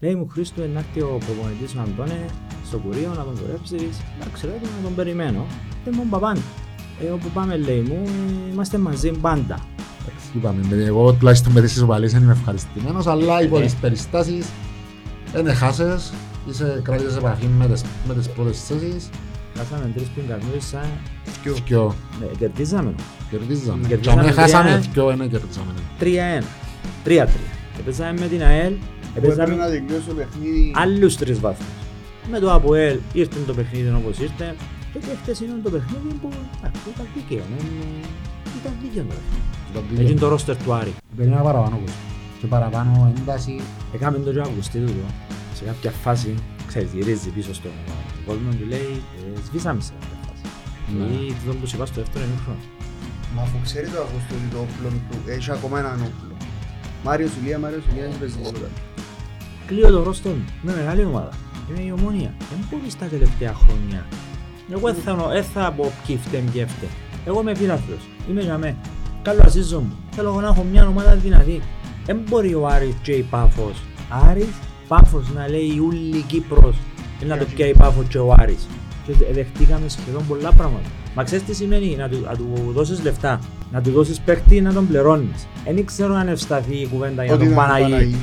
Λέει μου Χρήστο να έρθει ο προπονητής ο Αντώνε στο κουρίο να τον κουρέψεις. Εντάξει ρε, να τον περιμένω. Δεν μου παπάντα. Ε, όπου πάμε λέει μου, είμαστε μαζί πάντα. Εντάξει, Είπαμε, με- εγώ τουλάχιστον με τις ισοπαλίες δεν είμαι ευχαριστημένος, αλλά υπό Ε. τις περιστάσεις δεν έχασες, είσαι κράτησες επαφή με τις, με τις πρώτες θέσεις Χάσαμε τρεις πιγκαρνούες σαν... Δυο. Ναι, κερδίζαμε. Κερδίζαμε. Και Κερδίζαμε αν χάσαμε τρία. δυο, δεν κερδίζαμε. 3-1. 3-3. Επέζαμε με την ΑΕΛ, Που έπρεπε επέζαμε να τελειώσει το παιχνίδι. άλλους τρεις βαθμούς. Με το ΑΠΟΕΛ ήρθε το παιχνίδι όπως ήρθε και το χτεσινό το παιχνίδι που εντάξει, ήταν δίκαιο. ε, Ήταν δίκαιο το παιχνίδι. Έτσι είναι το ρόστερ του Άρη. Περίμενα παραπάνω κόσμο. Και παραπάνω ένταση. Έκαμε το και Αυγουστή του σε κάποια φάση, ξέρεις, γυρίζει πίσω στον κόσμο του λέει ε, σβήσαμε σε κάποια φάση. Ναι. Ή το που σου είπα στο δεύτερο ημίχρονο. Μα αφού ξέρει το Αγούστο ότι το όπλο του έχει ακόμα έναν όπλο. Μάριος Ηλία, Μάριος Ηλίας, δεν παίζει τίποτα. Κλείω το ρόστερ μου, με μεγάλη ομάδα. Είμαι η ομόνια. Δεν μπορείς τα τελευταία χρόνια. Εγώ δεν θα, δεν θα πω ποιοι φταίμε και φταίμε. Εγώ είμαι φίλαθλος. Είμαι για μέ. Καλό ασύζω μου. Θέλω εγώ να έχω μια ομάδα δυνατή. Δεν μπορεί ο Άρης και η Πάφος. Άρης, Πάφος να λέει ούλη Κύπρος. Ε, Να το πιάει η Πάφος και ο Άρης. Και δεχτήκαμε σχεδόν πολλά πράγματα. Μα ξέρεις τι σημαίνει να του, να του δώσεις λεφτά, να του δώσεις παίκτη να τον πληρώνεις. Δεν ξέρω αν ευσταθεί η κουβέντα για Ότι τον ήταν Παναγί.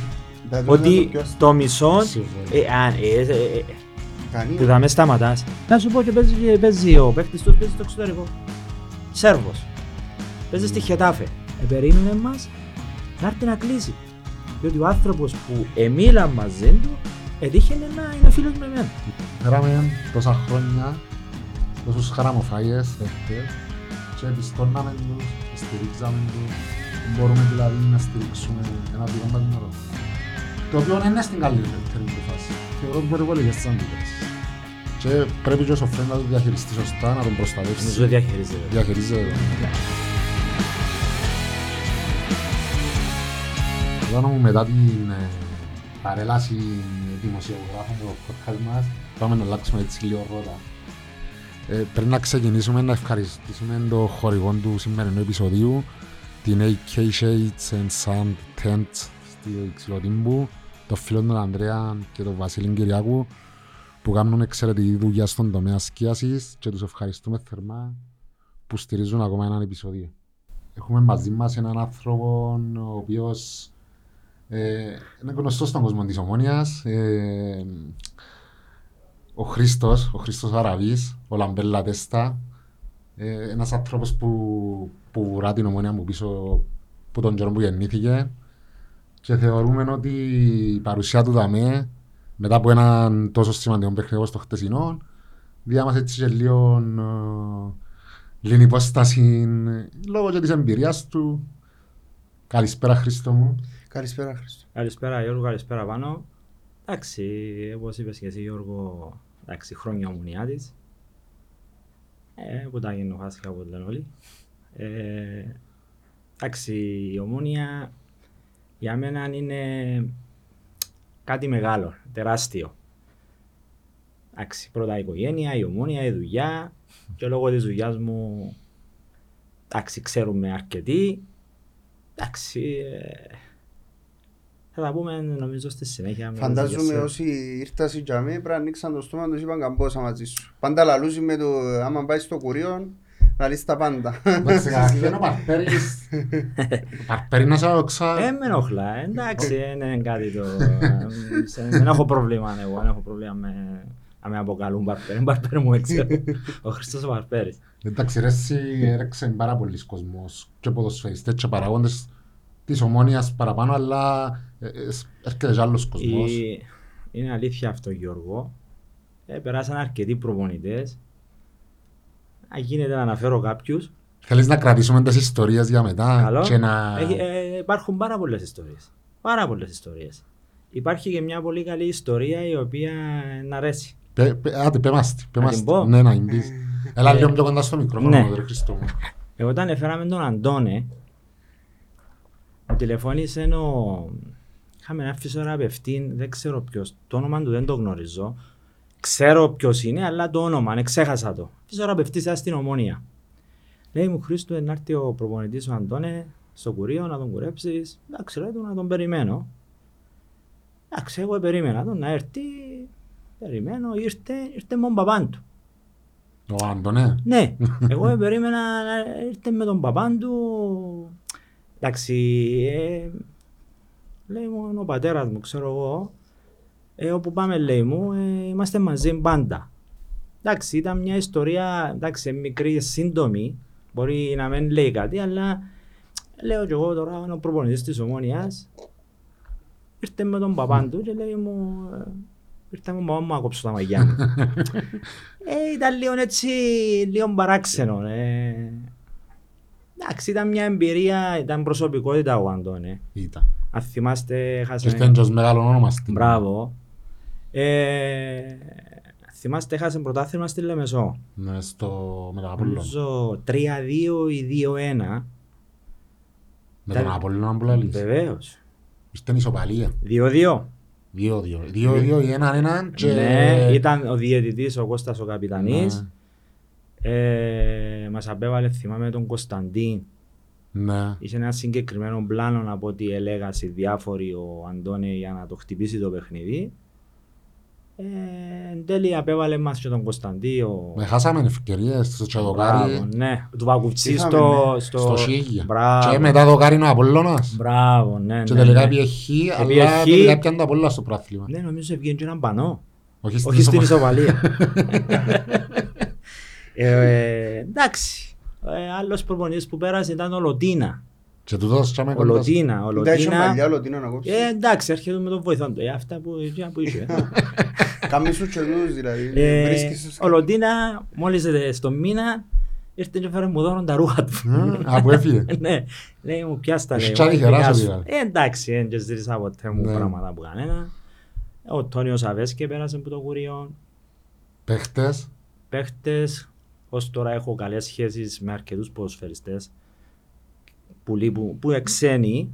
Θα το Ότι πιο αστείο. το μισό Σίγουρα. ε, αν, ε, ε, ε, Κανείς. που θα με σταματάς. Να σου πω και παίζει, και παίζει ο παίκτης τους παίζει στο εξωτερικό. Σέρβος. Παίζει στη Χετάφε. Ε, περίμενε μας να έρθει να κλείσει. Διότι ο άνθρωπος που εμίλα μαζί του ετύχαινε να είναι φίλος με εμένα. Φέραμε τόσα χρόνια, τόσους χαραμοφάγες, παίχτες και πιστώναμε τους, στηρίξαμε τους. Μπορούμε δηλαδή να στηρίξουμε ένα δικό μας νερό. Το οποίο δεν είναι στην καλύτερη του φάση. Θεωρώ ότι μπορεί πολύ και στις αντιδράσεις. Και πρέπει και ο Σοφρέν να το διαχειριστεί σωστά, να τον Νομίζω προστατεύσει. διαχειρίζεται. Διαχειρίζεται το. Εδώ μου μετά την ε, παρέλαση δημοσιογράφων του podcast μας πάμε να αλλάξουμε έτσι λίγο ρότα. Ε, πριν να ξεκινήσουμε να ευχαριστήσουμε το χορηγό του σημερινού επεισοδίου την AK Shades and Sound Tent στη Ξυλοτύμπου το φίλο του Ανδρέα και τον Βασίλη Κυριάκου που κάνουν εξαιρετική δουλειά στον τομέα σκίασης και τους ευχαριστούμε θερμά που στηρίζουν ακόμα έναν επεισόδιο. Έχουμε μαζί μας έναν άνθρωπο ο οποίος ε, είναι γνωστός στον κόσμο της Ομόνιας. Ε, ο Χρήστος, ο Χρήστος Αραβής, ο Λαμπέλα Τέστα. Ε, ένας άνθρωπος που, που βουρά την Ομόνια μου πίσω από τον καιρό που γεννήθηκε και θεωρούμε ότι η παρουσία του δαμέ μετά από έναν τόσο σημαντικό παιχνίδι όπως το χτεσινό διά μας έτσι και λίγο ε, λίγη υπόσταση λόγω και της εμπειρίας του. Καλησπέρα Χρήστο μου. Καλησπέρα Χριστό. Καλησπέρα Γιώργο, καλησπέρα πάνω. Εντάξει, όπως είπες και εσύ Γιώργο, εντάξει, χρόνια ομονιάτης. Ε, που τα γεννοχάστηκα που λένε όλοι. Ε, εντάξει, η ομόνια για μένα είναι κάτι μεγάλο, τεράστιο. Εντάξει, πρώτα η οικογένεια, η ομόνια, η δουλειά και λόγω της δουλειάς μου εντάξει, ξέρουμε αρκετοί. Εντάξει, ε, θα τα πούμε νομίζω στη συνέχεια. με Φαντάζομαι τις όσοι ήρθαν στην τζαμί πρέπει να ανοίξαν το στόμα τους είπαν καμπόσα μαζί σου. Πάντα λαλούζει με το άμα πάει στο κουρίο να λύσει τα πάντα. Εντάξει, καταρχήν ο Παρπέρης, ο Παρπέρη να σε άκουσα, Ε, με ενοχλά, εντάξει, δεν είναι κάτι το... σε- Δεν έχω πρόβλημα εγώ, δεν έχω πρόβλημα με... Να με αποκαλούν Παρπέρι, Παρπέρι μου έξω. Ο Χριστός ο Παρπέρης. εντάξει ρε εσύ έρεξε πάρα πολλοί κόσμος και ποδοσφαιριστές και παραγόντες της ομόνιας παραπάνω αλλά ε, ε, έρχεται και άλλος κόσμος. Η- Είναι αλήθεια αυτό Γιώργο. Ε, περάσαν αρκετοί προπονητές. Αν γίνεται να αναφέρω κάποιους, Θέλεις να κρατήσουμε τις ιστορίες για μετά καλό. και να... Έχει- ε, υπάρχουν πάρα πολλές ιστορίες. Πάρα πολλές ιστορίες. Υπάρχει και μια πολύ καλή ιστορία η οποία να αρέσει. Πε- πε- Άντε, πέ μας τη, πέ Να μας την τη. πω; Ναι, να την πεις. Έλα λίγο πιο κοντά στο μικρόφωνο, Ναι. ρε Χριστό μου. Εγώ όταν έφεραμε τον Αντώνε, μου τηλεφώνησε ο... Είχαμε ένα φυσιοθεραπευτή, δεν ξέρω ποιος, το όνομα του δεν το γνωρίζω. Ξέρω ποιος είναι, αλλά το όνομα, ναι, ξέχασα το. Φυσιοθεραπευτής ήταν στην Ομόνια. Λέει μου Χρήστο, να έρθει ο προπονητής ο Αντώνε στο κουρίο να τον κουρέψεις. Εντάξει, λέει του να τον περιμένω. Εντάξει, εγώ περίμενα τον να έρθει, περιμένω, ήρθε, ήρθε με τον παπάν του. Ο Άντωνε. Ναι, εγώ περίμενα να έρθει με τον παπάν του. Εντάξει, ε, λέει μου είναι ο πατέρας μου, ξέρω εγώ. Ε, όπου πάμε λέει μου, ε, είμαστε μαζί πάντα. Εντάξει, ήταν μια ιστορία, εντάξει, μικρή, σύντομη. Μπορεί να μην λέει κάτι, αλλά λέω κι εγώ τώρα είναι ο προπονητής της Ομόνιας. Ήρθε με τον παπάν του και λέει μου, ε, ήρθε με τον παπά μου να κόψω τα μαγιά μου. ε, ήταν λίγο έτσι, λίγο παράξενο. Ε. Εντάξει, ήταν μια εμπειρία, ήταν προσωπικότητα ο Αντώνη. Ήταν. Αν θυμάστε, έχασε... Ήρθε και ως μεγάλος όνομας στην... Μπράβο. Ε, θυμάστε, έχασε πρωτάθλημα στη Λεμεσό. Ναι, στο Μεταγαπολό. Νομίζω 3-2 ή 2-1. Με τον Απόλλωνα που λαλείς. Βεβαίως. Ήρθε ισοπαλία. 2-2. 2-2. 2-2 ή έναν-έναν και... Ναι, ήταν ο διαιτητής ο Κώστας ο Καπιτανής. Ναι. Ε, μας απέβαλε, θυμάμαι τον Κωνσταντίν. Ναι. Είχε ένα συγκεκριμένο πλάνο από ό,τι έλεγα σε διάφοροι ο Αντώνη για να το χτυπήσει το παιχνίδι. Ε, εν τέλει απέβαλε μας και τον Κωνσταντί. Ο... Με χάσαμε ευκαιρίες στο Τσαδοκάρι, Μπράβο, ναι. Του Πακουτσί Είχαμε, στο... ναι. στο... στο Σίγια. Μπράβο. Και μετά το Κάρι ο Απόλλωνας. Μπράβο, ναι. Και ναι, τελικά ναι. πήγε χ, Επίε αλλά χ. τελικά πιάνε το Απόλλωνα στο πράθλημα. Ναι, νομίζω βγαίνει και έναν πανό. Όχι Όχι στην ισοπαλία. ισοπαλία. ε, εντάξει. Ε, άλλος προπονητής που πέρασε ήταν ο Λωτίνα. Και τούτος τσάμε Ο κοντά σου. Λωτίνα. Ο Δεν είχε Λωτίνα. μαλλιά Λωτίνα να κόψεις. Ε, εντάξει, έρχεται με τον βοηθόν του. Ε, αυτά που, εκείνα που είχε. Κάμει σου τσελούς δηλαδή. ε, Βρίσκεις στο ο Λωτίνα, μόλις ε, στο μήνα, ήρθε και φέρε μου δώρο τα ρούχα του. Ε, Από έφυγε. ναι, λέει μου πιάστα λέει. Έχει τσάρι εγώ, γεράσω, γεια σου. δηλαδή. Ε, εντάξει, δεν και ζήτησα ποτέ μου Ναι. πράγματα από κανένα. Ο Τόνιος Αβέσκε πέρασε από το κουριό. Παίχτες. Παίχτες, ως τώρα έχω καλές σχέσεις με αρκετούς ποδοσφαιριστές που, λείπουν- που είναι ξένοι.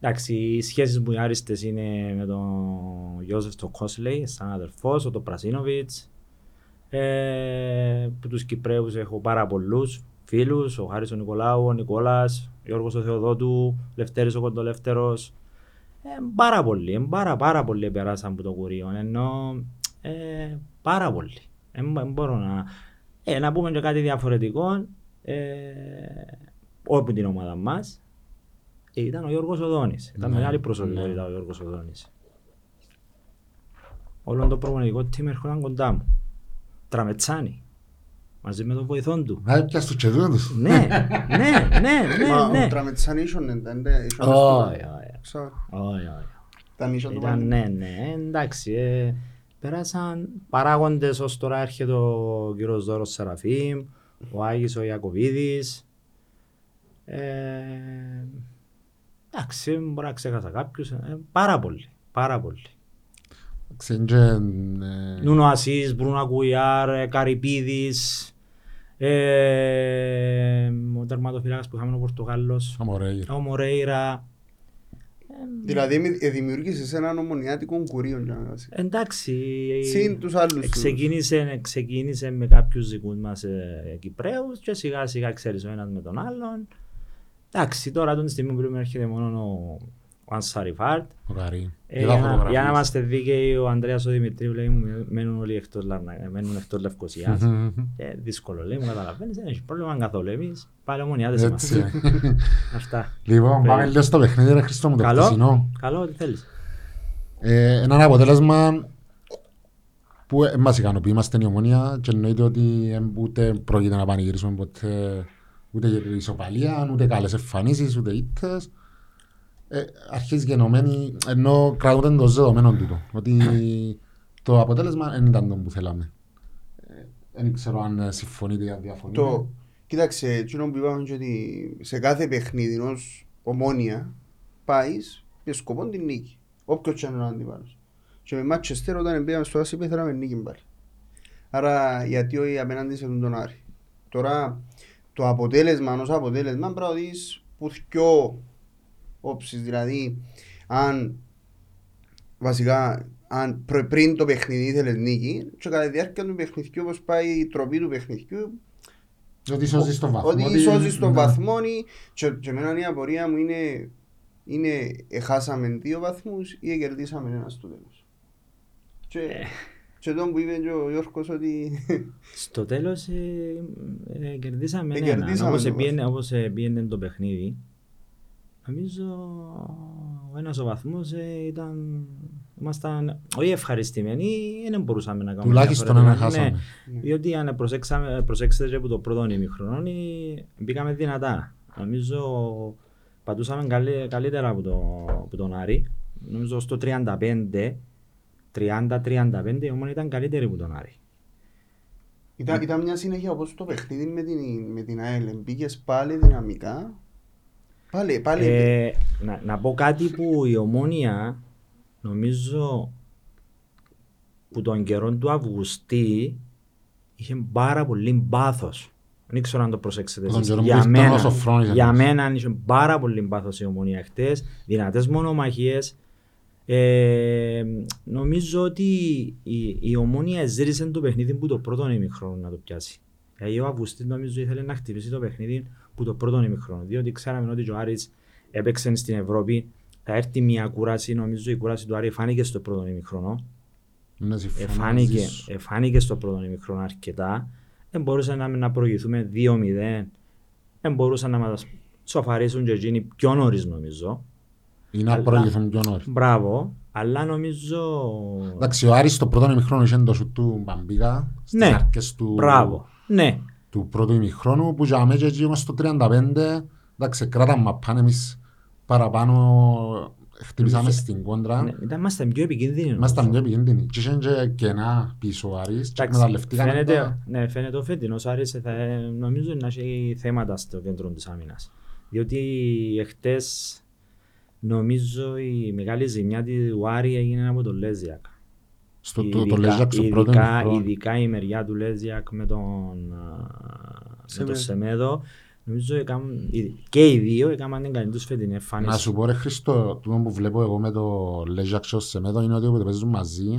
Εντάξει, οι σχέσεις μου οι άριστες είναι με τον Γιώσεφ το Κόσλεϊ, σαν αδερφός, ο τον Πρασίνοβιτς. Ε, που τους Κυπρέους έχω πάρα πολλούς φίλους, ο Χάρης ο Νικολάου, ο Νικόλας, ο Γιώργος ο Θεοδότου, Λευτέρης ο Κοντολεύτερος. Ε, πάρα πολλοί, ε, πάρα πάρα πολλοί περάσαν από το κουρίο, ενώ ε, πάρα πολλοί. Ε, δεν μπορώ να... Ε, να πούμε και κάτι διαφορετικό, ε, όπου την ομάδα μας, ε, ήταν ο Γιώργος Οδόνης. Ήταν Ναι, μεγάλη προσωπικότητα ο Γιώργος Οδόνης. Όλο το προπονητικό team έρχονταν κοντά μου. Τραμετσάνη. Μαζί με τον βοηθόν του. Να πιάσεις τους και τούτους. ναι, ναι, ναι, Μα ναι, ναι. ο Τραμετσάν ίσον ήταν. ναι, ίσον Όχι, στο- όχι, Ξέρω. όχι, όχι. Ήταν ίσον του Ήταν, πάλι. ναι, ναι, εντάξει. Ε, πέρασαν παράγοντες ως τώρα έρχεται ο κύριος Δώρος Σεραφείμ, ο Άγης ο Ιακωβίδης. Ε, εντάξει, μπορεί να ξέχασα κάποιους. Ε, πάρα πολύ, πάρα πολύ. Ξέρεις, και, ε, Νούνο Ασίς, Μπρούνο Ακουιάρ, ε, Καρυπίδης, ε, ο τερματοφυλάκας που είχαμε ο Πορτογάλος, Αμορέγερ. ο Μορέιρα. Δηλαδή μη- ε, δημιούργησες έναν ομονιάτικο κουρίο για να βάζει. Εντάξει, Συν τους άλλους τους. ξεκίνησε, ξεκίνησε με κάποιους δικούς μας ε, Κυπρέους και σιγά σιγά ξέρεις ο ένας με τον άλλον. Εντάξει, τώρα τον στιγμή που έρχεται μόνο ο, ο Ανσαριφάρτ. Ο Καρύ. Ε, Είδα για, να, φωτογραφίες. για να είμαστε δίκαιοι, ο Ανδρέας ο Δημητρίου λέει μου μένουν όλοι εκτός, Λαρνα- μένουν εκτός Λευκοσιάς. ε, δύσκολο λέει, μου καταλαβαίνεις, δεν έχει πρόβλημα καθόλου. Εμείς πάλι ομονιάτες Έτσι. είμαστε. Αυτά. Λοιπόν, πάμε λίγο στο παιχνίδι, ρε Χριστό μου, το Καλό, χθεσινό. καλό, ό,τι θέλεις. Ε, Έναν αποτέλεσμα που ε, μας ικανοποιεί, είμαστε η ομόνια και εννοείται ότι ε, ούτε πρόκειται να πανηγυρίσουμε ποτέ ούτε για την ισοπαλία, ούτε καλές εμφανίσεις, ούτε ήττες. Ε, αρχίζει γενομένη, ενώ κρατούνται το δεδομένο τούτο, ότι το αποτέλεσμα δεν ήταν το που θέλαμε. Ε, Δεν ξέρω αν ε, συμφωνείτε ή αν διαφωνείτε. Το, κοίταξε, εκείνο που είπαμε και ότι σε κάθε παιχνίδι ως ομόνια πάεις με σκοπό την νίκη. Όποιος και αν είναι ο αντιπάλος. Και με Μάτσεστερ όταν πήγαμε στο Άσι θέλαμε νίκη πάλι. Άρα γιατί όχι απέναντι σε τον Άρη. Τώρα το αποτέλεσμα ως αποτέλεσμα πρέπει να δεις που δυο όψεις. Δηλαδή αν βασικά αν πρω- πριν το παιχνίδι ήθελες νίκη και κατά τη διάρκεια του παιχνιδιού όπως πάει η τροπή του παιχνιδιού Ότι σώζεις τον βαθμό. ότι σώζεις τον ναι. βαθμό ή- και, και εμένα η απορία μου είναι είναι εχάσαμε δύο βαθμούς ή κερδίσαμε ένα στο τέλος. Και, και τον που είπε και ο Γιώργος ότι Στο τέλος ε, ε, κερδίσαμε Ε, ένα. κερδίσαμε Όπως το επίενε, όπως επίενε το παιχνίδι, νομίζω ο ένας ο βαθμός ε, ήταν... Ήμασταν όχι ευχαριστημένοι, δεν μπορούσαμε να κάνουμε Τουλάχιστον διαφορετικά. ένα χάσαμε. Ναι, διότι αν προσέξαμε, προσέξετε και από το πρώτο ημιχρονό, ε, μπήκαμε δυνατά. Νομίζω πατούσαμε καλύ- καλύτερα από, το, από τον Άρη. Νομίζω στο 35, 30-35 η Ομόνια ήταν καλύτερη από τον Άρη. ήταν, ήταν μια συνέχεια όπως το παιχνίδι με την, με την ΑΕΛ. Μπήκες πάλι δυναμικά. Πάλι, πάλι. Ε, να, να πω κάτι που η Ομόνια νομίζω που τον καιρό του Αυγουστή είχε πάρα πολύ πάθος. Δεν ξέρω αν το προσέξετε Που τον εσείς. καιρό που Για ήρθαν μένα, όσο φρόνιζε για εμάς. μένα είχε πάρα πολύ πάθος η Ομόνια χτες, δυνατές μονομαχίες. Ε, νομίζω ότι η, η Ομόνια ζήτησε το παιχνίδι που το πρώτο ημιχρόνο να το πιάσει. Δηλαδή ο Αυγουστής νομίζω ήθελε να χτυπήσει το παιχνίδι που το πρώτο ημιχρόνο. Διότι ξέραμε ότι ο Άρης έπαιξε στην Ευρώπη, θα έρθει μια κούραση, νομίζω η κούραση του Άρη φάνηκε στο πρώτο ημιχρόνο. Ναι, συμφωνώ Εφάνηκε, μαζί σου. εφάνηκε στο πρώτο ημιχρόνο αρκετά. Δεν μπορούσαμε να, να προηγηθούμε 2-0. Δεν μπορούσαν να μας σοφαρίσουν και εκείνοι πιο νωρίς νομίζω. Ή να αλλά- προηγηθούν πιο νωρίς. Μπράβο. Αλλά νομίζω... Εντάξει, ο Άρης στο πρώτο ημιχρόνο είχε το σου του Μπαμπίκα στις Ναι. αρχές του, Μπράβο. Ναι. του πρώτου ημιχρόνου που για μέσα εκεί όμως στο 35 εντάξει, κράταμε μαπάν εμείς παραπάνω χτυπήσαμε Είχε- στην κόντρα. ναι. Ήταν είμαστε πιο επικίνδυνοι. Ήμασταν νομίζω. πιο επικίνδυνοι. Και είχαν και κενά πίσω ο Άρης και Εντάξει, εκμεταλλευτήκαμε φαίνεται, τα... ναι, φαίνεται ο φετινός Άρης θα, νομίζω να έχει θέματα στο κέντρο της άμυνας. Διότι εχθές νομίζω η μεγάλη ζημιά του Άρη έγινε από τον Λέζιακ. Στο, το, το Λέτσιακς στο πρώτο ειδικά, ημιχρόνο. ειδικά η μεριά του Λέτσιακς με τον, α, με Σεμέδο. τον Σεμέδο. Νομίζω έκαμε- οι- και οι δύο έκαναν την καλή τους φετινή εμφάνιση. Να σου πω ρε Χριστό, το που βλέπω εγώ με το Λέτσιακς στο Σεμέδο είναι ότι όποτε παίζουν μαζί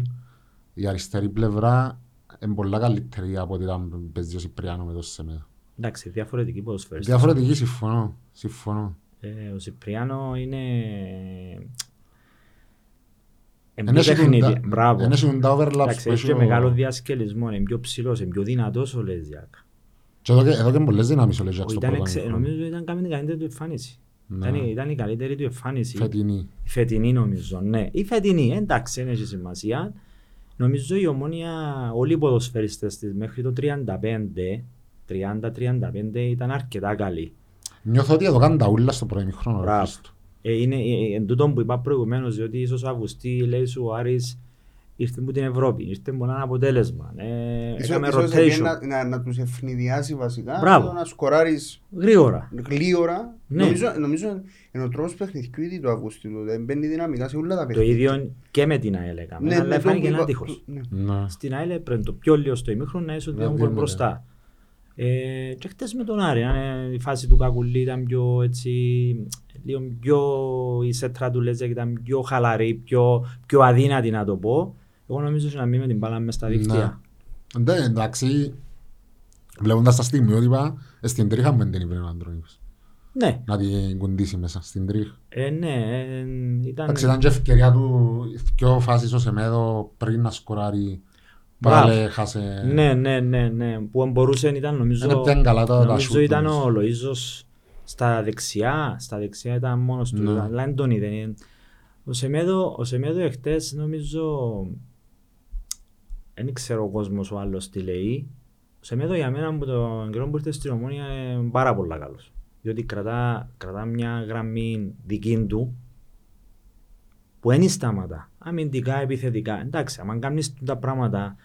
η αριστερή πλευρά είναι πολλά καλύτερη από ότι ήταν παίζει ο Σιπριάνο με το Σεμέδο. Εντάξει, διαφορετική ποδοσφαίριστη. Διαφορετική συμφωνώ. Συμφωνώ. Ε, ο Σιπριάνο είναι... Είναι Εν πιο έχει παιχνίδι. τα- Μπράβο. εν έχει τα overlaps Εντάξει, που έχει έχει και ο- μεγάλο διασκελισμό, είναι πιο ψηλός, είναι πιο δυνατός ο Λέζιακ. Και εδώ και, εδώ και πολλές δυνάμεις ο Λέζακ Ο στο Ήταν, πρώτο εξε- ημιχρόνο. νομίζω ήταν κάνει την καλύτερη του εμφάνιση. Ναι. Ήταν, ήταν η καλύτερη του εμφάνιση. Φετινή. Η φετινή νομίζω, ναι. Η φετινή, εντάξει, δεν έχει σημασία. Νομίζω η ομόνια, όλοι οι ποδοσφαιριστές της μέχρι το 35, 30-35 ήταν αρκετά καλοί. Νιώθω ότι εδώ κάνουν τα ούλα στο πρώτο ημιχρόνο. ρε Μπράβο. Χριστό. Ε, είναι ε, εν τούτο που είπα προηγουμένως, διότι ίσως ο Αυγουστή λέει σου ο Άρης ήρθε από την Ευρώπη, ήρθε με ένα αποτέλεσμα. Ε, Ίσως- έκαμε ίσως επειδή rotation. να, να, να τους ευνηδιάσει βασικά, Μπράβο. το να σκοράρεις Γρήγορα. γλίωρα. Ναι. Νομίζω, νομίζω είναι ο τρόπος παιχνιδιού ήδη του Αυγούστου. Δεν μπαίνει δυναμικά σε όλα τα Το παιχνίδια. ίδιο και με την ΑΕΛ έκαμε, αλλά ναι, το φάνηκε που ένα είπα- τείχος. ναι. Ναι. Στην ΑΕΛ πρέπει το πιο λίγο στο ημίχρονο να είσαι Να δύο δύο γκολ μηδέν. μπροστά. Ε, και χτες με τον Άρη, ε, η φάση του Κακουλή ήταν πιο έτσι, λίγο πιο, η σέτρα του Λέζεκ ήταν πιο χαλαρή, πιο, πιο αδύνατη να το πω. Εγώ νομίζω ότι να μην με την μπάλα μες στα δίκτυα. Ναι, εντάξει, βλέποντας τα στιγμιότυπα, ε, στην τρίχα μου δεν την είπε ο Αντρώνης. Ναι, Να την κουντήσει μέσα στην τρίχα. ε, ναι, ε, ήταν... Εντάξει, ήταν και ευκαιρία του πιο φάσεις ο Σεμέδο πριν να σκοράρει. Μπράβο. Πάλι χάσε... Ναι, ναι, ναι, ναι, που αν μπορούσε ήταν νομίζω, Δεν πιάνει καλά τα- τα νομίζω σούτ ήταν όμως. ο Λοΐζος στα δεξιά, στα δεξιά ήταν μόνος του, Ναι. αλλά δεν τον είδε. Ο Σεμέδο, ο Σεμέδο εχθές νομίζω, δεν ξέρω ο κόσμος ο άλλος τι λέει, ο Σεμέδο για μένα από τον καιρό που ήρθε στην Ομόνια είναι πάρα πολύ καλός. Διότι κρατά, κρατά μια γραμμή δική του που δεν σταματά. Αμυντικά, επιθετικά. Εντάξει, αν κάνεις τα πράγματα,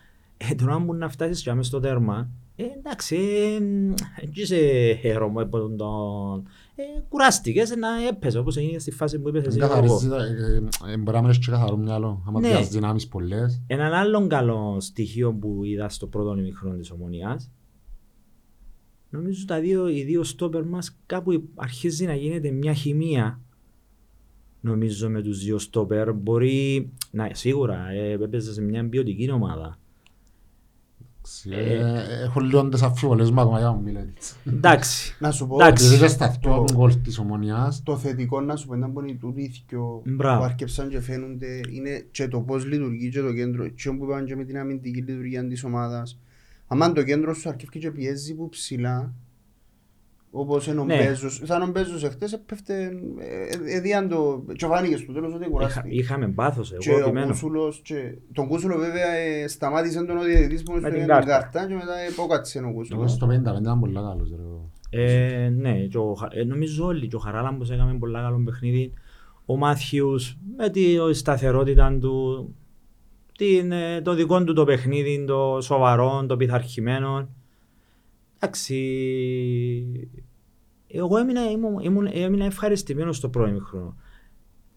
ε, τώρα αν μπορεί να φτάσεις και μες στο τέρμα, ε, εντάξει, ε, έτσι είσαι χαίρομαι από τον, τον ε, κουράστηκες να έπαιζε όπως έγινε στη φάση που είπες εσύ Δεν εγώ. καθαρίζεις τα- ε, ε, Μπορεί να μην έχεις και καθαρό μυαλό. Άμα Ναι. πιάσεις δυνάμεις πολλές. Έναν άλλο καλό στοιχείο που είδα στο πρώτο ημιχρόνο της Ομονίας, νομίζω τα δύο, οι δύο στόπερ μας κάπου αρχίζει να γίνεται μια χημεία νομίζω με τους δύο στόπερ. Μπορεί, να, σίγουρα, ε, έπαιζες σε μια ποιοτική ομάδα. Ε, Έχω λίγο τις αφιβολές μου ακόμα για να μου μιλάτε. Εντάξει. Να σου πω, Εντάξει. Επειδή και στα δυο γκολ της ομονιάς, το θετικό να σου πω ήταν που είναι τούτοι οι δυο Μπράβο. που αρκεψαν και φαίνονται είναι και το πώς λειτουργεί και το κέντρο και που είπαμε και με την αμυντική λειτουργία της ομάδας άμα το κέντρο σου αρκεύει και πιέζει που ψηλά όπως είναι ο Ναι. Μπέζος σαν ο Μπέζος εχθές έπεφτε ε, εδίαν το και φάνηκε στο τέλος ότι Είχα, κουράστηκε είχαμε πάθος και εγώ ο επιμένω. Κούσουλος και τον Κούσουλο βέβαια ε, σταμάτησε τον ο διαιτητής που Με είναι την στην κάρτα. κάρτα και μετά υπόκατσε ο εγώ Κούσουλος στο 55 ήταν πολύ καλός. ρε. Ε, ναι, και ο Χα- ε, νομίζω όλοι. Και ο Χαράλαμπος έκαμε πολλά καλό παιχνίδι. Ο Μάθιους με τη σταθερότητα του, την, ε, το δικό του το παιχνίδι, το σοβαρό, το πειθαρχημένο. Εντάξει, εγώ έμεινα, ήμουν, ήμουν, έμεινα ευχαριστημένος στο πρώτο ημίχρονο.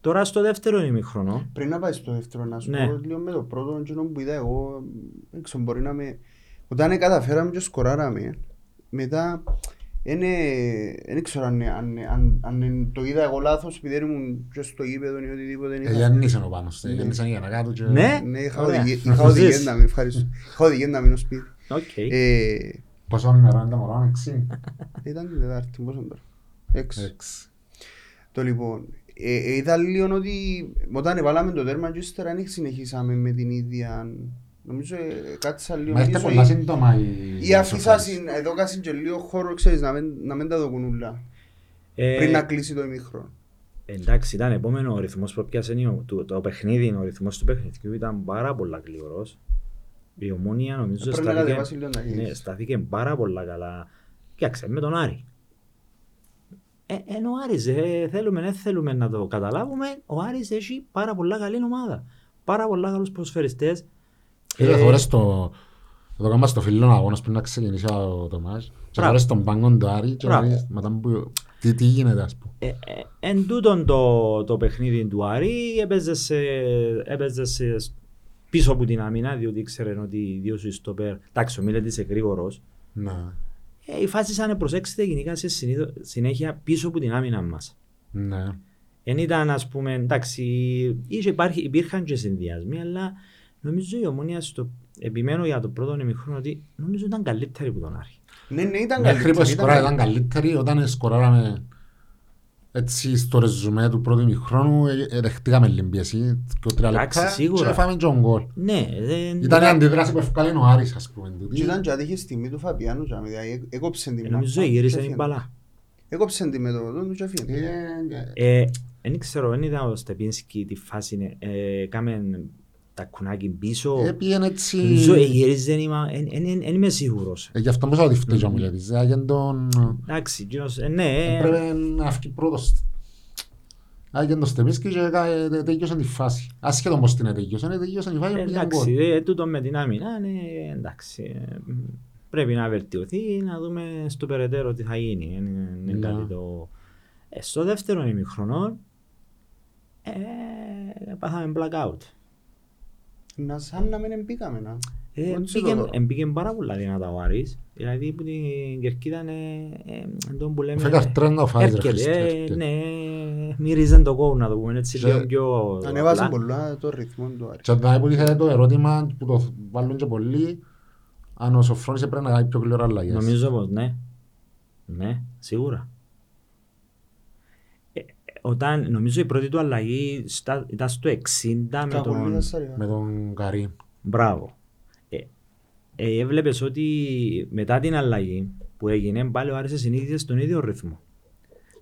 Τώρα στο δεύτερο ημίχρονο, Πριν να πάεις στο δεύτερο, να σου Ναι. πω λίγο με το πρώτο εκείνο που είδα εγώ, δεν ξέρω, μπορεί να με... Όταν καταφέραμε και σκοράραμε, μετά δεν ξέρω αν, αν, αν, αν το είδα εγώ λάθος επειδή ήμουν και στο γήπεδο ή οτιδήποτε. Ε, είχα- Γιάννησαν ο Πάνος, Ναι. Γιάννησαν για να κάτω και... ναι, Ναι, είχα Ωραία. οδηγία- Να είχα το οδηγία ζεις. να μην ευχαριστώ. Είχα οδηγία να μείνω σπίτι. Οκ. Ε, Πόσο νούμερο είναι τα μωρά, έξι. Ήταν την Τετάρτη, πόσο τώρα; Έξι. Έξι. Το λοιπόν, ε, ε, είδα λίγο ότι όταν βάλαμε το τέρμα και ύστερα δεν συνεχίσαμε με την ίδια... Νομίζω ε, κάτσα λίγο Μα είστε πίσω πολλά ή- σύντομα η... ή αφήσα συν- εδώ κάσιν και λίγο χώρο, ξέρεις, να μην, να μην τα δοκούν ούλα. Ε, Πριν να κλείσει το ημίχρονο. Εντάξει, ήταν επόμενο ο ρυθμός που πιάσε είναι το, το παιχνίδι, ο ρυθμός του παιχνιδιού ήταν πάρα πολλά γλυωρός. Η ομόνια νομίζω Πρέπει να στάθηκε, κατεβάσει λίγο τα ναι, χέρια. στάθηκε πάρα πολλά καλά. Κοίταξε, με τον Άρη. Ε, ενώ ο Άρης, ε, θέλουμε, δεν θέλουμε να το καταλάβουμε, ο Άρης έχει πάρα πολλά καλή ομάδα. Πάρα πολλά καλούς προσφερειστές. Κύριε, Ε, θωρές το... Εδώ κάμα στο φίλο αγώνας πριν να ξεκινήσει ο Τομάς και Μπράβο. θωρές τον πάγκον του Άρη και Μπράβο. να μετά που... Τι, τι γίνεται ας πούμε. Ε, ε, εν τούτον το, το παιχνίδι του Άρη έπαιζες, ε, έπαιζες ε, πίσω από την αμήνα διότι ήξερε ότι οι δύο σου στοπέρ, εντάξει ο Μίλετ είσαι γρήγορος, Ναι. ε, η φάση σαν να προσέξετε γενικά σε συνήθω- συνέχεια πίσω από την άμυνα μας. Ναι. Εν ήταν ας πούμε, εντάξει, είχε υπάρχει, υπήρχαν και συνδυασμοί, αλλά νομίζω η ομόνια στο, επιμένω για το πρώτο ημιχρόνο ότι νομίζω ήταν καλύτερη από τον Άρη. Ναι, ναι, ήταν Μέχρι που καλύτερη. σκορά ήταν ήταν καλύτερη, όταν σκοράραμε έτσι στο ρεζουμέ του πρώτου ημιχρόνου, ε, ε, δεχτήκαμε λιμπίεση και τρία Εντάξει, λεπτά σίγουρα. και φάμε και τον γκολ. Ναι, δεν, Ήταν η αντιδράση που ευκάλει ο Άρης ας πούμε. Και τούτη. ήταν και άτυχη στιγμή του Φαπιάνου, τζάμε, δηλαδή, έκοψε την ε, νομίζω μάπα γύρισε και την έφυγε. μπαλά. Έκοψε την με το δόν του και έφυγε. Ε, Ε, δεν ξέρω, δεν είδα ο Στεπίνσκι τη φάση, ε, κάμε τα κουνάκι πίσω. ε, πήγαινε έτσι... Νομίζω ε, γύριζε, δεν είμαι- εν- εν- εν- εν είμαι σίγουρος. Ε, Γι' αυτό πως θα τη φταίει ο Μιλέτης. ε, για τον... Εντάξει, εκείνος, ε, ναι, ε, Έπρεπε να φύγει πρώτος. Άγιον το Στεμίσκι και κα- ε, τέλειωσε τη φάση. Ασχέτον πως την τέλειωσε, ε, τέλειωσε η φάση και πήγε εντάξει, γκολ. ε, τούτο με την άμυνα, ναι, εντάξει. ε, μ, Πρέπει να βελτιωθεί, να δούμε στο περαιτέρω τι θα γίνει. ε, Είναι, είναι Ναι. κάτι το... Ε, στο δεύτερο ημιχρονό, ε, πάθαμε blackout. Να σαν να μην εμπήκαμε, να. Ε, Έτσι μπήκε- το δω. ε, μπήκε πάρα πολλά δυνατά ο Άρης. Δηλαδή που την κερκίδα είναι ε, τον που λέμε... Φέγας τρένα ο Φάιζ, ρε έρκεται, Χριστέ, ε, έρκεται. Ναι, μύριζε το κόου να το πούμε έτσι Και- λίγο πιο Ανέβασε απλά. πολλά το ρυθμό του Άρη. Και όταν υποτίθεται το ερώτημα που το βάλουν και πολλοί, αν ο Σοφρόνης έπρεπε να κάνει πιο γλυόρα αλλαγές. Νομίζω πως ναι. Ναι, σίγουρα. Ε, ε, όταν, νομίζω η πρώτη του αλλαγή στα, ήταν στο 60 με Κάπου τον... λίγα σάρια. Με τον Καρύ. Μπράβο. Ε, ε, έβλεπες ότι μετά την αλλαγή που έγινε πάλι ο Άρης συνήθιζε στον ίδιο ρυθμό.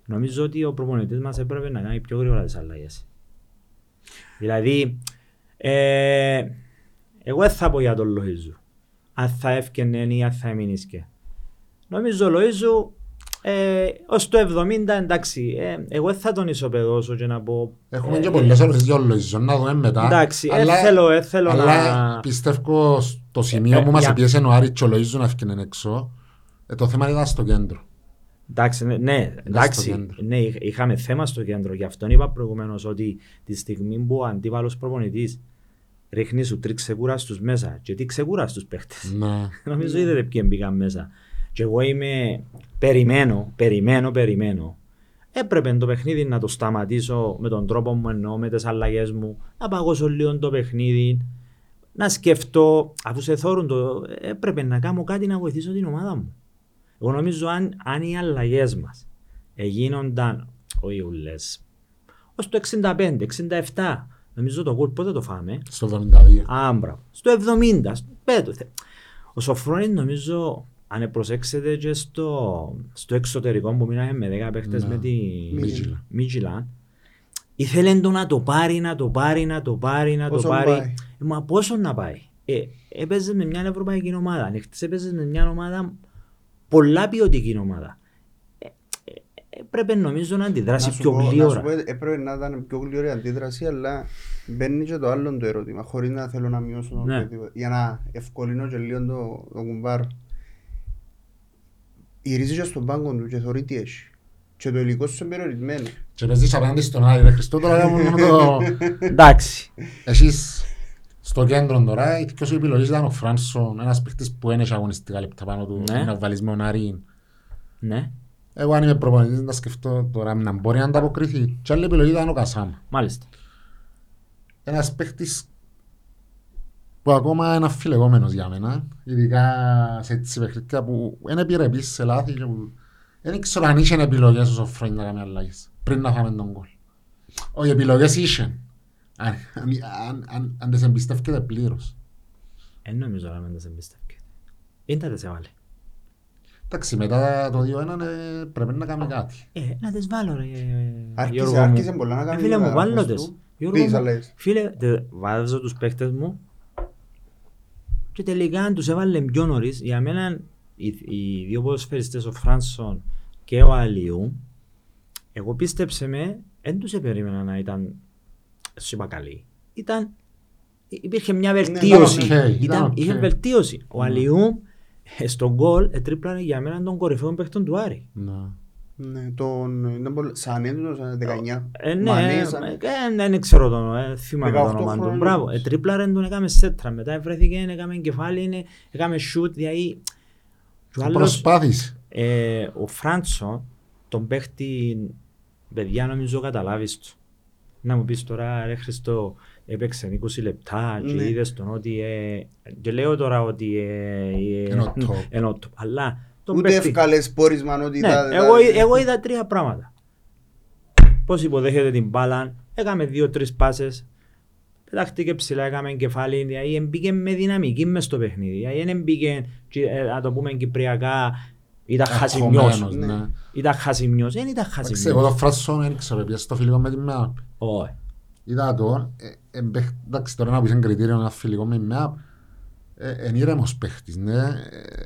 Νομίζω ότι ο προπονητής μας έπρεπε να κάνει πιο γρήγορα τις αλλαγές. Δηλαδή, ε, εγώ δεν θα πω για τον Λοΐζου. Αν θα έφτιανε ή αν θα έμεινε. Νομίζω ο Λοΐζου ε, ως το 70 εντάξει, ε, εγώ δεν θα τον ισοπεδώσω και να πω... Έχουμε ε, και πολλές ερωτήσεις για όλο ίσως, να δούμε μετά. Εντάξει, ε, Αλλά- θέλω, ε, θέλω Αλλά να... πιστεύω στο σημείο Ε, που μας για- πιέσε ο Άρης και ο Λοΐζου να φύγει έξω, ε, το θέμα ήταν στο κέντρο. Εντάξει, ναι, ναι, εντάξει, κέντρο. ναι, είχ- είχαμε θέμα στο κέντρο. Γι' αυτό είπα προηγουμένως ότι τη στιγμή που ο αντίπαλος προπονητής ρίχνει σου τρεις ξεκούραστου μέσα και τι ξεκούραστου παίχτες. Ναι. Νομίζω είδατε ποιοι μπήκαν μέσα. Και εγώ είμαι. Περιμένω, περιμένω, περιμένω. Έπρεπε το παιχνίδι να το σταματήσω με τον τρόπο μου εννοώ, με τις αλλαγές μου, να παγώσω λίγο το παιχνίδι. να σκεφτώ, αφού σε θόρουν το, έπρεπε να κάνω κάτι να βοηθήσω την ομάδα μου. Εγώ νομίζω αν, αν οι αλλαγές μας γίνονταν, όχι ουλέ, ως το 65, 67, νομίζω το γκολ πότε το φάμε; Στο 72. Άμπρα. Στο 70. στο- πέτω. Ο Σοφρόνης νομίζω αν προσέξετε και στο, στο εξωτερικό που μείναμε με 10 παίχτες Ναι. με τη Midtjylland. Midtjylland, ήθελε το να το πάρει, να το πάρει, να το πάρει, να το Πόσο πάρει. πάει. Ε, Μα πόσο να πάει. Ε, έπαιζε με μια ευρωπαϊκή ομάδα. Ανοιχτής έπαιζε με μια ομάδα πολλά ποιοτική ομάδα. Ε, ε, ε, πρέπει νομίζω να αντιδράσει Να σου πιο πω- να σου γλύωρα. πω, Έπρεπε να ήταν πιο γλυόρη αντίδραση, αλλά μπαίνει και το άλλο το ερώτημα, χωρίς να θέλω να μειώσω Ναι. οτιδήποτε. Για να ευκολύνω και λίγο το, το κουμπάρ. Γυρίζει και στον πάγκο του και θωρεί τι έχει. Και το υλικό σου είναι περιορισμένο. Και παίζεις απέναντι στον Άρη, ρε Χριστό, τώρα κάνουμε το... Εντάξει. Εσείς στο κέντρο τώρα, η δική σου επιλογής ήταν ο Φράνσον, ένας παίκτης που δεν έχει αγωνιστικά λεπτά πάνω του, Ναι. να βάλεις με τον Άρη. Ναι, Εγώ αν είμαι προπονητής να σκεφτώ τώρα να μπορεί να ανταποκριθεί. Και άλλη επιλογή ήταν ο Κασάμα. μάλιστα. Ένας παίκτης που ακόμα είναι αφιλεγόμενος για μένα, ειδικά σε έτσι παιχνίδια που είναι επιρρεπής σε λάθη και που δεν ξέρω αν είχε επιλογές όσο χρόνια να κάνει αλλαγές, πριν να φάμε τον κόλ. Όχι, επιλογές είχε. Αν, αν, αν, αν, αν τις εμπιστεύκεται πλήρως. Δεν νομίζω να μην τα σε εμπιστεύκεται. Είναι τα σε βάλε. Εντάξει, μετά το 2-1 ε, πρέπει να κάνει κάτι. Ε, να τις βάλω ρε Άρχισε- Γιώργο μου. άρχισε πολλά να Ε, κάνει Φίλε μου, μεταγραφές βάλω του. τις. Γιώργο Ποιες μου, αλλαγές; Φίλε, τε- βάζω τους παίχτες μου και τελικά αν τους έβαλε πιο νωρίς, για μένα οι, οι δύο ποδοσφαιριστές, ο Φράνσον και ο Αλιού, εγώ πίστεψε με, δεν τους περίμενα να ήταν, σου είπα καλή. Ήταν, υπήρχε μια βελτίωση. οκ, ήταν ήταν, οκ. είχε βελτίωση. Ο Αλιού ε, στον γκολ ετρίπλανε για μένα τον κορυφαίο παίχτον του Άρη. Να. Ναι, τον... ήταν πολύ- Σαν έντονο, σαν 19. Ε, ναι, Μανέ, ε, σαν- ε, δεν ξέρω το, ε, θυμάμαι το 18 όνομα του. χρόνων. Μπράβο, ε, τρίπλαρεν τον έκαμε σέτρα, μετά βρέθηκε, έκαμε κεφάλι, είναι- έκαμε σούτ, δηλαδή... Και ο άλλος, Προσπάθησε. ε, ο Φράντσο, τον παίχτη, παιδιά νομίζω καταλάβεις του. Να μου πεις τώρα, ρε Χριστό, έπαιξε 20 λεπτά και Ναι. είδες τον ότι... Ε, και λέω τώρα ότι... Ε, ε, Είναι ο top. είναι ο top. Αλλά τον Ούτε παίχτη... εύκαλες πόρισμα ότι Ναι, τα- εγώ, τα- εγώ είδα τρία πράγματα. Πώς υποδέχεται την μπάλα, έκαμε δύο-τρεις πάσες, πετάχτηκε ψηλά, έκαμε κεφάλι, δηλαδή μπήκε με δυναμική μες στο παιχνίδι. Δηλαδή δεν μπήκε, ε, να το πούμε κυπριακά, ήταν χασιμιός. Αγχωμένος, Ναι. ναι. Ήταν χασιμιός, δεν ήταν Εντάξει, εγώ χασιμιός. το Φράσον δεν ξέρω, πήγα στο φιλικό με τη ΜΕΑΠ. Όχι. Είδα το, ε, εμπαίχ- εντάξει τώρα να πεις ένα κριτήριο ένα φιλικό με ΜΕΑΠ, ε, είναι ήρεμος παίχτης, ναι,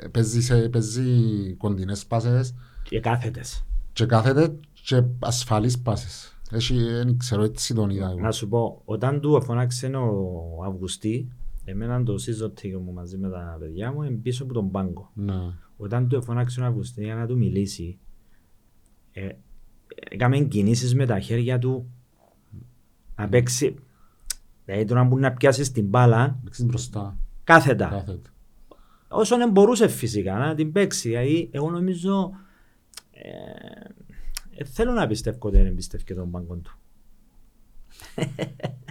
Ε, παίζει, σε, παίζει κοντινές πάσες Και κάθετες. και κάθεται και ασφαλείς πάσες. Έχει, δεν ξέρω, έτσι τον είδα εγώ. Να σου πω, όταν του φωνάξε ο Αυγουστή, εμένα το σύζωτο μου μαζί με τα παιδιά μου, είναι πίσω από τον πάγκο. Ναι. όταν του φωνάξει ο Αυγουστή για να του μιλήσει, ε, έκαμε κινήσεις με τα χέρια του να παίξει. Δηλαδή το να μπορεί να πιάσεις την μπάλα Παίξεις μπροστά, κάθετα. κάθεται. Όσο δεν μπορούσε φυσικά να την παίξει. Δηλαδή εγώ νομίζω ε, ε, θέλω να πιστεύω ότι δεν εμπιστεύει τον πάγκο του.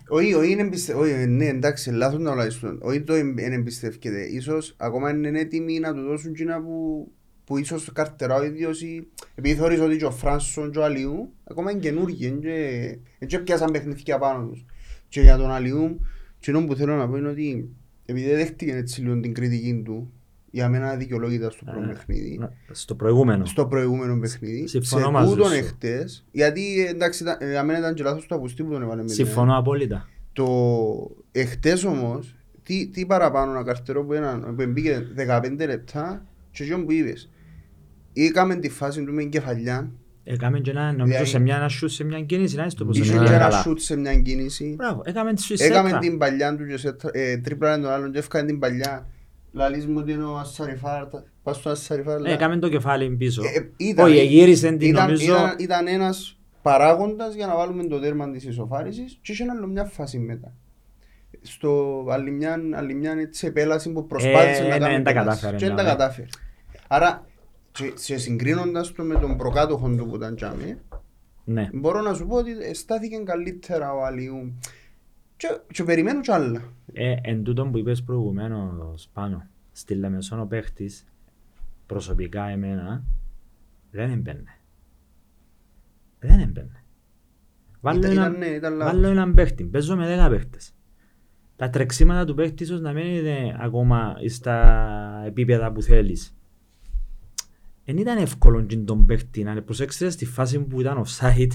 Όχι, όχι, είναι εμπιστε- όχι, ναι, εντάξει, λάθος να τουλάχιστον. Όχι το δεν εμπιστεύκεται. Ίσως ακόμα είναι έτοιμοι να του δώσουν κοινά που, που ίσως καρτερά ο ίδιος ή επειδή θεωρείς ότι και ο Φράνσον και ο Αλιού ακόμα είναι καινούργοι εν και- εν και πιάσαν παιχνίδια πάνω τους. Και για τον Αλιού, εκείνο που θέλω να πω είναι ότι επειδή δέχτηκε έτσι λίγο την κριτική του για μένα δικαιολόγητα στο πρώτο Ε, παιχνίδι Να- Στο προηγούμενο. στο προηγούμενο παιχνίδι. Συμφωνώ σε μαζί τούτον σου. εχθές, γιατί εντάξει, ήταν- για μένα ήταν και λάθος του Απουστή που τον έβαλε με την Συμφωνώ απόλυτα. το εχθές όμως, τι, τι παραπάνω να καρτερώ που, έναν, που μπήκε 15 λεπτά και εκείνο που είπες. Είχαμε τη φάση του με την κεφαλιά, Έκαμε και ένα, νομίζω Δηλαδή- σε μια, ένα shoot, σε μια κίνηση, να είσαι το πως είχε είναι και ένα καλά. σούτ σε μια κίνηση. Μπράβο, έκαμε τη σου Έκαμε σέτρα. την παλιά του και σε, ε, τρίπλανε τον άλλον και έφκανε την παλιά. Λαλείς μου ότι είναι ο Ασσαριφάρ, πας στο Ασσαριφάρ. Ε, Έκαμε το κεφάλι πίσω. Ε, ε, ήταν- Όχι, γύρισε την ήταν, νομίζω. ήταν, ήταν ένας παράγοντας για να βάλουμε το τέρμα της ισοφάρισης και είχε άλλο μια φάση μετά. Στο άλλη μια, άλλη μια έτσι επέλαση που προσπάθησε Ε, να ναι, κάνει δεν τα επέλαση. κατάφερε, Και δεν ναι, τα ναι. κατάφερε. Άρα, και, και συγκρίνοντας το με τον προκάτοχο του που ήταν τζάμι, Ναι. μπορώ να σου πω ότι στάθηκε καλύτερα ο Αλιού. Και, και περιμένω κι άλλα. Ε, εν τούτον που είπες προηγουμένως πάνω, στη Λεμεσόν ο παίχτης, προσωπικά εμένα, δεν έμπαινε. Δεν έμπαινε. Βάλω Ήταν- έναν, ήταν, ναι, ήταν λάθος. βάλω έναν παίχτη, παίζω με δέκα παίχτες. Τα τρεξίματα του παίχτη ίσως να μην είναι ακόμα στα επίπεδα που θέλεις. Δεν ήταν εύκολο και τον παίχτη να προσέξετε στη φάση που ήταν offside.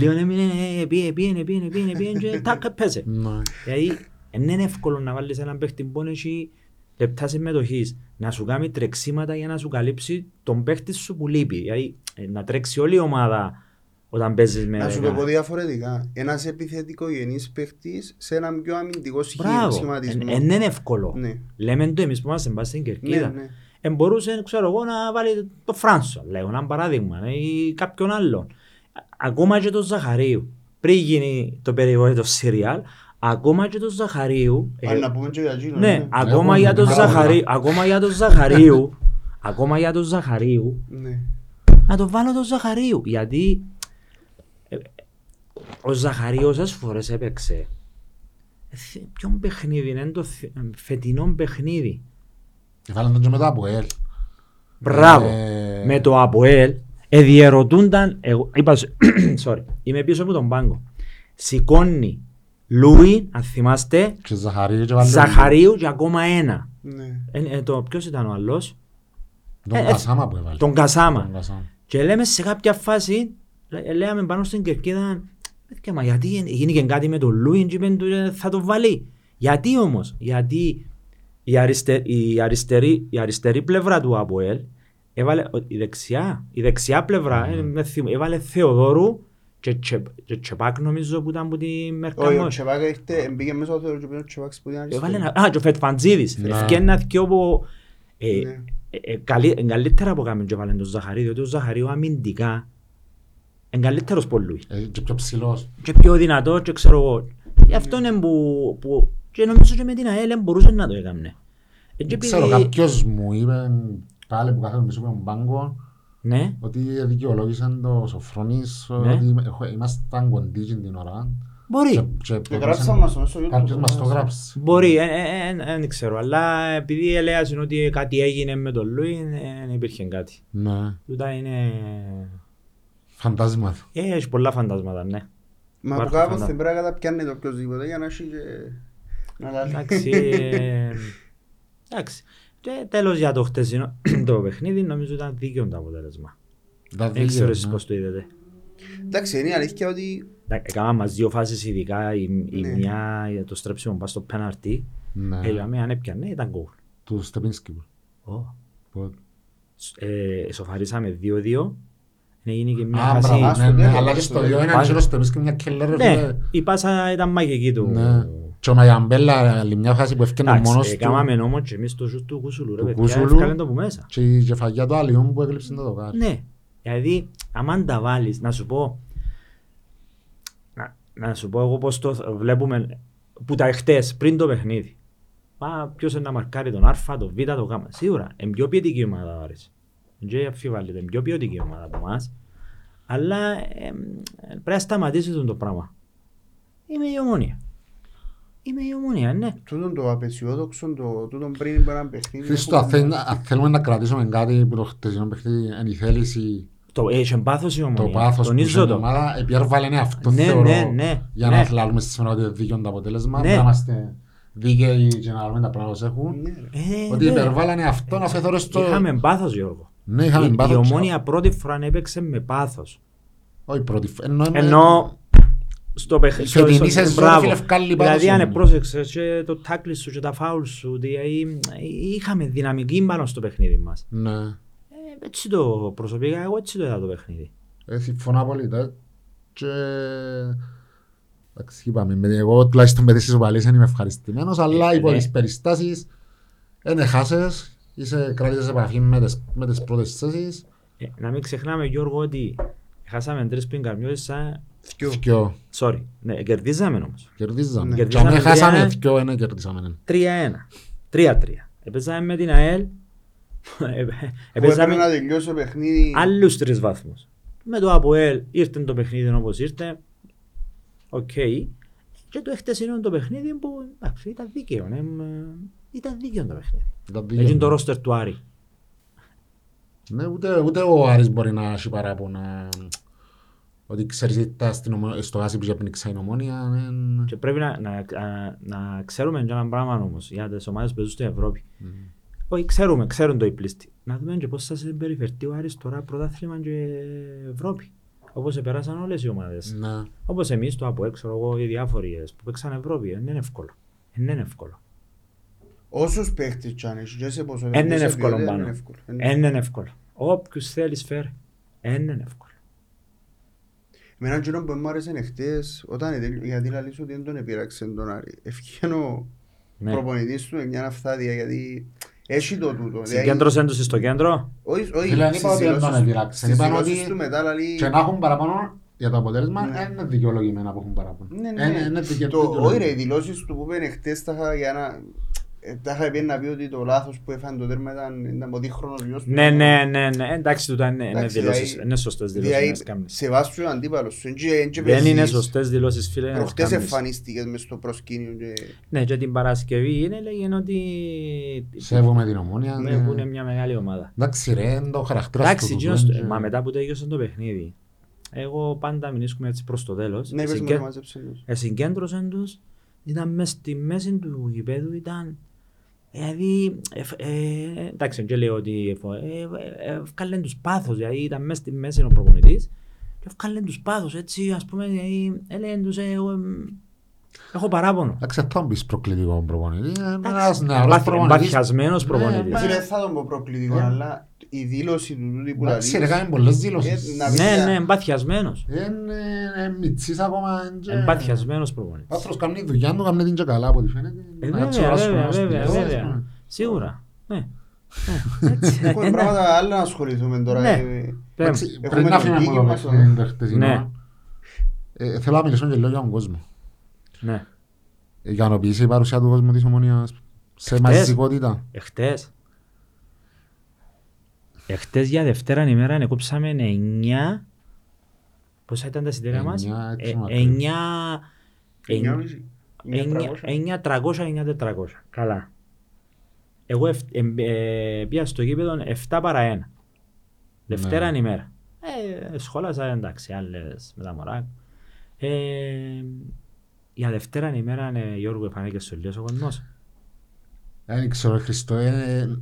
Λίγο έμεινε, ε, πήγε, πήγαινε, πήγαινε, πήγαινε, πήγαινε και τάκ, πέσε. Ναι. Δηλαδή, δεν είναι εύκολο να βάλεις έναν παίχτη που έχει λεπτά συμμετοχής, να σου κάνει τρεξίματα για να σου καλύψει τον παίχτη σου που λείπει. Δηλαδή, ε, να τρέξει όλη η ομάδα όταν παίζεις με Να σου το δέκα. πω διαφορετικά. Ένας επιθετικογενής παίχτης σε έναν πιο αμυντικό Μπράβο, σχηματισμό. δεν είναι εύκολο. Ναι. Λέμε το εμείς που είμαστε μπας στην Ναι, Κερκίδα. Ναι. Ε, μπορούσε, ξέρω εγώ, να βάλει το Φράνσο, λέω ένα παράδειγμα, ε, ή κάποιον άλλον. Α- Ακόμα και το Ζαχαρίου. Πριν γίνει το περιβόητο σύριαλ, ακόμα και το Ζαχαρίου. ε, Αλλά να πούμε και για εκείνο. ναι, ακόμα Έχουμε για το πάρα πολλά. Ζαχαρίου, ακόμα για το Ζαχαρίου, ακόμα για το Ζαχαρίου, Ναι. να το βάλω το Ζαχαρίου. Γιατί ε, ο Ζαχαρίου όσες φορές έπαιξε. Ε, θε- Ποιον παιχνίδι είναι το θε- ε, φετινό παιχνίδι. Βάλαν τον και μετά από ελ. Μπράβο. Ε, Με το ΑΠΟΕΛ εδιαιρωτούνταν. Εγώ, είπα, σου- sorry, είμαι πίσω από τον πάγκο. Σηκώνει Λούι, αν θυμάστε, Και Ζαχαρίου και βάλαν Ζαχαρίου και ακόμα ένα. Ναι. Ε, ε, το, ποιος ήταν ο άλλος, Τον ε, ε, Κασάμα που έβαλε. τον Κασάμα. Τον Κασάμα. Και λέμε σε κάποια φάση, λέ- λέμε πάνω στην κερκίδα, «Παιδιά, μα γιατί γίνηκε κάτι με τον Λούιν και είπεν του, «Ε, θα το βάλει. Γιατί όμως, γιατί η, αριστε, η, αριστερή, η αριστερή πλευρά του ΑΠΟΕΛ έβαλε, ο- η δεξιά, η δεξιά πλευρά, ε, με θυμ- έβαλε Θεοδόρου και, Τσε, και Τσεπάκ νομίζω που ήταν από τη Όχι, ο Μερκαμός. Τσεπάκ ήρθε, μπήκε μέσα ο Θεός και πήγε ο Τσεπάκς που ήταν Έβαλε αριστερό. ένα- Α, και ο Φετφαντζίδης. Ναι. Ευκαιρνα δυο από... ε, Ναι. ε, ε, καλύ- ε, Καλύτερα από κάμεν και έβαλε τον Ζαχαρί, διότι ο Ζαχαρίου αμυντικά είναι καλύτερος από Λούι. Ε, Και πιο ψηλός. Και πιο δυνατός και ξέρω εγώ. Γι' αυτό είναι που, που και νομίζω και με την ΑΕΛ δεν μπορούσε να το έκανε. Ε, και Δεν ξέρω, επειδή- κάποιος μου είπε πάλι που κάθεται πίσω από τον πάγκο Ναι, ότι δικαιολόγησαν το Σοφρόνης Ναι. ότι έχω- ήμασταν κοντοί εκείνη την ώρα. μπορεί. Και- και Και γράψαν μας μέσα στο YouTube. Κάποιος μας το γράψει. Μπορεί, δεν ξέρω. Αλλά επειδή έλεγαν ότι κάτι έγινε με τον Λούι, δεν υπήρχε κάτι. Ναι, Τούτα είναι... φαντάσματα. Ε, έχει πολλά φαντάσματα, ναι. Μα από Υπάρχουν κάπως φαντά- δεν πρέπει να καταπιάνει το οποιοσδήποτε για να έχει και... Να λαλεί. Εντάξει. ε, Εντάξει. Και τέλος για το χτεσινό το παιχνίδι νομίζω ήταν δίκαιο το αποτέλεσμα. Δηλαδή, Δεν ξέρω ναι. εσείς πώς το είδατε. Εντάξει, είναι η αλήθεια ότι Εντάξει, Έκανα μας δύο φάσεις ειδικά, η, η Ναι. μια για το στρέψιμο πας στο πέναρτι. Ναι, Ε, για μένα αν έπιανε ήταν γκολ. του Στεπίνσκι. Ω. που- Ε, Σοφαρίσαμε 2-2. Ναι, έγινε και μια Α, φάση... μπράβο, στο ναι, ναι, τέλος, αλλά και στο στο τέλος. δύο Πάλι. είναι ο Στεπίνσκι μια κελέρα. ρε Ναι, φίλε. η πάσα ήταν μαγική του. Ναι. Και ο Μαγιαμπέλα, άλλη μια φάση που έφτιανε Εντάξει, μόνος ε, του. Κάμαμε όμως και εμείς το σούτ του Κούσουλου ρε Του παιδιά, Κούσουλου. έφκαλε το που μέσα. Και η κεφαγιά του Αλιών που έκλειψε το δοκάρι. Ναι, δηλαδή άμα τα βάλεις, να σου πω, να, να σου πω εγώ πώς το βλέπουμε που τα εχθές πριν το παιχνίδι. Μα ποιος είναι να μαρκάρει τον Α, τον Β, τον Γ. Σίγουρα, είναι πιο ποιοτική ομάδα ο Άρης. Δεν και αφιβάλλεται, είναι πιο ποιοτική ομάδα από εμάς. Αλλά ε, πρέπει να σταματήσει τον το πράγμα. Είμαι η ομόνια. Είμαι η ομόνια, ναι. τούτον το απεσιόδοξο, το τούτον πριν από ένα παιχνίδι. Χρήστο, αν θέλ- αν θέλουμε να κρατήσουμε κάτι που το χτεσινό παιχνίδι είναι η θέληση, Το έχει πάθος η το ομόνια. πάθος που Τονίζω στην το. ομάδα, επιέρβαλε αυτό Ναι, θεωρώ ναι, ναι, για ναι. να λάβουμε στη σήμερα ότι είναι δίκαιο το αποτέλεσμα, Ναι. πρέπει να είμαστε δίκαιοι και να λάβουμε τα πράγματα όπως έχουν. Ναι, ρε. Ε, Ότι ναι. υπερβάλλανε αυτό να φεθώρε στο... Είχαμε πάθος Γιώργο. Ναι, είχαμε Η- Η πάθος. ομόνια πρώτη φορά έπαιξε με πάθος. Όχι πρώτη φορά. Ενώ- Ενώ στο Η παιχνίδι. φετινή σεζόν, φίλε, ευκάλλει πάθος Δηλαδή η αν ομόνια. πρόσεξες και το τάκλις σου και τα φάουλ σου, δηλαδή, είχαμε δυναμική πάνω στο παιχνίδι μας. Ναι. Ε, Έτσι το προσωπικά, εγώ έτσι το είδα το παιχνίδι. Ε, συμφωνώ απόλυτα. Και... Εντάξει, είπαμε, με- εγώ τουλάχιστον με τις ισοπαλίες δεν είμαι ευχαριστημένος, αλλά Ε, υπό ναι. τις περιστάσεις δεν χάσες, είσαι κράτησες επαφή με τις, με τις πρώτες θέσεις. Ε, να μην ξεχνάμε Γιώργο ότι χάσαμε τρεις πριν καρμιώσεις σαν... Θκυο. Δυο. Sorry, ναι, κερδίζαμε όμως. Κερδίζαμε. Ναι. Και αν Κερδίζαμε δεν χάσαμε τρία. δυο, δεν κερδίσαμε. 3-1. 3-3. Επαίζαμε με την ΑΕΛ. Που έπρεπε Επαίζαμε να τελειώσει το παιχνίδι. άλλους τρεις βαθμούς. Με το ΑΠΟΕΛ ήρθε το παιχνίδι όπως ήρθε. Οκ. Και το χτεσινό το παιχνίδι που εντάξει, ήταν δίκαιο. ε, μ, Ήταν δίκαιο το παιχνίδι. Ήταν Έτσι είναι το δίκαιο. ρόστερ του Άρη. Ναι, ούτε, ούτε ο Άρης μπορεί να έχει παράπονα ότι ξέρεις ήταν στην ομο- στο Άσι που είχε πνίξει η Ομόνοια. ε, Και πρέπει να, να, να, να ξέρουμε και ένα πράγμα όμως για τις ομάδες που παίζουν στην Ευρώπη. Όχι, ξέρουμε, ξέρουν το οι πλήστοι. Να δούμε και πώς θα συμπεριφερθεί ο Άρης τώρα πρωτάθλημα και Ευρώπη. Όπως επέρασαν όλες οι ομάδες. Ναι. Όπως εμείς το από έξω, εγώ οι διάφοροι που παίξαν Ευρώπη, δεν είναι εύκολο. Δεν είναι εύκολο. Όσους παίχτες κι αν έχει και σε πόσο Δεν είναι σε εύκολο ποιότητα, πάνω. είναι εύκολο. Δεν είναι εύκολο. Όποιος θέλεις φέρει. Δεν είναι εύκολο. Εμένα εκείνο που μου άρεσε χτες, όταν ετέλει- γιατί λαλείς ότι δεν τον επήραξε τον Άρη. Ευκαιρία ο Ναι. προπονητής του με μια αυθάδεια γιατί έχει το τούτο. Δηλαδή, Συγκέντρωσαν τους στο κέντρο. Όχι, όχι, Φίλε, δεν στις είπα ότι δεν τον δηλώσεις του- επήραξε. στις Είπαν δηλώσεις ότι- του μετά λαλεί... Και να έχουν παραπάνω για το αποτέλεσμα, Ναι. δεν είναι δικαιολογημένα που έχουν παραπάνω. Ναι, Ε, ναι. Είναι δικαι- Το, όχι ρε, οι δικαιολογημένα. δηλώσεις του που είπαν χτες τα είχα για να... ε, Τα είχα πει να πει ότι το λάθος που έφανε το τέρμα ήταν, ήταν από δίχρονος γιος του. Ναι, ναι, ναι, ναι. Εντάξει, τούτα είναι, είναι Εντάξει, δηλώσεις. δηλαδή- Είναι σωστές δηλώσεις. Δηλαδή, να τις κάνεις. σεβάσου ο αντίπαλος σου. εν και- εν και Δεν είναι παίζεις. σωστές δηλώσεις, φίλε. να τις Προχτές κάνεις. εμφανίστηκες μες στο προσκήνιο και... Ναι, και την Παρασκευή είναι λέγει ότι. Σέβομαι την ομόνια. Ναι, ναι. που είναι μια μεγάλη ομάδα. Εντάξει ρε, είναι το χαρακτήρας Εντάξει, του. εκείνος- δεν- μα μετά που τέλειωσε το παιχνίδι, εγώ πάντα μηνύσκουμε έτσι προς το τέλος. Ναι, πες μου συγκέ- να μαζέψε τους. ε, συγκέντρωσαν τους, ήταν μες στη μέση του γηπέδου, ήταν... Δηλαδή, ε, ε, εντάξει, δεν λέω ότι εφο- ε, ε, ε, ευκάλεν τους πάθος, δηλαδή ήταν μέσα στη μέση ο προπονητής και ευκάλεν τους πάθος, έτσι, ας πούμε, δηλαδή, έλεγαν τους, ε, εγώ, εμ, έχω παράπονο. Εντάξει, αυτό είναι πεις προκλητικό προπονητή. Είναι ένας Εντάξει, νεαρός εμπάθ- προπονητής. εμπαθιασμένος Ναι, προπονητής. μα- Φίλε, δεν θα τον πω προκλητικό, Ε. αλλά η δήλωση του τούτη που Εντάξει, ρε, λαλείς... κάνει πολλές δηλώσεις. Ε, να- Ναι, ναι, εμπαθιασμένος. Είναι είναι μητσής ακόμα. και- Εμπαθιασμένος Ο προπονητής. άνθρωπος κάνει τη δουλειά του, κάνει την και καλά από ό,τι φαίνεται. Ε, Να έτσι βέβαια, οράσουμε βέβαια, ένας βέβαια, πηγές, βέβαια. ας πούμε. Σίγουρα. Ναι. Ναι, έτσι. Έχουμε πράγματα άλλα να ασχοληθούμε τώρα. Ναι. ε, Πέμ. Εντάξει, Έχουμε Πριν να τον φύγουμε Κίκη από το μας, παιχνίδι το χτεσινό, Ναι. ε, Θέλω να μιλήσω και λίγο για τον κόσμο. Ναι. Ε, Ικανοποιήσει η παρουσία του κόσμου της Ομονίας σε μαζικότητα. Εχθές. Εχθές για Δευτέρα ημέρα ανεκόψαμε 9... Πόσα ήταν τα εισιτήρια μας; Εννιά, έτσι Ε, μακριά. 9... εννιά μισή. εννιά τραγώσια. 900 900 Καλά. Εγώ ευ- εμ- ε, πήγα στο γήπεδο 7 παρά 1. Δευτέρα Ναι. ημέρα. Ε, σχόλασα εντάξει, άλλες με τα μωρά. Ε, για Δευτέρα ημέρα, ε, Γιώργο, εφανήκε στο λίγο ο κόσμος. Δεν ξέρω, Χριστό, ε,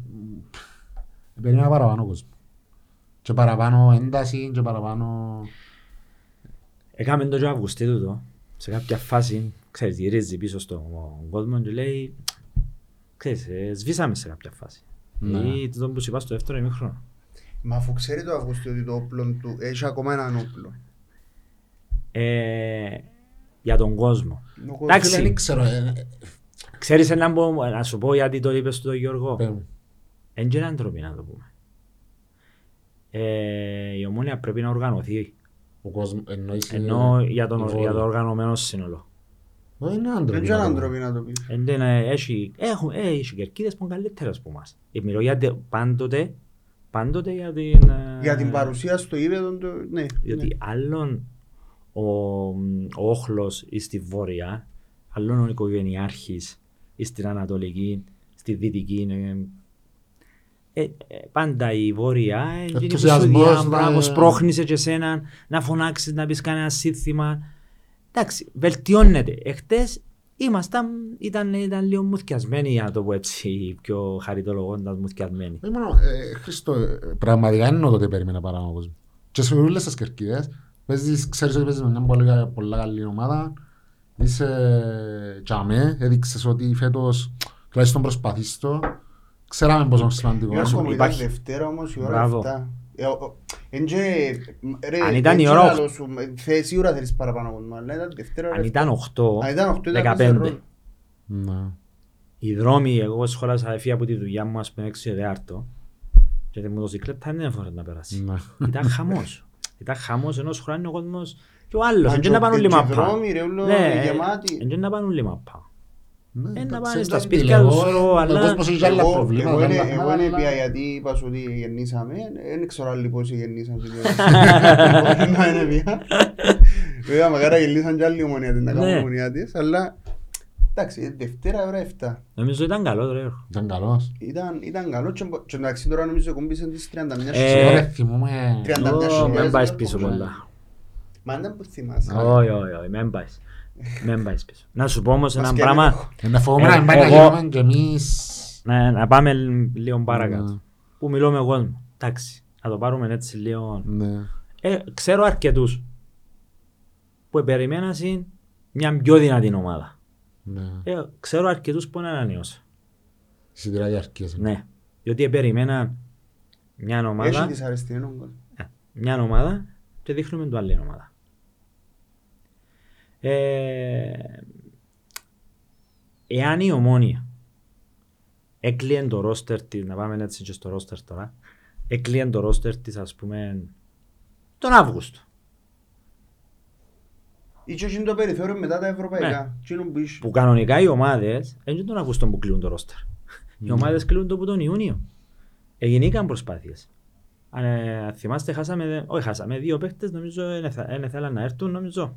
περίμενα παραπάνω κόσμο. Και παραπάνω ένταση και παραπάνω... Έκαμε το και ο Αυγουστή τούτο, σε κάποια φάση, ξέρεις, γυρίζει πίσω στον κόσμο και λέει, ξέρεις, ε, σβήσαμε σε κάποια φάση. Ναι. Ή τούτο που σου είπα στο δεύτερο ημίχρονο. Μα αφού ξέρει το Αυγούστιο ότι το όπλο του έχει ακόμα έναν όπλο. Ε, για τον κόσμο. Ο κόσμος- Εντάξει. Δεν ξέρω, ε, Ξέρεις ένα που, να σου πω γιατί το είπες του τον Γιώργο. Πέ μου. Εν και είναι άνθρωποι να το πούμε. Ε, η ομόνια πρέπει να οργανωθεί. Ο κόσμος εννοείς... ε, Ενώ για, τον, ο- για το οργανωμένος σύνολο. Όχι, είναι Δεν άντροποι. είναι έναν τρόπο να το πεις. Εν δεν, ε, έχει, έχουν, ε, έχει κερκίδες που είναι καλύτερες από εμάς. Ε, μιλώ για τε- πάντοτε, πάντοτε για την... ε, Για την παρουσία στο γήπεδο, το- ναι. Διότι ναι. άλλον ο, ο όχλος εις στη βόρεια, άλλον ο οικογενειάρχης εις στην ανατολική, στη δυτική. Ε, ε, ε, πάντα η βόρεια ε, εκείνη που σου Ενθουσιασμός, διά, ναι. μπράβο, σπρώχνησε και εσένα να φωνάξεις, να πεις κανένα σύνθημα. Εντάξει, βελτιώνεται. Εχθές ήμασταν, ήταν, ήταν λίγο μουθιασμένοι για να το πω έτσι, πιο χαριτολογώντας μουθιασμένοι. Όχι μόνο, ε, Χριστό, ε, πραγματικά είναι τότε περίμενα παραπάνω κόσμος. Και σε όλες τις κερκίδες, παίζεις, ξέρεις ότι παίζεις με μια πολύ, πολύ καλή ομάδα, είσαι τζαμέ, έδειξες ότι φέτος τουλάχιστον προσπαθείς το, ξέραμε πόσο σημαντικό Γιώργο μου, είναι. ήταν υπάρχει. Δευτέρα όμως η ώρα Μπράβο. 7. Ε, ο- ο- εν και- ρε, Αν ήταν εν η και ώρα λαλό σου, ε, θε- σίγουρα θέλεις παραπάνω κόσμο, αλλά ήταν Δευτέρα ώρα Αν 7. ήταν 8, Αν ήταν 8 ήταν 15. ρόλο. Ναι. Οι δρόμοι, εγώ σχόλασα έφυγα από τη δουλειά μου, ας πούμε, 6 Δεάρτο και τη μοτοσυκλέτα δεν έφερε να περάσει. Ναι. Ήταν χαμός. Ήταν χαμός ενός χρόνου ο κόσμος και ο άλλος. Μα Δεν και να ο- πάνε και όλοι οι μαπά. δρόμοι, ρε, όλο Ναι, γεμάτοι. δεν να πάνε όλοι μαπά. Ναι, να εντάξει, πάνε στα εντάξει, σπίτια εγώ, τους, ε, ο, ο αλλά- κόσμος έχει άλλα Εγώ- προβλήματα, εγώ είναι- άλλα Εγώ πράγματα, είναι αλλά- πια γιατί είπα σου ότι γεννήσαμε, δεν ξέρω άλλοι πόσοι γεννήσαν. Δεν είναι πια. Βέβαια μακάρα γελίσαν κι άλλοι ομονία την να κάνουν Ναι. ομονία της, αλλά εντάξει, Δευτέρα ώρα 7. Νομίζω ήταν καλό το έργο. Ήταν καλός. Ήταν, ήταν καλό και, μπο- και εντάξει τώρα νομίζω κομπήσαν τις 31 Ε, χιλιάδες. Ωραία, θυμούμαι... 30 Ω, χιλιάδες Μην πάεις ευρώ πίσω πολλά. πολλά. Μα δεν που θυμάσαι. Όχι, όχι, όχι, μην πάεις. Μην πάει πίσω. Να σου πω όμως ένα Μας πράγμα, και Είναι φοβούμαι Ε, να πάει να εγώ- γίνουμε κι εμείς... να, να πάμε λίγο παρακάτω. Ναι. Που μιλώ με κόσμο. Εντάξει, να το πάρουμε έτσι λίγο. Ναι. Ε, ξέρω αρκετούς που περιμέναν μια πιο δυνατή ομάδα. Ναι. Ε, ξέρω αρκετούς που είναι ανανεώσω. Εισιτήρια διαρκείας. Ναι, διότι περιμέναν μια Έχει ομάδα, δυσαρεστή εννοώ. ε, μια ομάδα και δείχνουμε το άλλη ομάδα. Ε, εάν η ομόνια έκλειε το ρόστερ της, να πάμε έτσι και στο ρόστερ τώρα, έκλειε το ρόστερ της ας πούμε τον Αύγουστο. Ή και εκείνο το περιθώριο μετά τα ευρωπαϊκά. Ναι. Εκείνο που είσαι. Που κανονικά οι ομάδες, δεν είναι τον Αύγουστο που κλείνουν το ρόστερ. Οι ομάδες κλείνουν το που τον Ιούνιο. Εγινήκαν προσπάθειες. Αν ε, θυμάστε, χάσαμε, όχι χάσαμε, δύο παίχτες νομίζω δεν θέλαν να έρθουν νομίζω.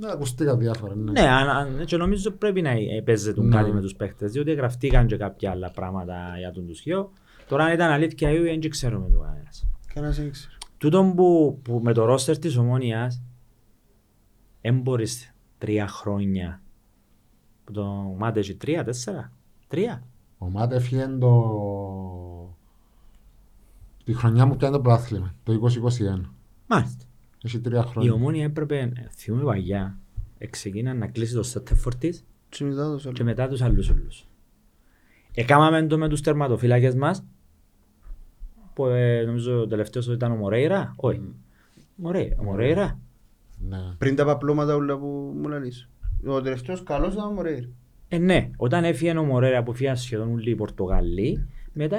Ναι, ακουστήκα διάφορα. Ναι. Ναι, αν, αν, και νομίζω πρέπει να ε, παίζεται Ναι. κάτι με τους παίχτες, διότι γραφτήκαν και κάποια άλλα πράγματα για τον τους χειό. Τώρα αν ήταν αλήθεια ή όχι, δεν ξέρουμε το κανένας. Κανένας δεν ήξερε. Τούτον που, που με το ρόστερ της ομόνιας δεν μπορείς τρία χρόνια που το μάτε έχει τρία, τέσσερα, τρία. Ο Μάτε έφυγε το... Τη χρονιά μου πιάνε το πρωτάθλημα, το 2021. Μάλιστα. Έχει τρία Η χρόνια. ομόνια έπρεπε, θυμούμαι παγιά, ξεκίνα να κλείσει το Στέτεφορ της Και μετά το και άλλο. μετά τους άλλους όλους. Εκάμαμε το με τους τερματοφύλακες μας, που ε, νομίζω ο τελευταίος ήταν ο Μορέιρα, όχι. Μορέιρα, ο Μορέιρα. Ναι. Πριν τα παπλώματα όλα που μου λαλείς. Ο τελευταίος καλός ήταν ο Μορέιρα. Ε, ναι, όταν έφυγε ο Μορέιρα που φύγαν σχεδόν όλοι οι Πορτογαλοί, μετά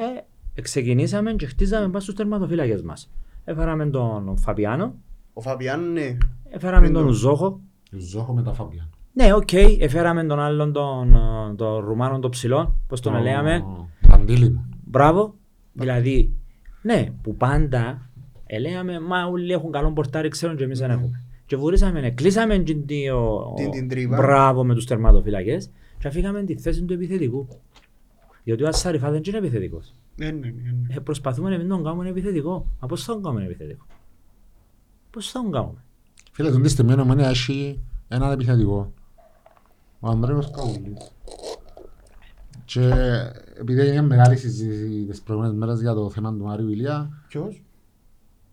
ε, ξεκινήσαμε και χτίζαμε πάνω στους τερματοφύλακες μας. Έφεραμε τον Φαμπιάνο, Ο Φαμπιάνο, ναι. έφεραμε Πριν τον τον- Ουζόχο. Ουζόχο μετά Φαμπιάνο. Ναι, οκ, έφεραμε τον άλλον τον, ε, τον Ρουμάνο τον ψηλό, πώς τον λέμε. Παντιλιμόν. Μπράβο. Δηλαδή, ναι, που πάντα έλεγαμε, μα όλοι έχουν καλό πορτάρι, ξέρουν και εμείς δεν έχουμε. Και βουρήσαμε, ναι, κλείσαμε την, την, Την- την τρύπα. Μπράβο με τους τερματοφυλακές και αφήκαμε τη θέση του επιθετικού. Διότι ο Ασσαριφά δεν είναι επιθετικός. Ναι, ναι, ναι, ναι. Ε, προσπαθούμε να μην τον κάνουμε επιθετικό. Μα πώς θα τον κάνουμε επιθετικό; Πώς θα τον κάνουμε; Φίλε, τον τη στιγμή η Ομόνια έχει έναν επιθετικό. Ο Ανδρέος Καούλης. Και επειδή έγινε μεγάλη συζήτηση τις προηγούμενες μέρες για το θέμα του Μάριου Ηλία, Ποιος;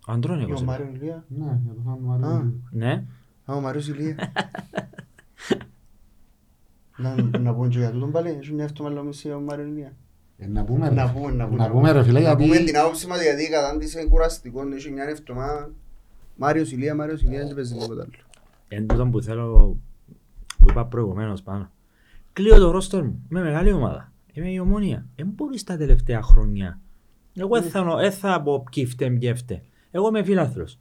Ο Αντρώνικος. Ο είπε. Μάριο Ηλία; ναι, για το θέμα του Μάριου Α. Ηλία. Ναι. Α, ο Μάριος Ηλία. Να, να πούμε και για τούτον πάλι, έχει μια εβδομαλόμηση ο Μάριο Ηλία. Ε, Να πούμε, Να ρε. πούμε, να πούμε. Να πούμε ρε φίλε, Να πούμε γιατί την άποψη μας γιατί η κατάντηση είναι κουραστικό, έχει μια εβδομάδα. Μάριος Ηλία, Μάριος Ηλία, δεν παίζει τίποτα άλλο. Εν τούτον που θέλω, που είπα προηγουμένως πάνω. Κλείω το ρόστερ μου με μεγάλη ομάδα. Είμαι η ομόνια. Δεν μπορεί τα τελευταία χρόνια. Εγώ δεν θα, δεν θα πω ποιοι φταίει, ποιοι φταίει. Εγώ είμαι φίλαθλος.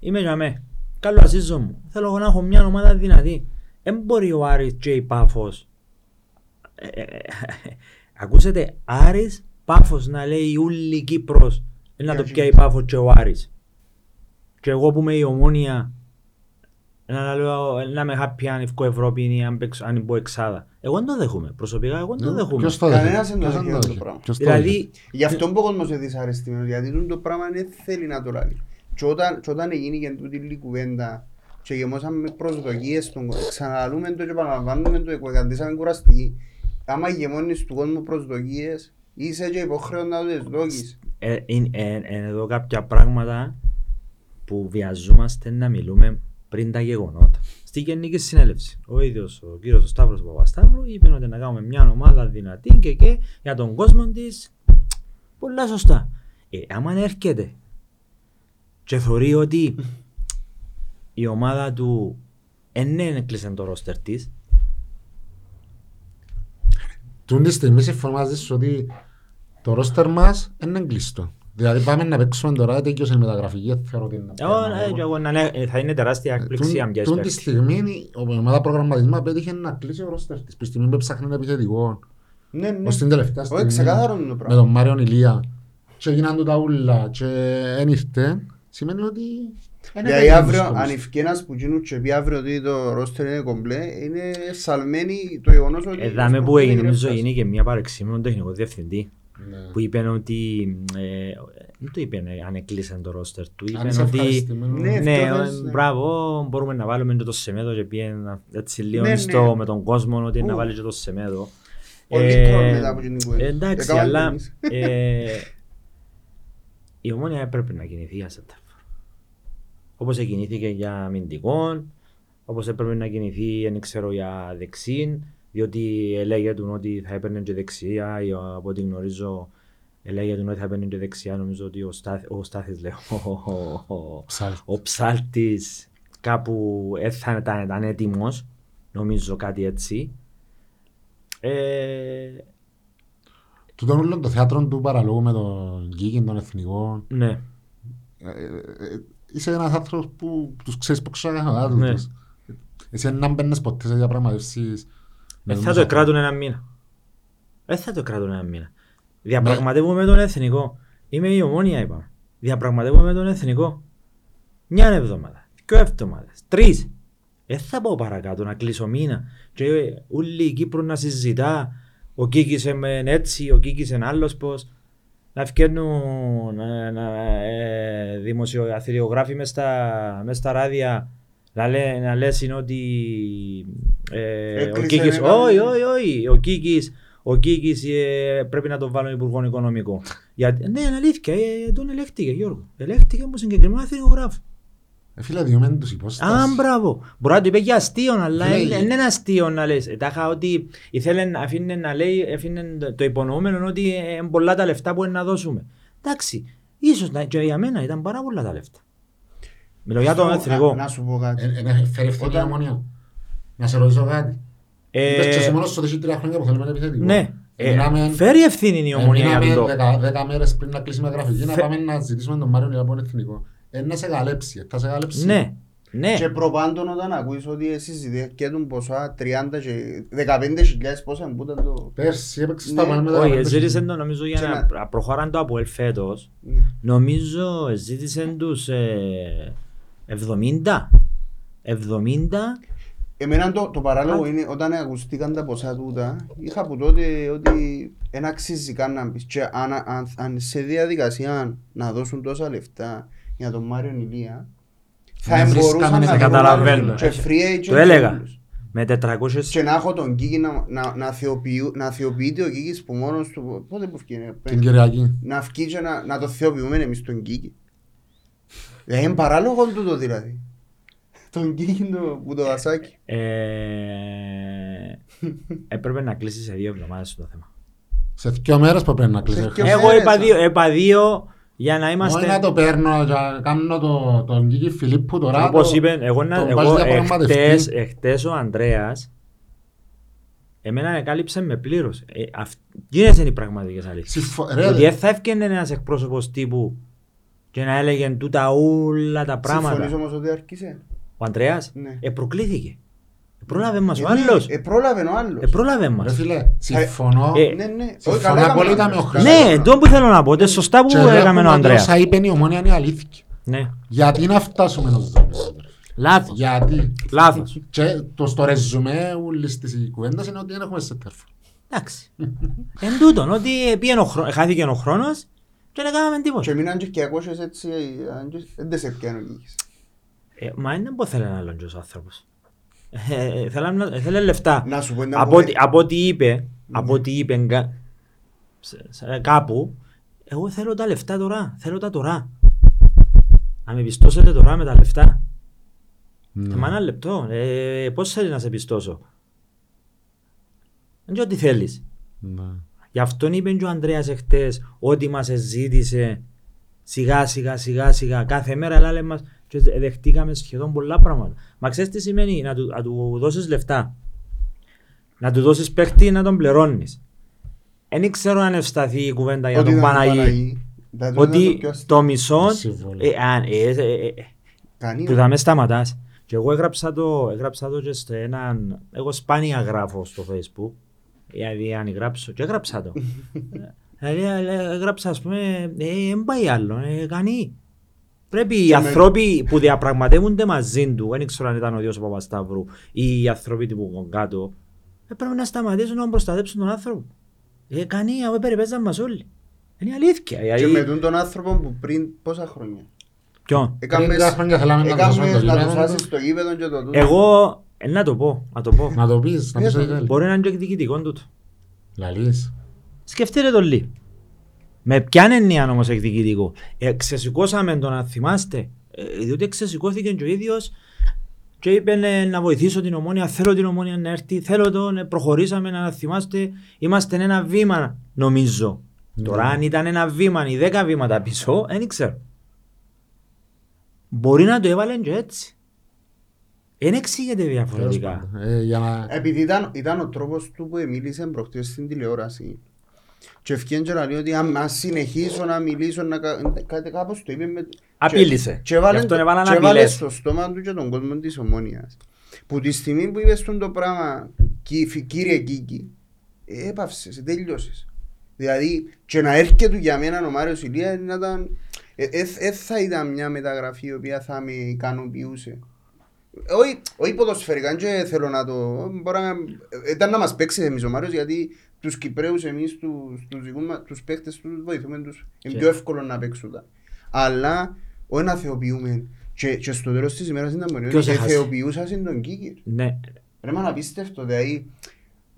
Είμαι για με. Καλό ασύζω μου. Θέλω εγώ να έχω μια ομάδα δυνατή. Δεν μπορεί ο Άρης και η Πάφος. Ε, ε, ε, Ακούσετε, Άρης, Πάφος να λέει ούλη Κύπρος. Ε, Να το Για πιάει η Πάφος και ο Άρης. Και εγώ που είμαι η ομόνια να λέω να με happy αν ευκώ Ευρώπη ή αν, παίξω, αν μπω εξάδα. Εγώ δεν το δέχομαι. Προσωπικά εγώ δεν το δέχομαι. Ποιος το Κανένας δέχεται, δεν το ποιος δέχεται δέχεται, το πράγμα. ποιος το δέχεται. Δηλαδή, Γι' αυτό που ο κόσμος είναι δυσαρεστημένος, γιατί τούτο το πράγμα δεν θέλει να το λέει. Και όταν, και όταν έγινε και τούτη η κουβέντα και γεμώσαμε προσδοκίες στον κόσμο, ξαναλούμε το και επαναλαμβάνουμε το και καταντήσαμε κουραστικοί. Άμα γεμώνεις του κόσμου προσδοκίες, είσαι και υποχρέον να το δεις ε, είναι ε, ε, εδώ κάποια πράγματα που βιαζόμαστε να μιλούμε πριν τα γεγονότα. Στη Γενική Συνέλευση, ο ίδιος ο κύριος Σταύρος Παπασταύρου είπε ότι να κάνουμε μια ομάδα δυνατή και, και για τον κόσμο της. Πολλά σωστά. Ε, άμα έρχεται και θεωρεί ότι η ομάδα του δεν έκλεισε το ρόστερ της, Τούν τη στιγμή συμφωνώ μαζί σου ότι το ρόστερ μας είναι κλειστό. Δηλαδή πάμε να παίξουμε τώρα, τέτοιος η μεταγραφική, δεν θεωρώ ότι είναι θέμα. θα είναι τεράστια έκπληξη αν πιάσει Τούν τη παίκτη. στιγμή η ομάδα προγραμματισμού πέτυχε να κλείσει ο ρόστερ της. Που στιγμή που ψάχνει ένα επιθετικό. Ναι, ναι. Ως την τελευταία Όχι, στιγμή. ξεκάθαρο είναι το Με πράγμα. τον Μάριον Ηλία. Και έγιναν του τα ούλα και δεν ήρθε. σημαίνει ότι δεν Δηλαδή είναι αύριο, δύσκολος. αν ευκεί ένας που γίνουν και πει αύριο ότι το ρόστερ είναι κομπλέ, είναι σαλμένοι το γεγονός ότι... Εδώ με που έγινε, νομίζω γίνει και μια παρεξή με τον τεχνικός διευθυντής Ναι. που είπε ότι. Ε, δεν το είπε ε, αν έκλεισε το ρόστερ του. Αν Είπε είσαι ότι. ευχαριστημένος. Ναι, Ναι, αυτό ε, θες, ναι. μπράβο, μπορούμε να βάλουμε και το Σεμέδο και πήγαινε έτσι λίγο Ναι, στο- ναι. με τον κόσμο ότι να Ου. βάλεις και το Σεμέδο. Πολύ Ε, τρόλ μετά από την κουβέντα. Εντάξει, Έκαναν αλλά εμείς. ε, η ομόνια έπρεπε να κινηθεί για σέντερφορ. Όπως κινήθηκε για αμυντικό, όπως έπρεπε να κινηθεί, δεν ξέρω, για δεξίν, διότι έλεγε του ότι θα έπαιρνε και δεξιά, ή από ό,τι γνωρίζω, έλεγε του ότι θα έπαιρνε και δεξιά, νομίζω ότι ο, Στάθ, ο Στάθης, λέω, ο, ο- ο- Ψάλτης. ο ψάλτης κάπου ε, θα ήταν, ήταν έτοιμος, νομίζω κάτι έτσι. Ε, Τούτον όλο το θέατρο του παραλόγου με τον Γκίκιν, τον εθνικό. ναι. Ε, ε, ε, Είσαι ένας άνθρωπος που τους ξέρεις που ξαγανά Ναι. τους. Εσύ δεν μπαίνεις ποτέ σε διαπραγματεύσεις. Με Ε, τους θα το ανθρώπους. κράτουν ένα μήνα. Ε, θα το κράτουν ένα μήνα. Διαπραγματεύομαι με τον εθνικό. Είμαι η ομόνια, είπαμε. Διαπραγματεύομαι με τον εθνικό. Μια εβδομάδα, δύο εβδομάδες, τρεις. Δεν θα πάω παρακάτω να κλείσω μήνα. Και ε, όλη η Κύπρο να συζητά. Ο Κίκης είναι έτσι, ο Κίκης είναι άλλος πώς. Να βγαίνουν να, να, ε, δημοσιογράφοι μες στα, μες στα ράδια να, λέ, να λες είναι ότι ε, ο Έκλεισε Κίκης, ένα- όχι, όχι, όχι, ο Κίκης, ο Κίκης ε, πρέπει να τον βάλουν υπουργό οικονομικό. Γιατί, ναι, είναι αλήθεια, ε, τον ελέγχτηκε Γιώργο. Ελέγχτηκε από συγκεκριμένο εθνικογράφο. Ε, Φίλε, διωμένοι τους Α, υπόσταση. μπράβο. Μπορεί να το είπε για αστείο, αλλά Φίλε, είναι ε- είναι ένα αστείο να λες. Ε, Τάχα ότι ήθελε να αφήνε να λέει, αφήνε το υπονοούμενο ότι είναι πολλά τα λεφτά που είναι να δώσουμε. Εντάξει, ίσως να- και για μένα ήταν πάρα πολλά τα λεφτά. Μιλώ για τον Να- εθνικό. Να σου πω κάτι. Ε, ε, Φέρει ευθύνη η Όταν- ομονία. Να σε ρωτήσω κάτι. Ε, Είπες και εσύ μόνος σου ότι έχει τρία χρόνια που θέλουμε να επιθετικό. Ναι, ε, Μιλάμε- φέρει ευθύνη η ομονία για Μείναμε αυτό. δεκα- δέκα μέρες πριν να κλείσουμε γραφική να Φε- πάμε να ζητήσουμε τον Μάριο Λιαπών εθνικό. Ε, να σε καλέψει, ε, θα σε καλέψει. Ναι, ναι. Και προπάντων όταν ακούεις ότι εσείς συζητούν ποσά 30 και 15.000 πόσα που ήταν το... Πέρσι έπαιξε Ναι. στα πάνω με τα Όχι, πέντε ζήτησες χιλιάδες. το νομίζω για Και να να- προχωράν το από φέτος. Ναι. Νομίζω ζήτησες τους ε, 70. 70 Εμένα το, το παράλογο Α. είναι όταν ακουστήκαν τα ποσά τούτα, είχα από τότε ότι δεν αξίζει καν να πεις και αν, αν, αν σε διαδικασία να δώσουν τόσα λεφτά για τον Μάριο Ηλία, θα Ναι, εμπορούσαν βρίσκαμε να να το καταλαβαίνω. βάλουν και free agent Το έλεγα. και όλους. με 400 Και να έχω τον Κίκη να, να, να, θεοποιού, να θεοποιείται ο Κίκης που μόνος του, πότε που βγαίνει, Την Κυριακή. να βγει και να, να το θεοποιούμε εμείς τον Κίκη. Ε, είναι παράλογο τούτο δηλαδή. Τον Κίκη το, που το δασάκι. Ε, έπρεπε να κλείσεις σε δύο εβδομάδες το θέμα. Σε δύο μέρες που πρέπει να κλείσει. Σε δύο- Ε, Εγώ μέρες, είπα α. δύο, είπα δύο για να Όχι είμαστε. να το παίρνω και να κάνω το- τον Κίκη Φιλίππου τώρα. Όπως το- είπε, εγώ, να, τον εγώ βάζεις διαπραγματευτή. εχθές, εχθές ο Ανδρέας εμένα εκάλυψε με πλήρως. Ε, αυ- Γίνεσαι είναι οι πραγματικές αλήθειες. Συμφω- ρε, Ότι δεν θα έφτιανε ένας εκπρόσωπος τύπου και να έλεγε τούτα όλα τα πράγματα. Συμφωνείς όμως ότι άρχισε; Ο Ανδρέας Ναι. ε, προκλήθηκε. Ε, πρόλαβε μας ο Ε, ναι, άλλος. Ε, πρόλαβε ο άλλος. Ε, πρόλαβε Ρε μας. φίλε, συμφωνώ. Ε, Ναι, ναι. Όχι, συμφωνώ καλά έκαμε απόλυτα ο με ο Ανδρέας, Χρήστος. καλά Ναι, έκαμε. το που θέλω να πω, το σωστά που Και έκαμε λέγουμε ο ότι Ανδρέας. Όσα είπε η ομόνια είναι αλήθεια. Ναι, Γιατί να φτάσουμε εδώ. λάθος. Γιατί; Λάθος. Και το στο ρεζουμέ όλης της κουβέντας είναι ότι δεν έχουμε σε τέρφο. Εντάξει. Εν τούτον, ότι πήγαινε ο χρό- χάθηκε ο χρόνος και δεν κάναμε τίποτα. Και μείναν και 200 έτσι, ε, αν και- δεν σε πιάνει ο Κίκης. Ε, Μα είναι που θέλει να άλλον ο άνθρωπος. Ε, ε, θέλαμε να- Θέλει λεφτά. Να σου πω ένα Από που- ό,τι- Από ό,τι είπε, από ό,τι είπε κα- σε- σε- κάπου, εγώ θέλω τα λεφτά τώρα. Θέλω τα τώρα. Να με πιστώσετε τώρα με τα λεφτά. Ναι. Ε, Μα ένα λεπτό. Ε, πώς θέλεις να σε πιστώσω; Δεν ξέρω τι θέλεις. Ναι. Γι' αυτόν είπε και ο Ανδρέας εχθές ότι μας ζήτησε σιγά σιγά σιγά σιγά κάθε μέρα λάλε μας και δεχτήκαμε σχεδόν πολλά πράγματα. Μα ξέρεις τι σημαίνει να του, να του δώσεις λεφτά. Να του δώσεις παίχτη να τον πληρώνεις. Δεν ξέρω αν ευσταθεί η κουβέντα για Ότι τον ήταν ο Παναγί. Παναγί. Δηλαδή, ήταν Ότι το πιο αστείο. το μισό Συμβόλαιο. ε, αν- ε, ε, ε, ε, Κανείς. που θα με σταματάς. Και εγώ έγραψα το, έγραψα το και σε έναν... Εγώ σπάνια γράφω στο facebook. Δηλαδή αν γράψω και έγραψα το. Δηλαδή ε, έγραψα ας πούμε, ε, δεν πάει άλλο, ε, κανεί. Πρέπει οι Και με- άνθρωποι που διαπραγματεύονται μαζί του, δεν ξέρω αν ήταν ο Διός Παπασταύρου ή οι άνθρωποι του που κάτω, ε, πρέπει να σταματήσουν να προστατέψουν τον άνθρωπο. Ε, κανεί, αφού περιπέζαν μας όλοι. Είναι η αλήθεια. Και Δηλαδή, με τον τον άνθρωπο που πριν πόσα χρόνια; Ποιον; Έκαμες- λίγα χρόνια θέλαμε να δώσουμε έκαμες το να γήπεδο. τους άσεις στο γήπεδο και το τούτο. Εγώ, ε, να το πω, να το πω. Να το πεις, να πεις Ε, ότι θέλει. Μπορεί να είναι και εκδικητικό τούτο. Λαλείς. Σκεφτείτε το λίγο. Με ποια έννοια όμως εκδικητικό. Ε, ξεσηκώσαμε τον να θυμάστε. Ε, διότι ξεσηκώθηκε και ο ίδιος και είπε ε, να βοηθήσω την ομόνια, θέλω την ομόνια να έρθει, θέλω τον, ε, προχωρήσαμε να θυμάστε. Είμαστε ένα βήμα νομίζω. Ναι. Τώρα αν ήταν ένα βήμα ή δέκα βήματα πίσω, δεν ξέρω. Μπορεί να το έβαλε και έτσι. Δεν εξηγείται Τέλος διαφορετικά. πάντων. Ε, Για να... Επειδή ήταν, ήταν ο τρόπος του που μίλησε προχτές στην τηλεόραση. Και ευκαιρία και να λέει ότι αν αν συνεχίσω να μιλήσω, να κα- κάτι κάπως το είπε με... Απείλησε. Και, και έβαλε, Γι' αυτόν έβαλαν και έβαλε απειλές. στο στόμα του και τον κόσμο της ομόνιας. Που τη στιγμή που είπες τον το πράγμα, «Κι- κύριε Κίκη, ε, έπαυσες, τέλειωσες. Δηλαδή, και να έρχεται του για μένα ο Μάριος Ηλίας να ήταν... Ε, ε, ε, θα ήταν μια μεταγραφή η οποία θα με ικανοποιούσε. Όχι, όχι ποδοσφαιρικά, και θέλω να το... Μπορεί να, ήταν να μας παίξει εμείς ο Μάριος, γιατί τους Κυπρέους εμείς, τους, τους, δικούς μας, τους παίχτες τους βοηθούμε τους. Είναι Και- πιο εύκολο να παίξουν τα. Αλλά, όχι να θεοποιούμε. Και, και στο τέλος της ημέρας ήταν μόνο Ποιος ότι έχασε; θεοποιούσαν τον Κίκερ. Ναι. Ρε μα απίστευτο, δηλαδή...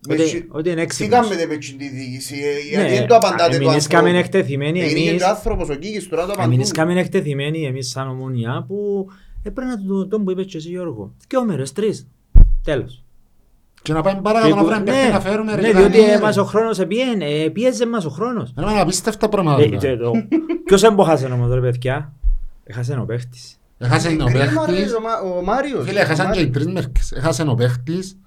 Ότι- με σι- ότι είναι Τι έξυπνος. κάνετε με την διοίκηση, ε, Ναι, γιατί δεν το απαντάτε το εμείς κάμεν εκτεθειμένοι, Είναι εμείς- και ο άνθρωπος ο Κίκης, τώρα το Εμείς απαντούν. κάμεν εκτεθειμένοι εμείς σαν ομονιά που έπρεπε να το, τον που είπες και εσύ Γιώργο. Δυο μέρες, τρεις. Τέλος. Και να πάμε παρακάτω να βρούμε παίχτη να φέρουμε ρε ναι, και διότι να- ε, μας ο χρόνος επίεν, ε, πίεζε μας ο χρόνος. Ρε, είναι απίστευτα πράγματα. Ε, και το- Ποιος έμποχασε όμως ρε παιδιά; Έχασε ο παίχτης. Έχασε ο Κρίμα, ρε, παίχτης. ο Μα- ο Μάριος. Φίλε, έχασαν Ο και οι Μάριος. τρεις μέρκες. Έχασε ο παίχτης,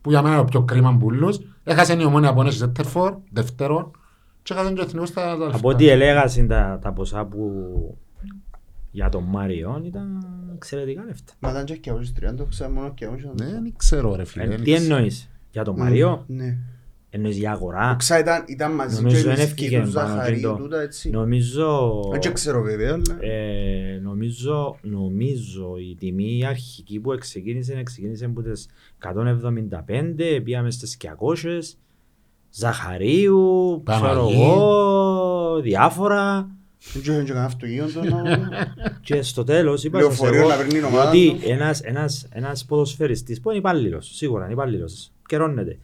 που για μένα είναι ο πιο κρίμα μπουλούς. Έχασε η ομόνια από νέση Ζέτερφορ, δεύτερον. Και έχασαν και ο εθνικός στα τα Από λεφτά. ό,τι έλεγασαν τα, τα ποσά που για τον Μάριο ήταν εξαιρετικά λεφτά. Μα ήταν και και αγώσεις 30, ξέρω μόνο και αγώσεις. Ναι, δεν ξέρω ρε φίλε. Ε, δεν Τι ξέρω. εννοείς για τον Μάριο, Ναι. εννοείς για αγορά; Ξα ήταν, ήταν μαζί και Νομίζω η δεν Μισκή έφυγε του πάνω Ζαχαρίου, και το- τούτα έτσι. Νομίζω... Δεν ξέρω βέβαια, αλλά... Ε, νομίζω, νομίζω η τιμή αρχική που ξεκίνησε, ξεκίνησε από τις 175, πήγαμε στις 200, Ζαχαρίου, ξέρω Παναγί. εγώ, διάφορα. Δεν ξέρω και κανένα αυτοκίνητο να... Και στο τέλος είπα σας Λεωφορείο εγώ, να παίρνει η ομάδα ότι του. ένας, ένας, ένας ποδοσφαιριστής που είναι υπάλληλος, σίγουρα είναι υπάλληλος, καιρώνεται,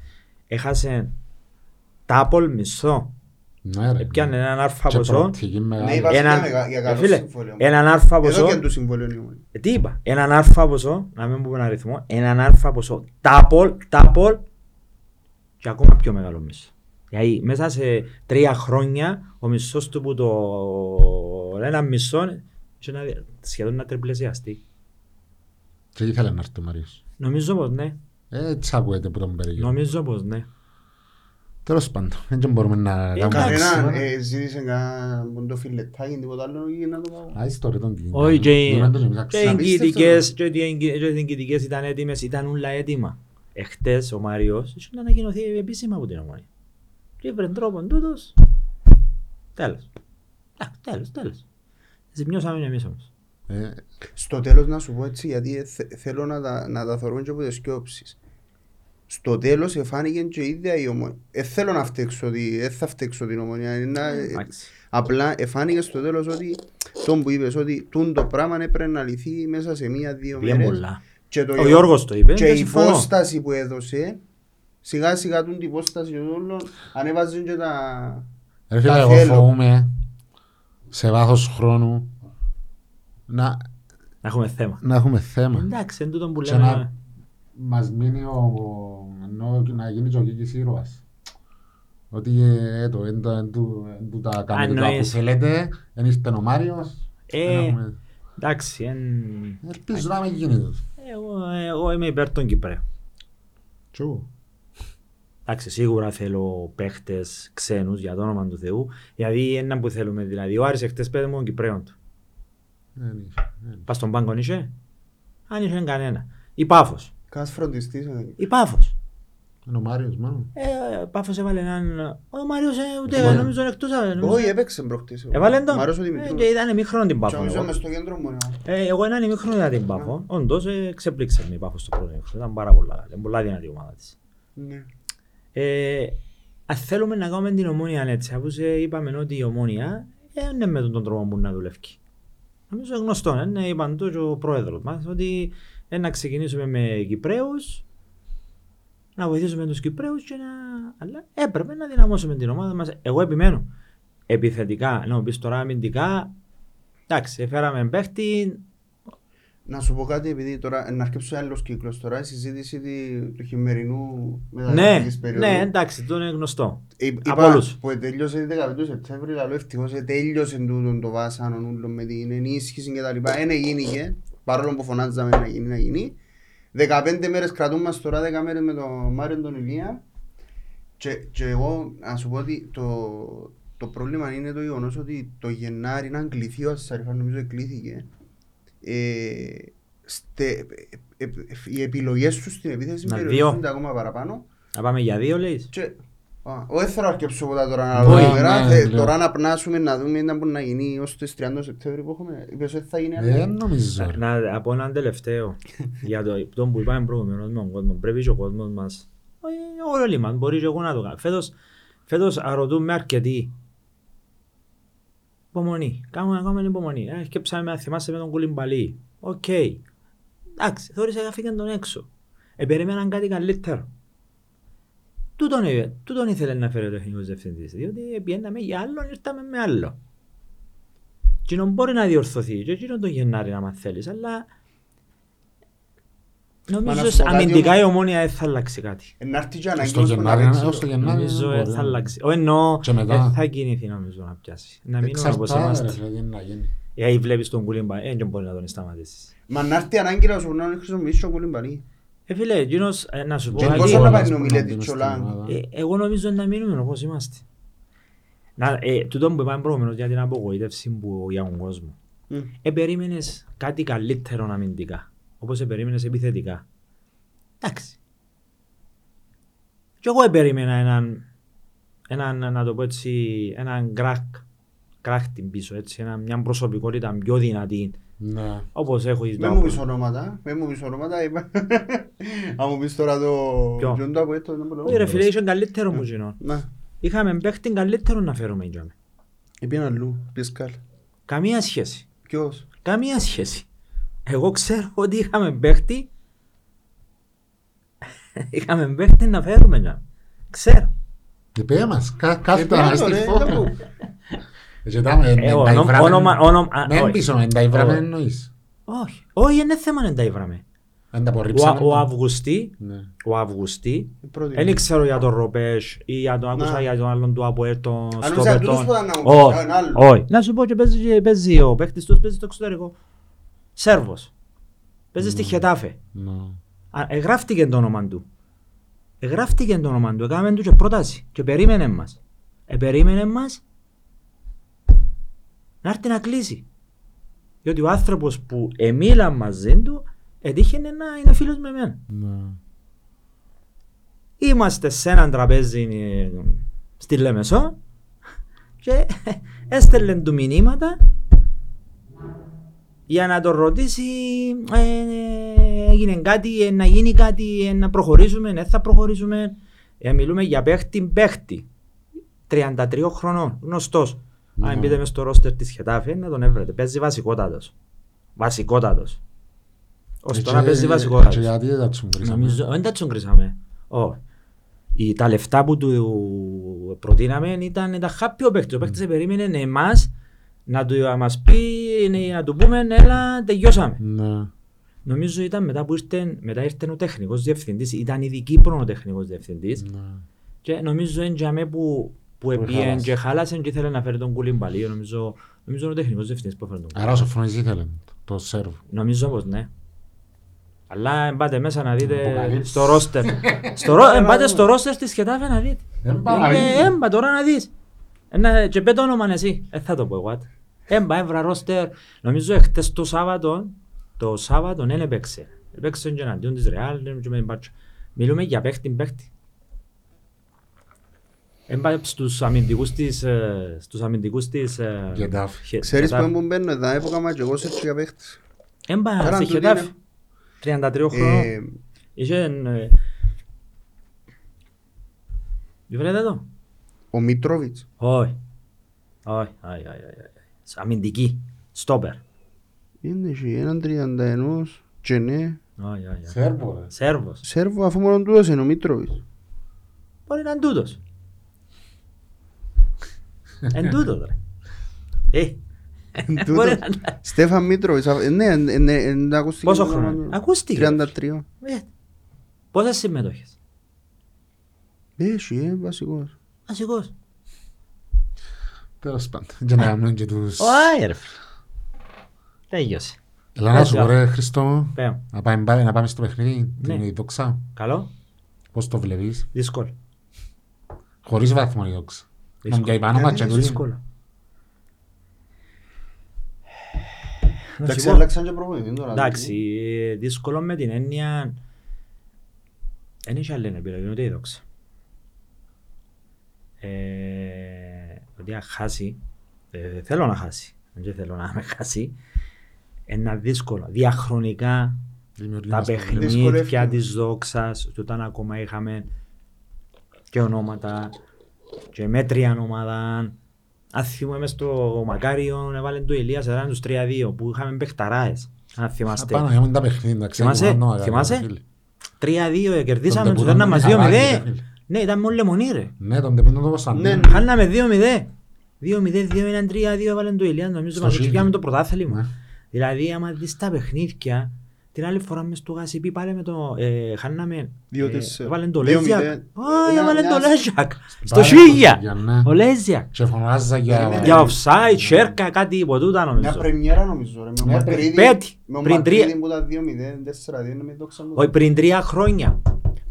έχασε τάπολ μισθό, Ναι, ρε. έπιανε έναν άρφα Και ποσό, προοπτική μεγάλη. Ναι, υπάρχει έναν- για μεγα- για ε, καλό φίλε, συμβόλαιο. έναν άρφα Εδώ ποσό, και του συμβολίου είναι η Ομόνια. Ε, Τι είπα, έναν αλφα ποσό, να μην πούμε ένα αριθμό, έναν αλφα ποσό, τάπολ, τάπολ και ακόμα πιο μεγάλο μισό. Δηλαδή μέσα σε τρία χρόνια ο μισός του που το ένα μισό είχε να, σχεδόν να τριπλασιαστεί. Και ήθελε να έρθει ο Μάριος. Νομίζω πως ναι, Ε, Έτσι ακούεται που τον περίγει. νομίζω πως ναι. Τέλος πάντων, δεν μπορούμε να κάνουμε... εντάξει. Κανέναν ε, ζήτησε κανένα ποντό φιλετάκι, τίποτα άλλο ή να το πάω. Άις το ρε τον κίνητο. Όχι και οι- Δεν το ζητάξω. και οι Απίστευτο. εγκυητικές- και οι εγκυ- και οι εγκυητικές ήταν έτοιμες, ήταν όλα έτοιμα. Εχθές ο Μάριος είχε να ανακοινωθεί επίσημα από την ομόνια. Και ήβρε τρόπον τούτος. Τέλος. Εντάξει, τέλος, τέλος. Ζημιώσαμε εμείς όμως. Ε, Στο τέλος να σου πω έτσι, γιατί ε, θε- θέλω να τα, να τα θωρούν και από τις σκιόψεις. Στο τέλος εφάνηκε και η ίδια η ομόνια. Ε, θέλω να φταίξω, ότι, ε, θα φταίξω την ομόνια. Είναι να- ε, Εντάξει. Απλά εφάνηκε στο τέλος ότι τον που είπες ότι τούν το πράγμα έπρεπε να λυθεί μέσα σε μία-δύο Πήγε μέρες. πολλά. Και, το, Ο Γιώργος το είπε και και η συμφωνώ. υπόσταση που έδωσε, σιγά σιγά τούν την υπόσταση και όλων, ανέβαζαν και τα... Ρε φίλε, Τα εγώ θέλω. φοβούμαι σε βάθος χρόνου να, Να έχουμε θέμα. να έχουμε θέμα. Εντάξει, εν τούτον που Και λέμε. να μας μείνει ο, ενώ να γίνει και ο Κίκης ήρωας. Ότι ε, το, εν, το, εν, του- εν του τα κανονικά που εννοείς. θέλετε, εν ήρθε ο Μάριος. Ε, εν έχουμε- Εντάξει, εν... Ελπίζω να μην γίνει τούτο. εγώ, εγώ είμαι υπέρ των Κυπρέων. Τσου. Εντάξει, σίγουρα θέλω παίχτες ξένους για το όνομα του Θεού. Γιατί ένα που θέλουμε, δηλαδή. Ο Άρης εχθές πέτε μου των Κυπρέων του. Δεν είχε, δεν. Πας στον πάγκο είχε. Αν είχε κανένα. Η Πάφος. Κάς φροντιστής. ε. Η Πάφος. Είναι ο Μάριος μάλλον. Ε, Πάφος έβαλε έναν... Ο Μάριος ε, ούτε Ναι. νομίζω είναι εκτός. ε, νομίζω- Όχι, έπαιξε προχτές. Έβαλε τον. Μ' άρεσε ο Ε, Δημητρούς. και ήταν ημίχρονο την Και Πάφο. νομίζω εγώ. μες στο κέντρο μου. ναι. Ε, Εγώ έναν ημίχρονο για την Πάφο. Όντως ε, ξεπλήξε με η Πάφο στο πρώτο ημίχρονο. Ήταν πάρα πολλά καλή. Πολλά δυνατή η ομάδα της. Ναι. Ε, αν θέλουμε να κάνουμε την ομόνια έτσι, αφού σε είπαμε ότι η ομόνια ε, είναι με τον τρόπο που να δουλεύει. Νομίζω γνωστό, ε, είναι είπαν το και ο πρόεδρος μας, ότι ε, να ξεκινήσουμε με Κυπρέους, να βοηθήσουμε τους Κυπρέους και να... Αλλά έπρεπε να δυναμώσουμε την ομάδα μας. Εγώ επιμένω. Επιθετικά, να μου πεις τώρα αμυντικά, εντάξει, έφεραμε παίχτη, Να σου πω κάτι, επειδή τώρα να αρκέψω άλλος κύκλος τώρα, η συζήτηση τη- του χειμερινού ναι, μεταγραφικής περίοδου. ναι, εντάξει, το είναι γνωστό. Ε, Από Είπα όλους. που τέλειωσε την 15 Σεπτέμβρη, αλλά ευτυχώς ε, τέλειωσε τούτο το βάσανο ούλο με την ενίσχυση και τα λοιπά. Ένα γίνηκε, παρόλο που φωνάζαμε να γίνει, να γίνει. 15 μέρες κρατούν μας τώρα, 10 μέρες με τον Μάριο τον Ηλία. Και, και εγώ να σου πω ότι το, το πρόβλημα είναι το γεγονός ότι το Γενάρη να κληθεί ο Ασαριφάν, νομίζω εκλήθηκε. Ε, στε, ε, ε, οι επιλογές τους στην επίθεση Να, περιορίζονται δύο. ακόμα παραπάνω. Να πάμε για δύο, λέεις. Και, α, όχι θέλω να αρκεψω ποτέ τώρα να Όχι, λέω τώρα, ναι, θε- λέω. τώρα να πνάσουμε να δούμε τι μπορεί να γίνει ως τις 30 Σεπτέμβρη που έχουμε. Είπες ότι θα γίνει Δεν άλλο. νομίζω. ρε. Να, από έναν τελευταίο για το, το που είπαμε προηγουμένως με τον κόσμο. Πρέπει και ο κόσμος μας, όχι, όλοι μας, μπορεί και εγώ να το κάνω. Φέτος, φέτος ρωτούμε αρκετοί. Υπομονή, κάνουμε, κάνουμε υπομονή. Ε, σκέψαμε να θυμάσαι με τον Κουλιμπαλί. Οκ. Εντάξει, θεώρησα ότι έφυγαν τον έξω. Ε, περίμεναν κάτι καλύτερο. Τούτον, ε, τούτον ήθελε να φέρει ο τεχνικός διευθυντής, διότι πιέναμε για άλλον, ήρθαμε με άλλο. Και μπορεί να διορθωθεί, και εκείνο το Γενάρη να μάθει θέλεις, αλλά Μα να νομίζω σου πω κάτι αμυντικά όμως. η Ομόνοια δεν θα αλλάξει κάτι. Ε, Να έρθει και ανάγκη Στο μας που να Γενάρη, παίξει. έως το Γενάρη. Νομίζω δεν δεν μπορεί. θα αλλάξει. Όχι εννοώ, Και μετά. δεν θα κινηθεί νομίζω να πιάσει. Να μείνουμε όπως Εξαρτάται, ρε, είμαστε. φίλε, τι είναι να γίνει. Ε, βλέπεις τον Κουλίμπα, ε, δεν μπορεί να τον σταματήσεις. Μα να έρθει ανάγκη να σου να χρησιμοποιήσει τον Κουλιμπαλί. Ε, φίλε, εκείνος, ε, να σου πω Και κάτι, πόσο να πάει Όλας ο που Μιλέτης είναι και ο στην Λάγκ. ομάδα. ε, εγώ νομίζω να μείνουμε όπως είμαστε. Να, ε, τούτο που είπαμε προηγουμένως για την απογοήτευση που για τον κόσμο. Μμ. Ε, περίμενες κάτι καλύτερο αμυντικά, όπως ε, περίμενες επιθετικά. Εντάξει. Κι εγώ ε, περίμενα έναν, έναν, να το πω έτσι, έναν κράκ, κράκ την πίσω, έτσι, ένα, μια προσωπικότητα πιο δυνατή, Ναι. όπως έχω εις Με μου πεις ονόματα, με μου πεις ονόματα, είπα. Αν μου πεις τώρα το... Ποιο; ποιον το από έτο, δεν μπορώ. Όχι ρε φίλε, είχε καλύτερος μου κοινό. Να, Είχαμε παίχτη καλύτερο να φέρουμε για μένα. επίαν αλλού, πισκάλ. Καμία σχέση. Ποιος; Καμία σχέση. Εγώ ξέρω ότι είχαμε παίχτη είχαμε παίχτη να φέρουμε για μένα. Ξέρω. Είπε μας, κα- κάθεται Επίαν να το, στη ρε, φώτα. δεν μου. Και τα- ε, Ε, με τα όνομα- υβράμε- όνομα- όνομα- α, Με όχι. πίσω, με τα υβράμε Όχι. εννοείς. Όχι. Όχι, είναι θέμα να τα ήβραμε. Δεν τα Ο, απορρίψαμε. ο Αυγουστή, Ναι. ο Αυγουστή, Η πρώτη. δεν ξέρω για τον Ροπές ή για τον άκουσα Να. για τον άλλον του από τον Αν στο νόμιζα τούτος πετόν. που ήταν να μου πεις, Όχι, έναν άλλο. όχι. Να σου πω και παίζει, και παίζει ο παίχτης τους, παίζει στο εξωτερικό. Σέρβος. Παίζει στη Χετάφε. Ναι. Α, Εγγράφτηκε το όνομα του. Εγγράφτηκε το όνομα του. Έκαμε του και πρόταση. Και περίμενε μας. Ε, περίμενε μας να έρθει να κλείσει. Διότι ο άνθρωπος που εμίλα μαζί του έτυχε να είναι φίλος με εμένα. Ναι. Είμαστε σε έναν τραπέζι ε, στη Λεμεσό και έστελνε του μηνύματα για να τον ρωτήσει ε, έγινε κάτι, ε, να γίνει κάτι, ε, να προχωρήσουμε, δεν θα προχωρήσουμε. Ε, μιλούμε για παίχτη παίχτη. 33 χρονών, γνωστός. Ναι. Αν μπείτε μες στο ρόστερ της Χετάφη να τον έβρετε. Παίζει βασικότατος. Βασικότατος. Ως Ε, τώρα και- παίζει και βασικότατος. γιατί δεν τα τσουμπρίσαμε. Νομίζω, δεν τα τσογκρίσαμε. Όχι. Οι, τα λεφτά που του προτείναμε ήταν τα χάπιο παίκτης. Ο παίκτης περίμενε εμάς να του μας πει, ναι, να του πούμε έλα τελειώσαμε. Ναι. Νομίζω ήταν μετά που ήρθε, μετά ήρθε ο τεχνικός διευθυντής, ήταν ήδη Κύπρο ο τεχνικός διευθυντής Ναι. και νομίζω είναι για μέ που, που επίεν χάλασε. και χάλασε και ήθελε να φέρει τον Κουλιμπαλί. Νομίζω, νομίζω είναι ο τεχνικός διευθυντής που έφερε τον Άρα ο Σοφρόνης ήθελε το σερβ. Νομίζω πως ναι. Αλλά πάτε μέσα να δείτε Αποκαλύψεις. στο ρόστερ. στο, ρο- ε, πάτε στο ρόστερ της Χετάφε να δείτε. Έμπα, Ε, είναι. Έμπα τώρα να δεις. Ένα, και πέτω όνομα εσύ. Ε, θα το πω εγώ. Έμπα, έβρα ρόστερ. Νομίζω εχθές το Σάββατο, το Σάββατο δεν έπαιξε. Έπαιξε και εναντίον της Ρεάλ και με την Μπάρτσα. Μιλούμε για παίχτη παίχτη. Έμπα στους αμυντικούς της... ε, Στους αμυντικούς της... ε, Γετάφ. Χε- Ξέρεις Γετάφ. που μπαίνω εδώ, έπαικα και εγώ σε έτσι για παίχτες. Έμπα Πέραν στη του Χετάφ. είναι. 33 χρονών. Ε, Είχε... ε, Βρέτε εδώ. Ο Μίτροβιτς. Όχι. Όχι. όχι, όχι, όχι, όχι. Αμυντική. Στόπερ. Είναι και έναν 31 και ναι. Όχι, όχι, όχι. Σέρβο, ρε. Σέρβος. Σέρβο αφού μόνο τούτος είναι ο Μίτροβιτς. Μπορεί να είναι τούτος. Εν τούτος ρε. Ε, Τούτο. μπορεί να είναι. Στέφαν Μίτροβιτς. α, Ναι, ε, ναι, ε, ναι, ακούστηκε. Πόσο το χρόνο όνομα είναι; του. Ακούστηκε. 33. Ε, Πόσες συμμετοχές; Έχει, ε, βασικός. Βασικός. Τέλος πάντων. Και να κάνουμε και τους... Όχι ρε φίλε. Τέλειωσε. Έλα να σου πω ρε Χριστό μου, Πέω. να πάμε, πάλι- να πάμε στο παιχνίδι, Ναι. την δόξα. Καλό. Πώς το βλέπεις; Δύσκολο. Χωρίς βαθμό η δόξα. Να Δύσκολο. μπει πάνω Γιατί μάτια είναι του. Δύσκολο. Να σου Εντάξει, πω. άλλαξαν και προπονητή τώρα. Εντάξει, ε, δύσκολο με την έννοια... Δεν έχει άλλη επιλογή, ούτε η δόξα. Ε, ότι αν χάσει, ε, θέλω να χάσει, δεν θέλω να με χάσει, είναι δύσκολο. Διαχρονικά Δημιουργεί τα μας προβλήματα. παιχνίδια Δυσκολεύει. της δόξας, και όταν ακόμα είχαμε και ονόματα και μέτρια ομάδα. Αν θυμούμε μες στο Μακάριο έβαλε το Ηλίας έναν τους 3-2 που είχαμε παιχταράες. Αν θυμάστε. Απάνω για τα παιχνίδια, εντάξει, Θυμάσαι; εγώ κάνω, Θυμάσαι; φίλε. 3-2 κερδίσαμε, Τον τους τεπούτο δέρναμε τον Μιχαλάκη, 2-0. Ρε φίλε. Ναι, ήταν μόνο λεμονί ρε. Ναι, τον τεπούντο το Κωνσταντίνο. Ναι, Χάναμε 2-0. 2-0, 2-0, 3-2 έβαλε το Ηλίας, νομίζω Στο μας Σίγη. πήγαμε το πρωτάθλημα. Ναι. Δηλαδή, άμα δεις τα παιχνίδια, την άλλη φορά μες στο Γασιπί πάλι με το... Ε, χάναμε... Δύο ε, τέσσερα. Έβαλε το Δύο Λέζιακ. μηδέν. Όχι, Ένα- έβαλε το μια- Λέζιακ. Στο Πάλι Σίγια. για ναι. Ο Λέζιακ. Και φωνάζα για... Περίμενε. Για offside, σέρκα, κάτι υποτούτα Μια νομίζω. πρεμιέρα νομίζω ρε. Με ο Μια Μακρύδη. πέτη. Με ο Πριν τρία- Μακρύδη που ήταν 2-0, 4-2 είναι με δόξα μου. Όχι, πριν τρία χρόνια.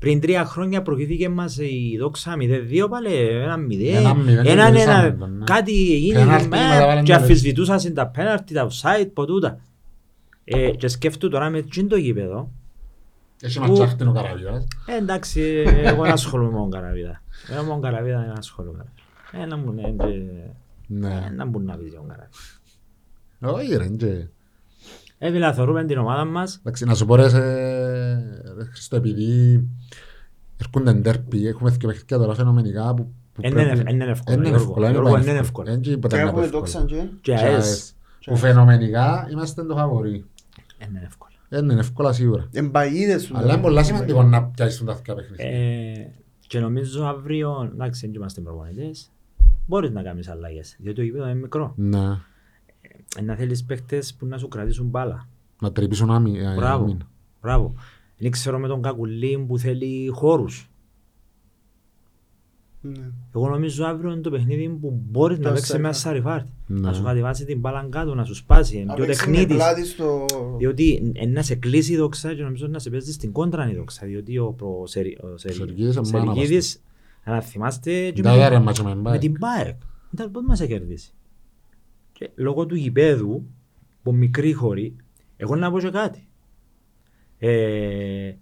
Πριν τρία χρόνια προηγήθηκε μας η δόξα 0-2 πάλι ένα 0. Ένα μηδέν, Έναν κερδίσαμε ένα. τον, ναι. Κάτι έγινε Πέναλτι, με- μετά βάλαν και το Λέζ. αφισβητούσαν τα πέναρτι, τα offside, ποτούτα. Ε, Και σκέφτου τώρα με τσιν το γήπεδο. Έχει Που- μας τσάχτην ο Καραβιάς. Ε, εντάξει, εγώ δεν ασχολούμαι με τον Καραβίδα. Εγώ με τον Καραβίδα δεν ασχολούμαι. Ε, να μου ναι, και- Ναι. ε, να μου να πεις για τον Καραβίδα. Όχι ρε, και... Ε, δηλαδή, θεωρούμε την ομάδα μας. Εντάξει, να σου πω ρε, σε- ρε Χριστό, επειδή έρχονται ντέρπι, έχουμε και παιχνίδια τώρα φαινομενικά που... που Είναι πρέπει- ευ- είναι εύκολο, Είναι Γιώργο. εύκολο, είναι Γιώργο, πάρα είναι εύκολο. εύκολο. Είναι ποτέ Και να έχουμε εύκολο. δόξα και. Και Και ΑΕΣ. ΑΕΣ. Που φαινομενικά είμαστε το φαβορί. Είναι εύκολο. Είναι εύκολα σίγουρα. Εμπαγίδες του. Αλλά είναι πολλά σημαντικό να πιάσεις τα αυτιά παιχνίδια. Ε, και νομίζω αύριο, εντάξει, δεν είμαστε προπονητές, μπορείς να κάνεις αλλαγές. Διότι το γήπεδο είναι μικρό. Ναι. Ε, να θέλεις παίχτες που να σου κρατήσουν μπάλα. Να τρυπήσουν άμυ- ε, Μπράβο. άμυνα. Μπράβο. Δεν ξέρω με τον Κακουλή που θέλει χώρους. Ναι. Εγώ νομίζω αύριο είναι το παιχνίδι που μπορείς να Το παίξεις με ένα Σαριφάρ. σαριφάρτ. Ναι. Να σου κατεβάσει την μπάλα κάτω, να σου σπάσει. Είναι Να πιο παίξει με τεχνίτης. πλάτη στο... Διότι ε, να σε κλείσει η δόξα και νομίζω να σε παίζει στην κόντρα η δόξα. Διότι ο, προ, ο, Σερι, ο, Σερι, Σεργίδης ο είναι μάνα Σεργίδης, αν θυμάστε, και Τα με, δάρε την- μάτσο με με μπάικ. την ΠΑΕΚ. Ήταν πώς μας κερδίσει; Και λόγω του γηπέδου, που μικρή χωρί, εγώ να πω και κάτι. Ε,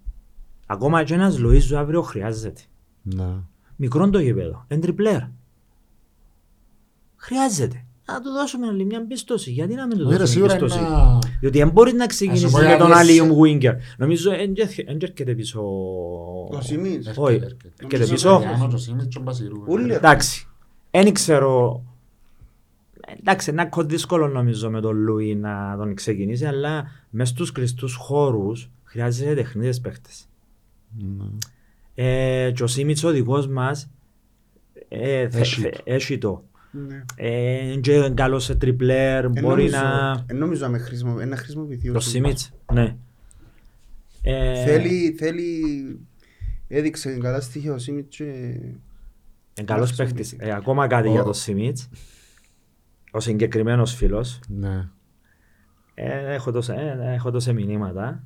ακόμα και ένας Λοΐζου αύριο χρειάζεται. Ναι. Μικρό το γηπέδο, είναι τριπλέρ. Χρειάζεται. Να του δώσουμε άλλη μια πίστοση. Γιατί να μην του Όχι, ρε, δώσουμε σίγουρα είναι πίστοση. να- Διότι δεν μπορείς να ξεκινήσεις πω, με τον άλλες- Αλίουμ Winger. Νομίζω δεν έρχεται πίσω... Ο Σιμίς. Έρχεται, Όχι, έρχεται. έρχεται Νομίζω πίσω. ότι Γιάννο, Τζοσίμις και ο Μπασιρού. Ούλοι. Εντάξει. Δεν ξέρω... Εντάξει, είναι ακόμα δύσκολο νομίζω με τον Λουί να τον ξεκινήσει, αλλά μες στους κλειστούς χώρους χρειάζεται τεχνίδες παίχτες. Ναι. Ε, και ο Σίμιτς ο δικός μας ε, θε- Έχει θε- το. έχει το. Ναι. Ε, και είναι καλός σε τριπλέρ, Εν μπορεί νομίζω- να... εν νομίζω να με χρησιμο- να χρησιμοποιηθεί ο Το Σιμίς. Σίμιτς, ναι. Ε, Θέλει, θέλει, έδειξε καλά στοιχεία ο Σίμιτς και... Είναι καλός να παίχτης. χρησιμοποιηθεί. Ε, ακόμα κάτι Ο- για το Σιμίτς. Ο συγκεκριμένος φίλος. Ναι. Ε, έχω, τόσα, ε, έχω τόσα μηνύματα.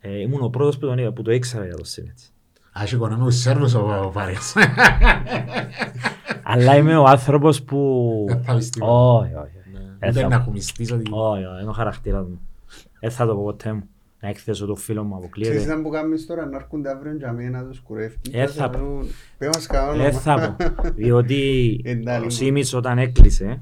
Ε, ήμουν ο πρώτος που, τον, είδα- που το ήξερα για το Σίμιτς. Α, έχει οικονομικούς Σέρβους ο ο Πάρης. Αλλά είμαι ο άνθρωπος που... Δεν θα πεις τίποτα. Όχι, όχι. όχι. Ναι. Ε, Ούτε θα- να ακουμιστείς ότι... Όχι, όχι, είναι ο χαρακτήρας μου. Δεν θα το πω ποτέ μου. Να εκθέσω το φίλο μου Ξέρεις αποκλείεται. να που κάνεις τώρα, να έρχονται αύριο για μένα να τους κουρεύει. Ε, θα πω. Πες μας κανένα Δεν όνομα. θα πω. Διότι Εντάξει. ο Σίμιτς όταν έκλεισε,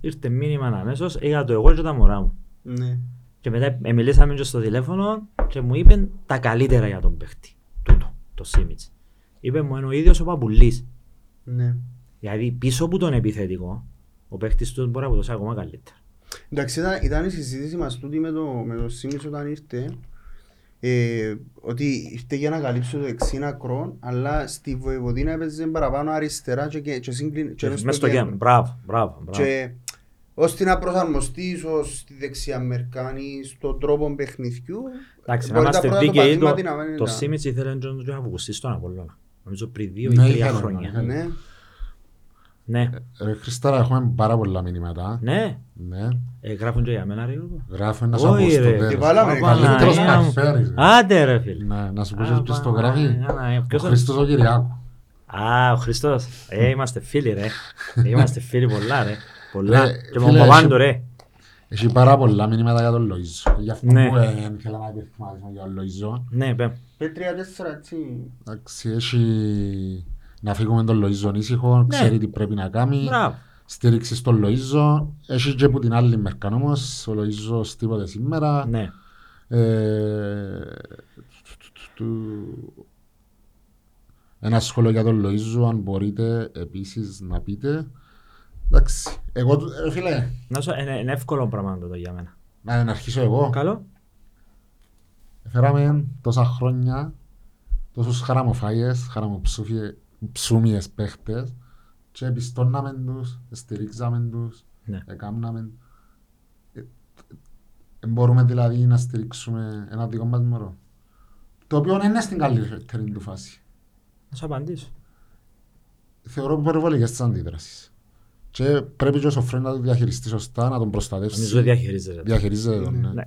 ήρθε μήνυμα αμέσως, είχα το εγώ και τα μωρά μου. Ναι. Και μετά ε, μιλήσαμε και στο τηλέφωνο και μου είπε τα καλύτερα για τον παίχτη. Τούτο, το Σίμιτς. Είπε μου είναι ο ίδιος ο Παπουλής. Ναι. Δηλαδή πίσω από τον επιθετικό, ο παίχτης του μπορεί να το ακόμα καλύτερα. Εντάξει, ήταν, ήταν η συζήτηση μας τούτη με το, με το Σίμις όταν ήρθε ε, ότι ήρθε για να καλύψει το δεξί ακρό αλλά στη Βοηβοδίνα έπαιζε παραπάνω αριστερά και, και, και, σύγκλιν, και μες Μες στο κέντρο. γέμο. Μπράβο, μπράβο. μπράβο. Και ώστε να προσαρμοστεί ίσως στη δεξιά μερκάνη, στον τρόπο παιχνιδιού. Εντάξει, να μπορεί τα είμαστε πρώτα του δίκαιοι, το, πατήματα να μένει το τα- Σίμιτς ήθελε να τον αποκουστεί στον Απολλώνα. Νομίζω πριν δύο ή Ναι, τρία ήθελε, χρόνια. Ναι. Ναι. Ναι, Ρε Χριστάρα, έχουμε πάρα πολλά μηνύματα. ναι. Ναι. Ε, γράφουν και για μένα ρε Γιώργο. Γράφω να σου Όχι, πω στο ρε. τέλος. Και βάλαμε, Ο Καλύτερος Παναγία μου. Μαρφέρης, ρε. Άντε ρε φίλε. Ναι, να σου πω Α, ποιος το Παναγία, γράφει. ναι, Ο ποιος το- Χριστός ο Κυριάκου. Α, ο Χριστός. Ε, είμαστε φίλοι ρε. Είμαστε φίλοι πολλά ρε. Πολλά. Ε, Και με φίλε, τον Παπάντο εσύ- ρε. Έχει πάρα πολλά μηνύματα για τον Λοΐζο. Γι' αυτό Ναι. που ε, ήθελα να υπερθυμάσουμε για τον Λοΐζο. Ναι, πέ. Πέ τρία-τέσσερα έτσι. Εντάξει, έχει να φύγουμε τον Λοΐζο ήσυχο, ξέρει τι πρέπει να κάνει. Μπράβο. Στήριξη στον Λοΐζο. Έχεις και από την άλλη μερκά όμως, ο Λοΐζος τίποτε σήμερα. Ναι. Ε, του- Ένα σχόλιο για τον Λοΐζο, αν μπορείτε επίσης να πείτε. Εντάξει, εγώ, του- ρε φίλε, Να σου, είναι, είναι εύκολο πράγμα το για μένα. να να αρχίσω εγώ. Καλό. Φέραμε τόσα χρόνια τόσους χαραμοφάγες, χαραμοψούμιες παίχτες και επιστώναμε τους, στηρίξαμε τους, Ναι. έκαμναμε. Ε, ε, μπορούμε δηλαδή να στηρίξουμε ένα δικό μας μωρό. Το οποίο δεν είναι στην καλύτερη του φάση. Να σου απαντήσω. Θεωρώ υπερβολικές τις αντίδρασεις. Και πρέπει και ο Σοφρέν να το διαχειριστεί σωστά, να τον προστατεύσει. Νομίζω διαχειρίζεται. Διαχειρίζεται τον, ναι.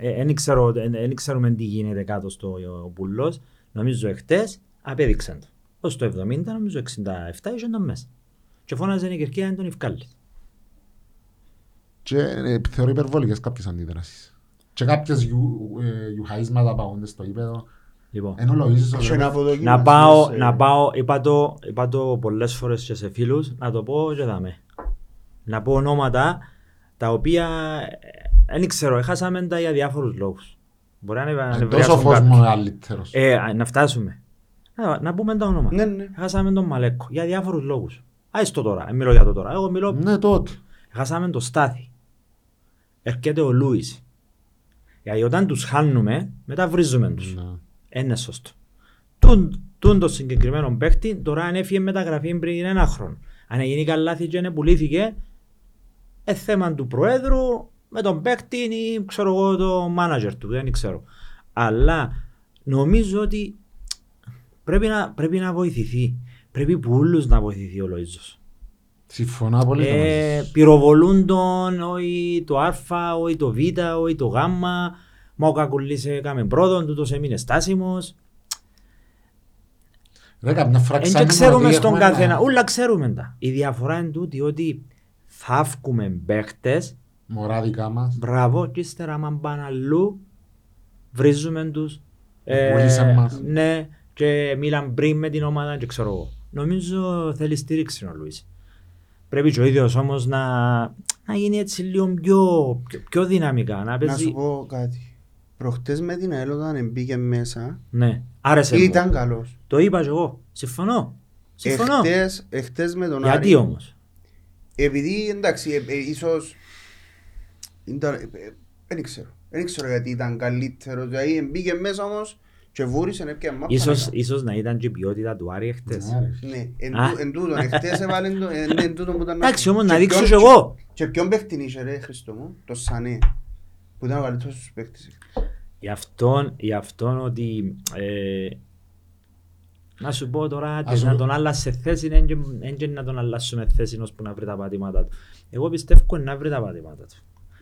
Δεν ξέρουμε τι γίνεται κάτω στο ο πουλός. Νομίζω εχθές απέδειξαν το. Ως το 70 νομίζω 67 είχε τον μέσα. Και φώναζε η Κερκία να τον ευκάλλει. Και ε, θεωρώ υπερβολικές κάποιες αντίδρασεις. Και κάποιες γιου, ε, γιουχαίσματα παγόνται στο ύπεδο. Λοιπόν, Ενώ Λοΐζος... Και να ε, αποδοκιμάσεις, να πάω, ε, να πάω, είπα το, είπα το πολλές φορές και σε φίλους, να το πω και δάμε. Να πω ονόματα τα οποία δεν ξέρω, έχασαμε τα για διάφορους λόγους. Μπορεί να είναι ε, να Τόσο φως μου είναι καλύτερος. Ε, α, να φτάσουμε. Να, να πούμε τα ονόματα. Ναι, ναι. Χάσαμε τον Μαλέκο για διάφορους λόγους. Άις το τώρα, δεν μιλώ για το τώρα. Εγώ μιλώ, Ναι, τότε. χάσαμε τον Στάθη. Έρχεται ο Λούις. Γιατί όταν τους χάνουμε, μετά βρίζουμε τους. Ναι. Είναι σωστό. Τούν, τούν το συγκεκριμένο παίχτη, τώρα αν έφυγε μεταγραφή πριν ένα χρόνο. Αν γίνει καλάθι και δεν πουλήθηκε, ε, θέμα του Προέδρου με τον παίχτη ή ξέρω εγώ το μάνατζερ του, δεν ξέρω. Αλλά νομίζω ότι πρέπει να, πρέπει να βοηθηθεί. Πρέπει που όλους να βοηθηθεί ο Λοΐζος. Συμφωνώ απολύτως. Ε, πυροβολούν τον, όχι το Α, όχι το Β, όχι το Γ. Μα ο Κακουλής έκαμε πρώτον, τούτος έμεινε στάσιμος. Ρε, καμιά φορά Εν και ξέρουμε ξέρουμε ότι στον έχουμε καθένα, ένα- όλα ξέρουμε τα. Η διαφορά είναι τούτη ότι θα βγούμε παίχτες, Μωρά δικά μας. μπράβο, και ύστερα άμα πάνε αλλού, βρίζουμε τους. Πουλήσαν μας. ναι, και μίλαν πριν με την ομάδα και ξέρω εγώ. Νομίζω θέλει στήριξη ο Λουίς. Πρέπει και ο ίδιος όμως να, να γίνει έτσι λίγο πιο, πιο, πιο δυναμικά, να Να παίζει. σου πω κάτι. Προχτές με την ΑΕΛ όταν μπήκε μέσα, Ναι, άρεσε μου. ήταν καλός. Το είπα και εγώ. Συμφωνώ. Συμφωνώ. Εχθές, εχθές με τον Γιατί Άρη, όμως; επειδή εντάξει, ε, ε, ίσως ήταν, ε, ε, δεν ξέρω. Δεν ξέρω γιατί ήταν καλύτερος. Δηλαδή μπήκε μέσα όμως και βούρισε έπιανε μάπα. Ίσως, μετά. ίσως να ήταν και η ποιότητα του Άρη εχθές. Ναι, ρε. Ναι, εν Α. τού- εν τούτον, εχθές έβαλε το, εν- εν τούτον που ήταν να- Εντάξει όμως Και να δείξω ποιον- κι εγώ. Και ποιον παίχτη είχε ρε Χριστό μου, το Σανέ, που ήταν ο καλύτερος στους παίχτες. Γι' αυτόν, γι' αυτόν ότι ε, να σου πω τώρα Ας να σου- τον άλλασε θέση δεν και- δεν και να τον αλλάσουμε θέση ώσπου να βρει τα πατήματα του. Εγώ πιστεύω να βρει τα πατήματα του.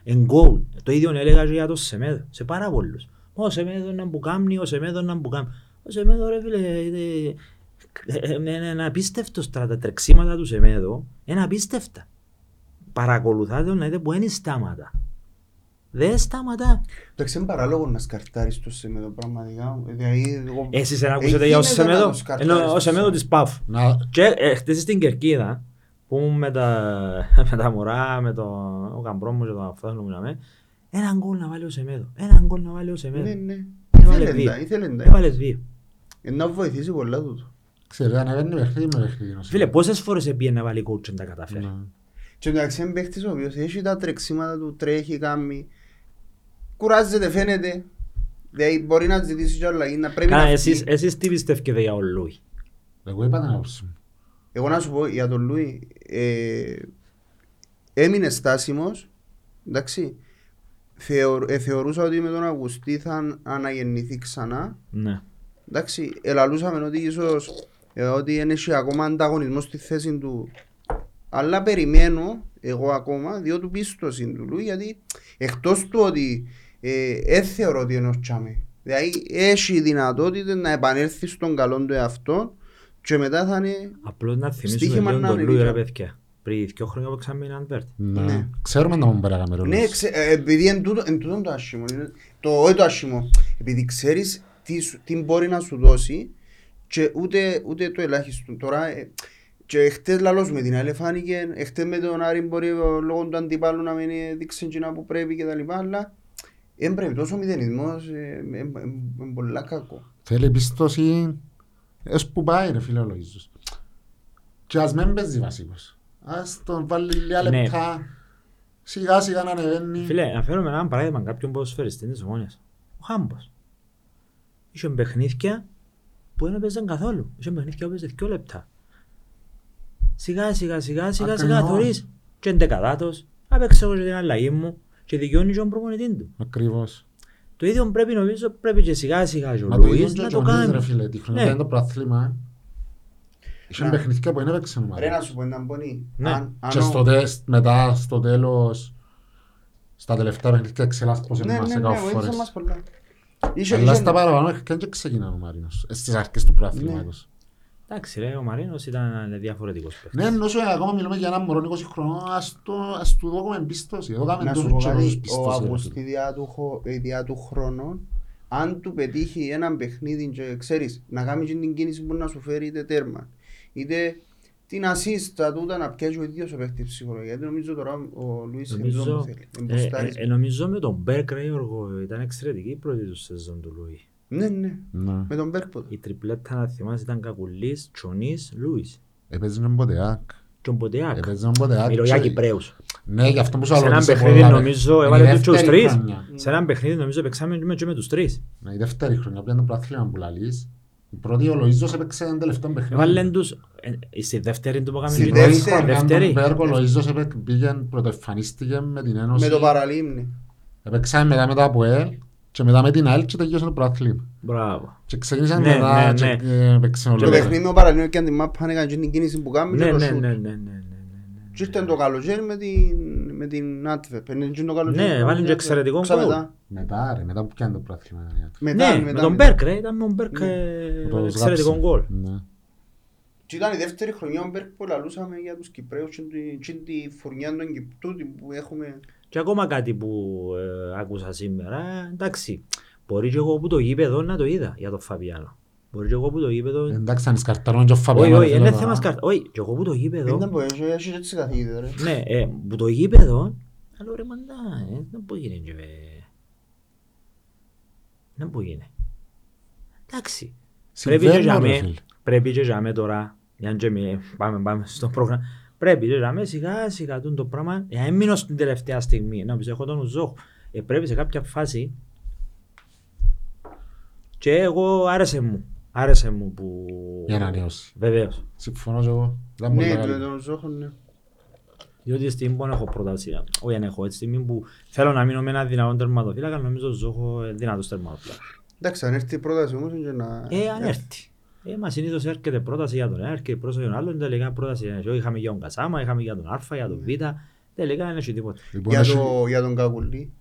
Εν γκολ. Το ίδιο έλεγα και για το Σεμέδο. Σε πάρα πολλούς. Ο Σεμέδο να που κάνει, ο Σεμέδο να που κάνει. Ο Σεμέδο ρε φίλε, ε, ε, ε, είναι ένα απίστευτο τώρα τα τρεξίματα τους Σεμέδο. Είναι απίστευτα. Παρακολουθάτε τον να δείτε που είναι στάματα. Δεν σταματά. Εντάξει, είναι παράλογο να σκαρτάρεις το Σεμέδο πραγματικά. Δηλαδή, εγώ- Εσείς δεν Ε, ακούσατε για ο γίνεται να Σεμέδο. το σκαρτάρεις Ενώ ο το Σεμέδο Σεμέδο. της ΠΑΦ. Να, Και ε, χτες στην Κερκίδα, που ήμουν με τα, με τα μωρά, με τον ο Καμπρό μου και τον Αφθάς μου μιλάμε, έναν γκολ να βάλει ο Σεμέδο. Έναν γκολ να βάλει ο Ναι, Σεμέδο. ναι. Έβαλε Ήθελε δύο. τα, ήθελε τα. Έβαλε δύο. Ε, Να βοηθήσει πολλά τούτο. ξέρετε, ανεβαίνει παιχνίδι με παιχνίδι. ο Φίλε, πόσες φορές έπιε να βάλει coach και δεν τα καταφέρει; Ναι. Και εντάξει είναι παίχτης ο οποίος έχει τα τρεξίματα του, τρέχει, κάνει. Κουράζεται, φαίνεται. Δηλαδή μπορεί να ζητήσει κι αλλαγή, να πρέπει Κάνα, να εσείς, φύγει. εσείς τι πιστεύετε για ο Λούι; Εγώ είπα την άποψη μου. Εγώ να σου πω για τον Λούι, ε, έμεινε στάσιμος, εντάξει. Θεω, ε, θεωρούσα ότι με τον Αυγουστή θα αναγεννηθεί ξανά. Ναι. Εντάξει, ελαλούσαμε ότι ίσως ε, ότι είναι και ακόμα ανταγωνισμό στη θέση του. Αλλά περιμένω εγώ ακόμα διότι πίστοση του Λουί γιατί εκτός του ότι ε, ε, θεωρώ ότι είναι ο Τσάμε. Δηλαδή έχει δυνατότητα να επανέλθει στον καλό του εαυτό και μετά θα είναι Απλώς να θυμίσουμε Στοίχημα λίγο να τον είναι Λούι ρε λίγο. παιδιά. Πριν δύο χρόνια που ξάμε είναι Αντβέρτ. Ναι. Ναι. Ξέρουμε να μου πέρα καμερόλος. Ναι, ξε, ε, επειδή εν τούτο, εν τούτο το άσχημο. είναι- Το, όχι το άσχημο. Επειδή ξέρεις τι, σου- τι μπορεί να σου δώσει και ούτε, ούτε το ελάχιστο. Τώρα, ε, και χτες λαλός με την άλλη φάνηκε, χτες με τον Άρη μπορεί ε, λόγω του αντιπάλου να μην ε, δείξει εκείνα που πρέπει και τα λοιπά, αλλά δεν πρέπει τόσο μηδενισμός, είναι πολλά κακό. Θέλει πίστοση έως που πάει ρε φίλε ο Λογίζος. Και ας μην παίζει βασικός. Ας τον βάλει λίγα Ναι. λεπτά. Σιγά σιγά να ανεβαίνει. Φίλε, να φέρουμε ένα παράδειγμα κάποιον ποδοσφαιριστή της Ομόνιας. Ο Χάμπος. Είχε παιχνίδια που δεν έπαιζαν καθόλου. Είχε παιχνίδια που έπαιζε δύο λεπτά. Σιγά σιγά σιγά σιγά σιγά Ακριβώς. θωρείς. Και εντεκαδάτος. Απέξω εγώ και την αλλαγή μου. Και δικαιώνει και τον προπονητή του. Ακριβώς. Το ίδιο πρέπει νομίζω πρέπει και σιγά σιγά και ο Μα το ίδιο Λουίς και να ο το Τζονής, ρε κάνει. φίλε. Τη χρονιά Ναι. είναι το προαθλήμα. Είχε Να. παιχνίδια που δεν έπαιξαν ομάδα. Ρε να σου πω έναν πονή. Ναι. Αν, αν Και ο- στο τεστ, μετά, στο τέλος, στα τελευταία παιχνίδια ξελάσπωσε Ναι, μας ναι, σε ναι, κάπου βοήθησε φορές. μας πολλά. Είχε- Αλλά είχε- στα παραπάνω και δεν ξεκινάνε ο Μαρίνος. ε, Στις αρχές του προαθλήματος. Εντάξει ρε, ο Μαρίνος ήταν διαφορετικός παίκτης. Ναι, ενώ σου ακόμα μιλούμε για έναν μωρό 20 χρονών, ας, το, ας του δώσουμε εμπίστοση. Εδώ κάμε Να σου τόσο πω καιρός κάτι, ο πίστοση. ρε Αυγουστή φίλε. διά του, χω- ε, διά του χρόνου, αν του πετύχει έναν παιχνίδι και ξέρεις, να κάνει και την κίνηση που να σου φέρει είτε τέρμα, είτε την ασίστα τούτα να πιάσει ο ίδιος ο παίχτης ψυχολογία. Γιατί νομίζω τώρα ο Λουίς είναι αυτό που Νομίζω, θέλει. ε, Εμποστάρισμα. ε, ε, νομίζω με τον Μπέρκ ρε Γιώργο ήταν εξαιρετική η πρώτη του σεζόν του Λουίς. Ναι, ναι, Ναι. με τον Μπέρκ Η τριπλέτα να θυμάσαι ήταν Κακουλής, Τσονής, Λούις. Έπαιζε τον Ποτεάκ. Και ο Ποτεάκ. Έπαιζε τον Ποτεάκ. Μιλώ για και- Κυπρέους. Ναι, γι' αυτό που σου Σε έναν ρωτήσα παιχνίδι πολλά, ρε. νομίζω Είναι έβαλε η τους και τους δεύτερη τρεις. χρονιά. Σε έναν παιχνίδι νομίζω παίξαμε και με- και με τους τρεις. Ναι, η δεύτερη χρονιά που ήταν το πρωτάθλημα που λαλείς. Η πρώτη ο Λοΐζος έπαιξε ένα τελευταίο παιχνίδι. Έβαλαν τους, ε, ε, στη δεύτερη του που Στη έκαμε Η πρώτη δεύτερη. χρονιά δεύτερη. τον Μπέρκο, ο Λοΐζος έπαι- πήγε, πρωτοεμφανίστηκε με την Ένωση. Με το παραλίμνη. Έπαιξαμε μετά με το ΑΠΟΕΛ και μετά με την ΑΕΛ και τελειώσε το πρωτάθλημα. Μπράβο. Και ξεκίνησαν Ναι, μετά ναι, και ναι. ε, έπαιξε ο Το Και Λοΐζος. παιχνίδι με το παραλίμνη και αν τη μάπα έκανε και την κίνηση που κάνει Ναι, και το ναι, σούτ. ναι, ναι, ναι, ναι, ναι. Και ήρθε το καλοκαίρι με την, με την Άτβεπ. Είναι και το καλοκαίρι. Ναι, βάλει και εξαιρετικό Ξα γκολ. μετά. Μετά ρε, μετά που πιάνε το πρωτάθλημα. Μετά, Ναι, μετά, με τον μετά. Μπέρκ ρε, ήταν με τον Μπέρκ Ναι. ε, Που το εξαιρετικό σγάψε. γκολ. Ναι. Και ήταν η δεύτερη χρονιά ο Μπέρκ που λαλούσαμε για τους Κυπρέους και τη- και τη φουρνιά των Κυπτούτη που έχουμε. Και ακόμα κάτι που ε, άκουσα σήμερα, εντάξει, μπορεί και εγώ που το γήπεδο να το είδα για τον Φαβιάνο. Μπορεί και εγώ που το γήπεδο... Εντάξει, αν σκαρταρώνει και ο Όχι, Φαβιάνο. όχι, ρε, είναι φίλε, θέμα τώρα. σκαρτ... Όχι, και εγώ που το Δεν γήπεδο... ήταν που έχει έχεις έτσι καθηγητές ρε. Ναι, ε, που το γήπεδο... Αλλά ρε μαντά, ε, δεν μπορεί να γίνει. ε. Δεν μπορεί να γίνει. Εντάξει. Πρέπει και για Συμβαίνουν, ρε, μέ, φίλε. πρέπει και για μέ τώρα, για να μέ, πάμε, πάμε στο πρόγραμμα. Πρέπει και για μέ σιγά σιγά τούν το πράγμα, για να μην μείνω στην τελευταία στιγμή, να πεις έχω τον Ουζόχ, ε, πρέπει σε κάποια φάση και εγώ άρεσε μου, άρεσε μου που... Για να ανανεώσει. Βεβαίως. Συμφωνώ και εγώ. Ήταν πολύ Ναι, μεγάλη. με τον Ζόχο ναι. Διότι στη στιγμή που έχω πρόταση, όχι αν έχω, τη στιγμή που θέλω να μείνω με ένα δυνατόν τερματοφύλακα, νομίζω ότι Ζόχο είναι δυνατός τερματοφύλακας. Εντάξει, αν έρθει η πρόταση όμως είναι και να... Ε, αν έρθει. Ε, μα συνήθως έρχεται πρόταση για τον ένα, έρχεται πρόταση για τον άλλον, τελικά πρόταση για τον είχαμε για τον Κασάμα, είχαμε για τον Α, για τον Β, τελικά δεν έχει τίποτα. Λοιπόν, Για, έχει- το, για τον Κακουλή.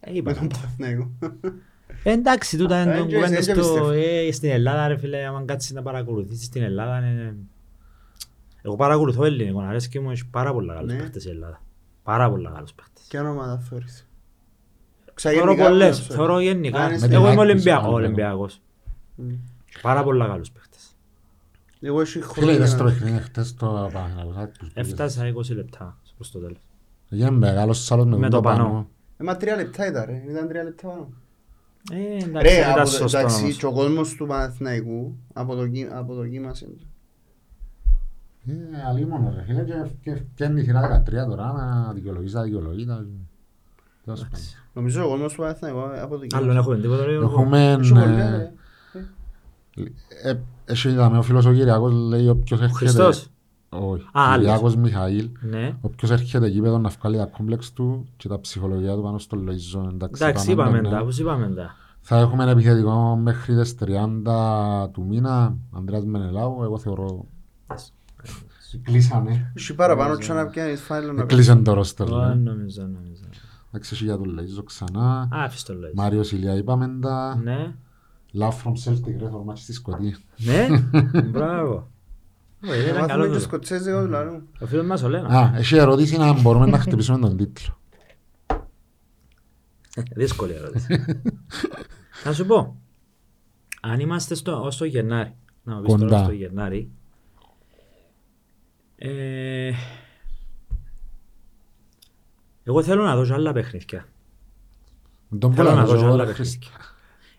Ε, Με είπα. Τον Παναθηναϊκό. Ε, εντάξει, τούτα είναι Ε, τον και κουβέντα εσύ, δεν στο... πιστεύω. Ε, στην Ελλάδα, ρε φίλε, άμα κάτσεις να παρακολουθήσεις στην Ελλάδα, είναι... Εγώ παρακολουθώ ελληνικό, αρέσει και μου έχει πάρα πολλά καλούς Ναι. παίχτες η Ελλάδα. Πάρα πολλά καλούς παίχτες. Ποια ομάδα θεωρείς; Ξαγενικά Θεωρώ πολλές, ποδοσφαίρο. θεωρώ Α, γενικά. είναι Εγώ στην είμαι έκπληση Ολυμπιακό- πάνω, Ολυμπιακός. Μμ. Πάρα πολλά καλούς παίχτες. Εγώ έχει Φίλε, είδες το χρόνια. παιχνίδι χτες το Παναθηναϊκός Άκπους. Έφτασα 20 λεπτά προς το τέλος. Έγινε μεγάλος σάλος με Με το το πανό. πανό. Ε, μα τρία λεπτά ήταν ρε, ήταν τρία λεπτά πάνω. Ε, εντάξει, Ρε, δεν ήταν από το- σωστό εντάξει, όμως. και ο κόσμος του Παναθηναϊκού αποδοκι- αποδοκίμασε το. Ε, αλίμονο ρε φίλε και- και φτιάχνει η σειρά 13 τώρα να δικαιολογείς τα δικαιολογείται. Τέλος πάντων. Νομίζω ο κόσμος του Παναθηναϊκού αποδοκίμασε. Άλλον έχουμε τίποτα, ρε, Γιώργο. Έχουμε... Έχει πολλά, ε, ρε. ε, Έχει είδαμε ο φίλος ο Κυριακός λέει όποιος έρχεται... Χριστός. Όχι, Α, άλλος. Κυριακός Μιχαήλ. Ναι. Όποιος έρχεται γήπεδο να βγάλει τα κόμπλεξ του και τα ψυχολογία του πάνω στο Λοϊζό. Εντάξει, Εντάξει, είπαμε ναι. τα, πώς είπαμε τα. Θα έχουμε ένα επιθετικό μέχρι τις 30 του μήνα. Ανδρέας Μενελάου, εγώ θεωρώ... Κλείσανε. Έχει παραπάνω και να πιάνεις φάιλο να Κλείσαν το ρόστερ. Ω, ναι. Νομίζω, νομίζω. Εντάξει, έχει για τον Λοϊζό ξανά. Α, αφήστε το λόγο. Μάριος Ηλιά είπαμε τα. Ναι. Love from Celtic, ρε, το μάτι στη Σκωτία. Ναι, μπράβο. Ω, Ήταν καλό Μάθουμε και τούτο. σκοτσέζικο δηλαδή. Ο φίλος μας ο Λένας. Α, έχει ερώτηση να μπορούμε να χτυπήσουμε τον τίτλο. Δύσκολη ερώτηση. Να σου πω, αν είμαστε στο, ως το Γενάρη, να μου πεις Κοντά. τώρα στο Γενάρη, ε, εγώ θέλω να δώσω άλλα παιχνίδια. Τον Θέλω πολλά να δώσω δώσω, άλλα ρε, παιχνίδια.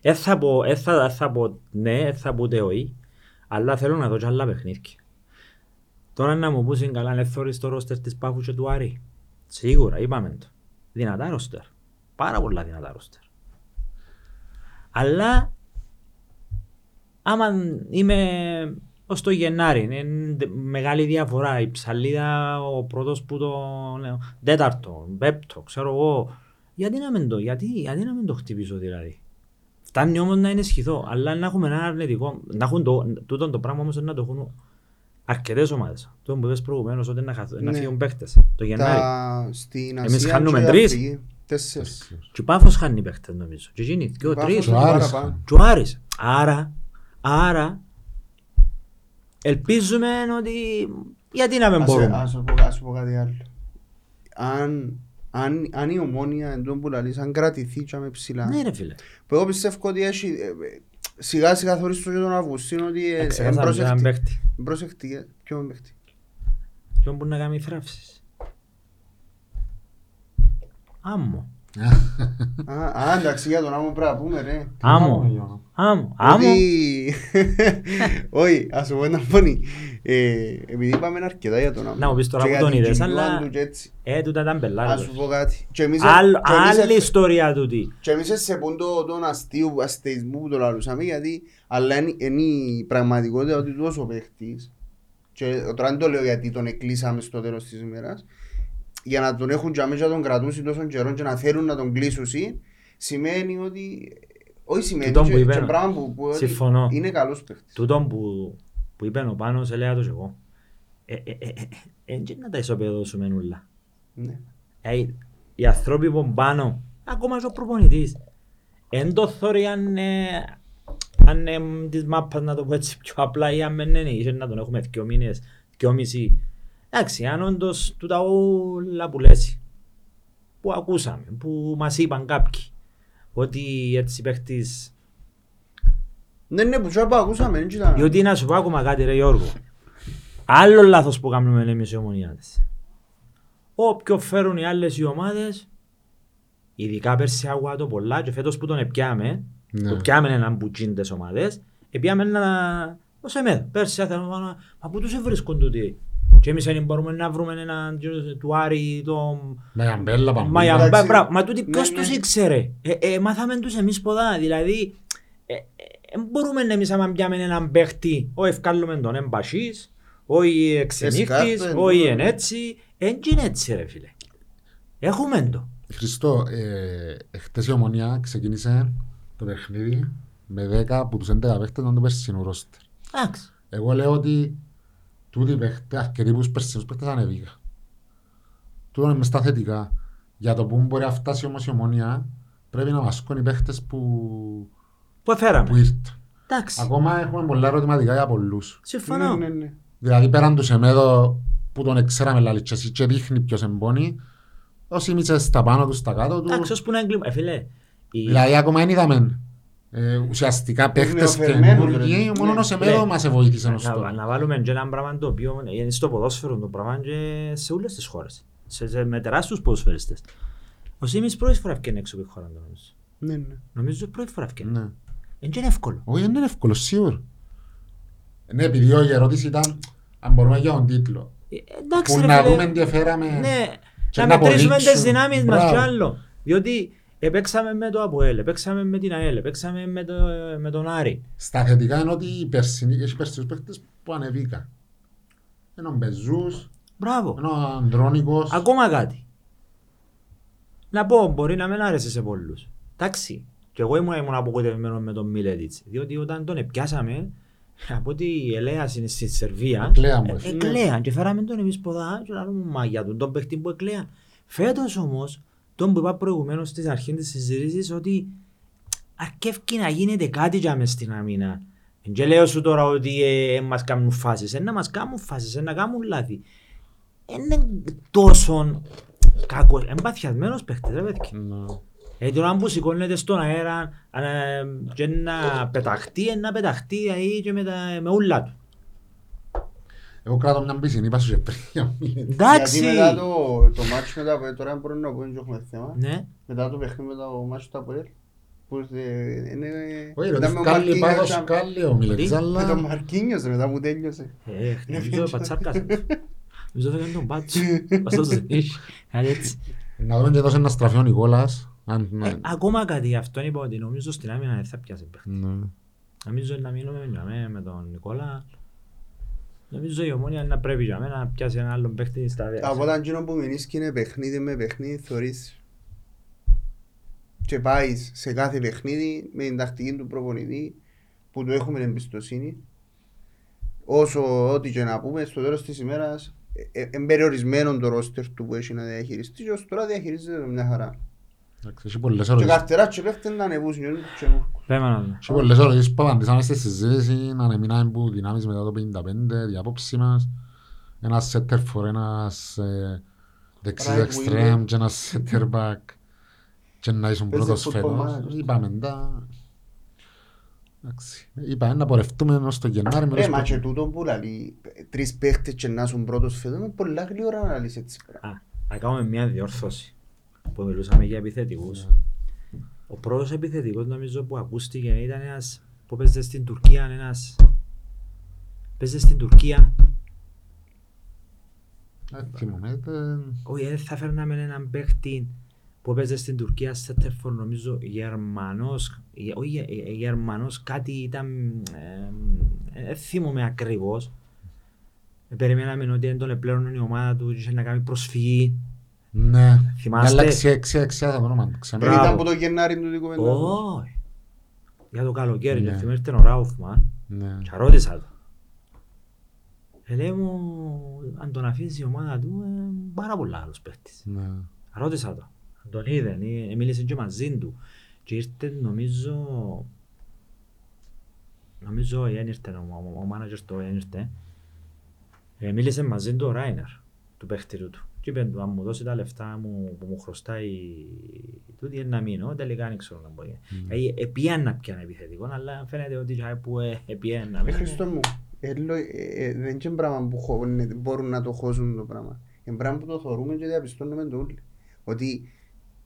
Ε, θα πω, ε, θα, θα πω ναι, ε, θα πω ούτε όχι, αλλά θέλω να δώσω άλλα παιχνίδια. Τώρα να μου πούσουν καλά, είναι θωρείς το ρόστερ της Πάφου και του Άρη. Σίγουρα, είπαμε το. Δυνατά ρόστερ. Πάρα πολλά δυνατά ρόστερ. Αλλά, άμα είμαι ως το Γενάρη, είναι μεγάλη διαφορά. Η ψαλίδα, ο πρώτος που το... ναι, τέταρτο, πέπτο, ξέρω εγώ. Γιατί να μην το, γιατί, γιατί να μην το χτυπήσω δηλαδή; Φτάνει όμως να ενισχυθώ, αλλά να έχουμε ένα αρνητικό, να έχουν το, τούτο το πράγμα όμως να το έχουν αρκετές ομάδες. Το που είπες προηγουμένως ότι να, χαθ- να Ναι. φύγουν παίχτες το Γενάρη. Τα- Στην Εμείς Ασία χάνουμε και τρεις. Αφρική, Τέσσερις. Και ο Πάφος χάνει παίχτες νομίζω. Και εκείνοι, και ο Πάφος τρεις. είναι ο Άρης παραπάνω. Και ο Άρης. Άρα, άρα, ελπίζουμε ότι γιατί να μην Ας- μπορούμε. Ας σου πω- ας σου πω κάτι άλλο. Αν, αν, αν η ομόνια εν τω που λαλείς, αν κρατηθεί και άμε ψηλά, Ναι ρε φίλε. που εγώ πιστεύω ότι έχει, ε, ε, σιγά σιγά θωρείς το και τον Αυγουστίνο ότι ε, Εξεχάσαμε έναν εμπροσεχτή. παίχτη. Εμπροσεχτή, ε, ποιον παίχτη. Ποιον μπορεί να κάνει θράψεις. Άμμο. Α, α, εντάξει, για τον άμμο πρέπει να πούμε, ρε. Άμμο. Άμμο. Άμμο. Ότι... Όχι, ας σου πω ένα φωνή. Ε, επειδή είπαμε αρκετά για τον άμμο. Να μου πεις τώρα και που για τον την είδες, κοινωνία αλλά- του και έτσι. Ε, τούτα ήταν Ας πελάρες. σου πω κάτι. Και εμείς- Άλλο- και εμείς Άλλη εφ- ιστορία τούτη. Και εμείς σε πούντο τον αστείο αστεϊσμού που το λαλούσαμε γιατί αλλά είναι, είναι η πραγματικότητα ότι τόσο ο παίχτης και τώρα δεν το λέω γιατί τον εκκλείσαμε στο τέλος της ημέρας για να τον έχουν και να τον κρατούν τόσο καιρό και να θέλουν να τον κλείσουν σημαίνει ότι όχι σημαίνει Τούτον και, που είπε, και πράγμα που, που ότι συμφωνώ. είναι καλός παίχτης. Τούτον που, που είπε ο Πάνος, έλεγα το και εγώ. Ε, ε, ε, ε, ε, ε, να τα ισοπεδώσουμε όλα. Ναι. Ε, οι άνθρωποι που πάνω, ακόμα και ο προπονητής, εν το θωρεί αν, ε, αν ε, της μάπας να το πω έτσι πιο απλά ή αν δεν είναι, είχε να τον έχουμε δυο μήνες, δυο μισή. Εντάξει, αν όντως τούτα όλα που λες, που ακούσαμε, που μας είπαν κάποιοι, ότι έτσι παίχτης Ναι, ναι, που τσάπα ακούσαμε, δεν ήταν. διότι να σου πω ακόμα κάτι ρε Γιώργο. Άλλο λάθος που κάνουμε εμείς οι ομονιάτες. Όποιο φέρουν οι άλλες οι ομάδες, ειδικά πέρσι άκουγα το πολλά και φέτος που τον επιάμε, Ναι. που πιάμε έναν μπουτσίν τις ομάδες, επιάμε ένα... Ως εμένα, πέρσι άθελα να μα πού τους βρίσκουν τούτοι; Και εμείς δεν μπορούμε να βρούμε έναν του Άρη, τον Με αμπέλα πάμε. Μα, για- Εντάξει. μπα- μπρα- μα τούτοι Ναι, ποιος ναι. τους ήξερε; Ε, ε, μάθαμε τους εμείς ποδά. Δηλαδή, ε, ε, ε, μπορούμε να εμείς άμα πιάμε έναν παίχτη, όχι ευκάλλουμε τον εμπασίς, όχι εξενύχτης, Εσκάρπεν, όχι ναι. εν έτσι. Εν είναι έτσι ρε φίλε. Έχουμε το. Χριστό, ε, χτες η ομονία ξεκίνησε το παιχνίδι με 10 από τους 11 παίχτες να το περσινού ρόστερ. Εντάξει. Εγώ λέω ότι τούτοι οι παίχτες, αρκετοί από τους περσινούς παίχτες ανεβήκα. Τούτο είναι μες στα θετικά. Για το που μπορεί να φτάσει όμως η ομονία, πρέπει να βασκούν οι παίχτες που, Που έφεραμε. που ήρθαν. Εντάξει. Ακόμα έχουμε πολλά ερωτηματικά για πολλούς. Συμφωνώ. Ναι, ναι, ναι. Δηλαδή πέραν του Σεμέδο που τον εξέραμε λαλή και εσύ και δείχνει ποιος εμπόνει, Ο Σίμιτς στα πάνω του, στα κάτω του. Εντάξει, ώσπου να εγκλήμα. Ε, φίλε, η- Δηλαδή ακόμα δεν είδαμε ε, ουσιαστικά παίχτες νεοφερμένους, καινούργιοι, ρε. μόνος Ναι. ο Σεμέδο μας βοήθησε ως να, τώρα. να βάλουμε και ένα πράγμα το οποίο είναι στο ποδόσφαιρο το πράγμα και σε όλες τις χώρες. Σε, σε, με τεράστιους ποδοσφαιριστές. Ο Σίμις πρώτη φορά βγαίνει έξω από τη χώρα του νομίζω. Ναι, ναι. Νομίζω πρώτη φορά βγαίνει. Ναι. Είναι και είναι εύκολο. Όχι, δεν είναι εύκολο, σίγουρα. Ναι, επειδή η ερώτηση ήταν αν μπορούμε για τον τίτλο. Ε, εντάξει Που ρε να φίλε. δούμε τι έφεραμε. Ναι, και να να μετρήσουμε αποδείξουμε. τις δυνάμεις μας Μπράβο. κι άλλο. Διότι επέξαμε με το ΑΠΟΕΛ, επέξαμε με την ΑΕΛ, επέξαμε με, το, με τον Άρη. Στα θετικά είναι ότι οι περσινοί, έχει περσινούς παίχτες που ανεβήκα. Είναι ο Μπεζούς, Μπράβο. είναι ο Ανδρώνικος. Ακόμα κάτι. Να πω, μπορεί να μην άρεσε σε πολλούς. Εντάξει. Και εγώ ήμουν, ήμουν απογοητευμένος με τον Μιλέτιτς. Διότι όταν τον πιάσαμε, από ότι η Ελέας είναι στη Σερβία, Εκλέαν μου, ε, έφυγε. εκλέαν και φέραμε τον εμείς ποδά και λέμε μαγιά του, τον παίχτη που εκλέαν. Φέτος όμως, τον που είπα προηγουμένως στις αρχές της συζήτησης, ότι αρκεύει να γίνεται κάτι για μες στην αμήνα. Εν και λέω σου τώρα ότι ε, μας κάνουν φάσεις, ε, να μας κάνουν φάσεις, ε, να κάνουν λάθη. Είναι τόσο κακός, εμπαθιασμένος παίχτης ρε παιδιά. Ναι. Ε, τώρα που σηκώνεται στον αέρα ε, και να πεταχτεί, ε, να πεταχτεί δηλαδή, και με, τα, με ούλα του. Εγώ κράτω μια μπισινή, είπα σου και πριν για μία. Εντάξει. Γιατί μετά το, το μάτσο μετά από τώρα μπορούμε να πούμε και έχουμε θέμα. Ναι. Μετά το παιχνίδι μετά το μάτσο του Αποέλ. Που ε, είναι... Όχι ρε, ήταν με ότι ο κάλλει Μαρκίνιος, πάθος, ήταν- κάλλει ο Μιλετής, Τι; Με τον αλλά... Μαρκίνιος ρε, μετά μου τέλειωσε. Ε, νομίζω πατσάρκασες. Νομίζω θα κάνει τον πάτσο. Ωστόσο δεν έχει. Κάτι έτσι. Να δούμε και εδώ σε ένα στραφείο ο Νικόλας. αν- Ε, Ακόμα κάτι γι' αυτό είπα ότι νομίζω στην άμυνα δεν θα πιάσει παίχτη. Ναι. Νομίζω να μείνουμε για μένα με τον Νικόλα. Νομίζω η ομόνια να πρέπει για μένα να πιάσει ένα άλλο παίχτη στα Από δέα. όταν εκείνο που μείνεις και είναι παιχνίδι με παιχνίδι θεωρείς και πάεις σε κάθε παιχνίδι με την τακτική του προπονητή που του έχουμε εμπιστοσύνη όσο ό,τι και να πούμε στο τέλος της ημέρας ε, ε, εμπεριορισμένο το ρόστερ του που έχει να διαχειριστεί και ως τώρα διαχειρίζεται το μια χαρά. Εντάξει, έχει πολλές Και ερωτήσεις. καρτερά και παίχτες να ανεβούσουν και τους καινούργους. Πέμε να δούμε. Έχει πολλές ερωτήσεις που απαντήσαμε στη συζήτηση, να ανεμείναμε που δυνάμεις μετά το 55, η απόψη μας. Ένας center for ένας ε, δεξής Right extreme winger. και ένας center back και να ήσουν Παίζει πρώτος football φέτος. manager. Είπαμε τα... Εντάξει, είπαμε να πορευτούμε ως το Γενάρη. με Ρε τους μα που- και τούτο που λέει τρεις παίχτες και να έχουν πρώτος φέτος είναι πολλά γλυόρα να λύσει έτσι πράγμα. Α, να κάνουμε μια διόρθωση που μιλούσαμε για επιθετικούς. Ο πρώτος επιθετικός νομίζω που ακούστηκε ήταν ένας που παίζε στην Τουρκία, ένας... Παίζε στην Τουρκία. Ε, θυμούμαι, δεν- Όχι, δεν θα φέρναμε έναν παίχτη που παίζε στην Τουρκία σε τέρφορ νομίζω Γερμανός, γε- όχι Γε- ε, Γερμανός κάτι ήταν, ε, δεν θυμούμαι ακριβώς. Ε, Περιμέναμε ότι δεν τον επλέον η ομάδα του και είχε να κάνει προσφυγή. Ναι. Θυμάστε; Αλλά ξέ- ξέ- ξέρω το όνομα του, ξέρω. Δεν Μπράβο. ήταν που το Γενάρη του την κουβέντα. Όχι. Για το καλοκαίρι, Ναι. και θυμάμαι ήρθε ο Ράουφμαν Ναι. και ρώτησα το. Ε, λέει μου, αν τον αφήσει η ομάδα του, ε, πάρα πολλά άλλος παίχτης. Ναι. Ρώτησα το. Αν τον είδε, ε, μίλησε και μαζί του. Και ήρθε νομίζω... Νομίζω δεν ήρθε ο, ο, ο μάνατζερ του, δεν ήρθε. Ε, μίλησε μαζί του ο Ράινερ, του παίχτηρου του. Και είπε του, αν μου δώσει τα λεφτά μου που μου χρωστάει τούτη είναι να μείνω, τελικά δεν ξέρω να πω. Δηλαδή, επίαν να πιάνε επιθετικό, αλλά φαίνεται ότι και που ε, επίαν να Ε, μην. Χριστό μου, ε, λο- ε, ε, δεν είναι πράγμα που χω- ναι, μπορούν να το χώσουν το πράγμα. Είναι πράγμα που το θεωρούμε και διαπιστώνουμε το όλοι. Ότι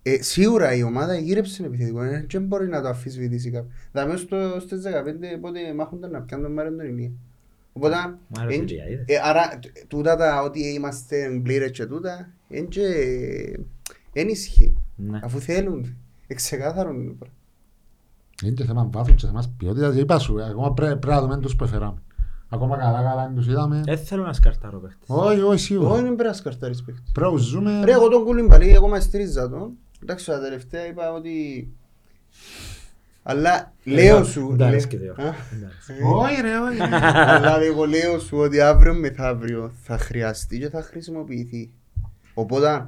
ε, σίγουρα η ομάδα γύρεψε την επιθετικό, ε, δεν μπορεί να το αφισβητήσει κάποιο. Θα μέσα στο, στις 15 πότε μάχονταν να πιάνουν τον Μάριον τον Ηλία. Οπότε, Μ' άρεσε εν- και είδες. ε, άρα τ- τούτα τα ότι είμαστε πλήρες και τούτα, εν και εν ισχύει. Ναι. Αφού θέλουν, εξεκάθαρον είναι το πράγμα. Είναι και θέμα βάθους και θέμα ποιότητας. Είπα σου, ακόμα πρέ- πρέπει να δούμε τους που έφεραμε. Ακόμα καλά καλά δεν τους είδαμε. Δεν θέλω να σκαρτάρω παίχτες. Όχι, όχι, σίγουρα. Όχι, δεν πρέπει να σκαρτάρεις παίχτη. Πρέπει να ζούμε... Ρε, εγώ τον κουλιμπαλί, εγώ με στρίζα τον. Εντάξει, τα τελευταία είπα ότι... Αλλά λέω σου... Δεν λέ- αρέσκεται, Γιώργο. Α, Δεν αρέσκεται. Όχι ρε, όχι. Αλλά εγώ λέω σου ότι αύριο μεθαύριο θα χρειαστεί και θα χρησιμοποιηθεί. Οπότε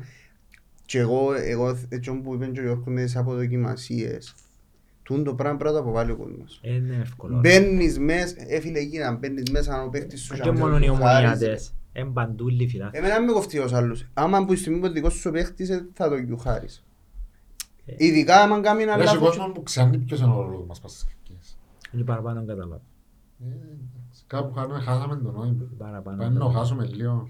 και εγώ, εγώ έτσι που είπε και ο Γιώργος με τις αποδοκιμασίες τούν το πράγμα πρέπει να το αποβάλει ο κόσμος. Είναι εύκολο. Μπαίνεις μέσα, έφυλε εκεί να μπαίνεις μέσα να παίχτης σου Και να μόνο οι σου χάριζε. ομονιάτες. Εν παντούλοι φιλάθλοι. Εμένα με κοφτεί ως άλλους. Άμα που η στιγμή που ο δικός σου παίχτης ε, θα το γιουχάρεις. Ε. Ειδικά άμα κάνει ένα Έχει λάθος. κόσμος που ξέρει ποιος είναι ο ρόλος μας πας στις κερκίες. Είναι παραπάνω καταλάβει. Ε, εντάξει. Κάπου χάνουμε, χάσαμε το νόημα. Παραπάνω. Πρέπει να χάσουμε λίγο.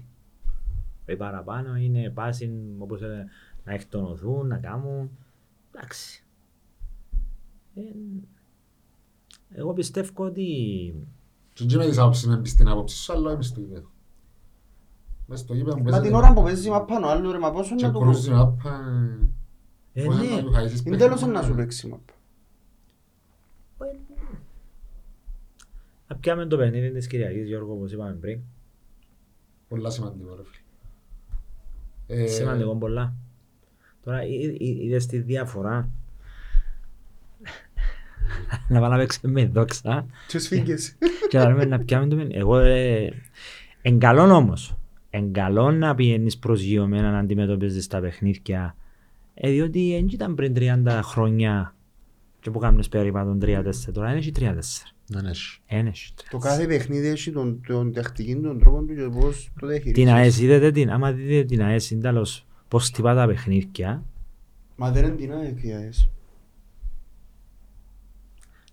Οι παραπάνω είναι πάση όπως ε, να εκτονωθούν, να κάνουν. Εντάξει. Ε, εγώ πιστεύω ότι Και δεν με τις άποψεις με στην άποψη σου, αλλά είμαι στο γήπεδο. Μες στο γήπεδο μου Μα παίζεται- την ώρα που παίζεις μα πάνω άλλο ρε μα πόσο και να το κρούζει η Είναι παιχνίδι. τέλος να σου παίξει μα. να πιάμε το παιχνίδι της Κυριακής Γιώργο όπως είπαμε πριν. Πολλά σημαντικό ρε φίλε. Ε, Σημαντικό πολλά. Τώρα εί- εί- είδες τη διαφορά. να πάμε να παίξουμε με δόξα Και σφίγγες. και να λέμε να πιάμε το παιχνίδι. Εγώ ε, εν καλόν όμως. Εν καλόν να πηγαίνεις προσγειωμένα να αντιμετωπίζεις τα παιχνίδια. Ε, διότι δεν ήταν πριν 30 χρόνια και που κάνεις περίπου τον 3-4. Τώρα είναι 3-4. Δεν έχει. Είναι έχει Το 3-4. κάθε παιχνίδι έχει τον, τον τακτική, τον τρόπο του και πώς το Την διαχειρίζεσαι. ΑΕΣ είδατε την, άμα δείτε την ΑΕΣ είναι τέλος πώς χτυπά τα παιχνίδια. Μα δεν είναι την ΑΕΚ η ΑΕΣ.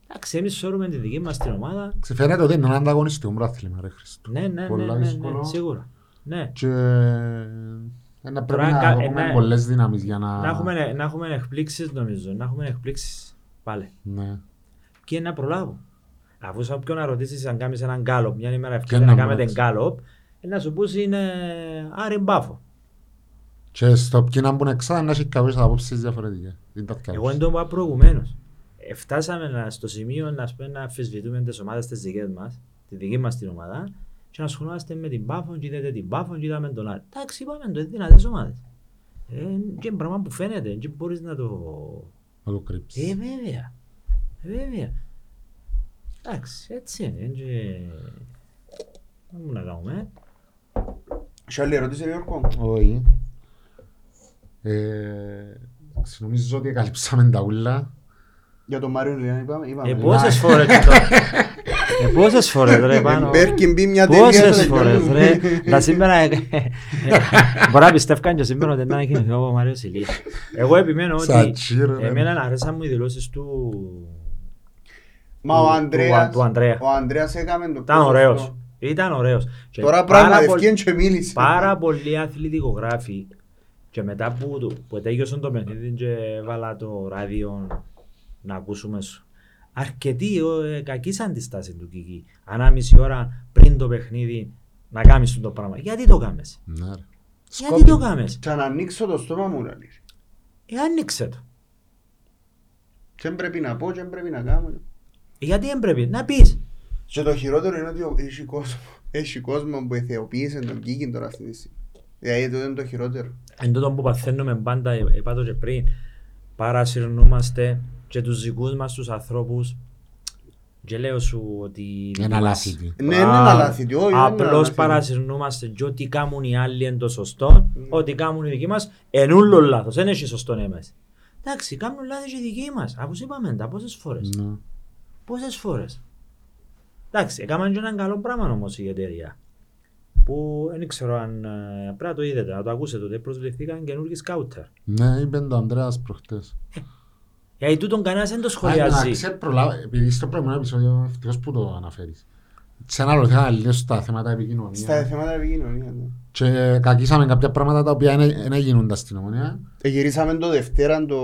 Εντάξει, εμείς σώρουμε τη δική μας την ομάδα. Ξεφαίνεται ότι είναι ένα ανταγωνιστικό μπράθλημα ρε Χριστό. Ναι, ναι, ναι, Πολλά ναι, ναι, δύσκολο. σίγουρα. Ναι. Και ένα πρέπει Τώρα, να κα- έχουμε ε, πολλές δυνάμεις για να... Να έχουμε, να έχουμε εκπλήξεις νομίζω, να έχουμε εκπλήξεις πάλι. Ναι. Και να προλάβω. Αφού σε όποιον να ρωτήσεις αν κάνεις έναν γκάλοπ, μια ημέρα Και ευκαιρία να να κάνετε μάθεις. γκάλοπ, ε, να σου πούσει είναι άρη μπάφο. Και στο ποιοι να μπουν εξάδα να έχει κάποιες απόψεις διαφορετικές. Δεν τα Εγώ φτιάξεις. δεν το είπα προηγουμένως. Ε, φτάσαμε να- στο σημείο να, πούμε, να αφισβητούμε τις ομάδες τις δικές μας, τη δική μας την ομάδα, και να ασχολούμαστε με την Πάφο, και είδατε την Πάφο, και είδαμε τον άλλο. Εντάξει, είπαμε το, είναι δυνατές ομάδες. Ε, και είναι πράγμα που φαίνεται, και μπορείς να το... Να το κρύψεις. Ε, βέβαια. Ε, βέβαια. Εντάξει, έτσι είναι. Και... Να μου να κάνουμε. Έχει άλλη ερώτηση ρε Γιώργο. Όχι. Ε, εντάξει, Νομίζω ότι καλύψαμε τα ούλα. Για τον Μάριο Λιάν είπαμε. είπαμε. Ε, πόσες φορές και το... Ε, πόσες φορές ρε πάνω. Μπέρκιν μπει μια ταινία. Πόσες θα φορές τελειώνουμε. ρε. Τα σήμερα... ε, Μπορεί να πιστεύκαν και σήμερα ότι να γίνει ο Μάριος Ηλίας. Εγώ επιμένω ότι Σατσίρο, ρε. εμένα αρέσαν μου οι δηλώσεις του... Μα ο του- Ανδρέας, του Ανδρέα. ο Ανδρέας έκαμε το Ήταν πιο ωραίος. σωστό. Ήταν ωραίος. Και Τώρα πάρα πράγματι πολύ- ευκαιρία και μίλησε. πάρα πολλοί αθλητικογράφοι και μετά που, το- που τέλειωσαν το παιχνίδι και έβαλα το ράδιο να ακούσουμε σου. Αρκετοί ε, κακήσαν τη στάση του Κική. Ανά μισή ώρα πριν το παιχνίδι να κάνεις το πράγμα. Γιατί το κάμες. Ναι, ρε. Γιατί Σκόπι. το κάμες. Και να ανοίξω το στόμα μου να λύσει. Ε, άνοιξε το. Και δεν πρέπει να πω και δεν πρέπει να κάνω. Ε, Γιατί δεν πρέπει; Να πεις. Και το χειρότερο είναι ότι ο- έχει κόσμο, έχει κόσμο που εθεοποίησε τον Κίκιν τώρα αυτή τη στιγμή. Δηλαδή αυτό είναι το χειρότερο. Εν τούτο που παθαίνουμε πάντα, ε, είπα το και πριν, παρασυρνούμαστε και τους δικούς μας τους ανθρώπους και λέω σου ότι... οι δικοί Ένα μας- λάθη. Ναι, είναι ένα λάθη του, όχι, είναι ένα Απλώς λάθη του. παρασυρνούμαστε και ό,τι κάνουν οι άλλοι είναι το σωστό, ό,τι κάνουν οι δικοί μας είναι ούλο λάθος, δεν έχει σωστό εμείς. Εντάξει, κάνουν λάθη και οι δικοί μας, αφού σου είπαμε τα πόσες φορές. Ναι. Πόσες φορές. Εντάξει, έκαναν και έναν καλό πράγμα όμως η εταιρεία. Που δεν ξέρω αν ε, πρέπει να το είδετε, να το ακούσετε, ότι προσβληθήκαν καινούργιοι σκάουτερ. Ναι, είπε το Ανδρέας προχτές. Γιατί τούτον κανένας δεν το Α, σχολιάζει. εντάξει, προλάβα- επειδή στο προηγούμενο επεισόδιο ευτυχώς που το αναφέρεις. Σε ένα άλλο θέμα λίγο στα θέματα επικοινωνίας. Στα θέματα επικοινωνίας. ναι. Και κακίσαμε κάποια πράγματα τα οποία δεν γίνονταν στην ομονία. Ε, Γυρίσαμε το Δευτέρα το...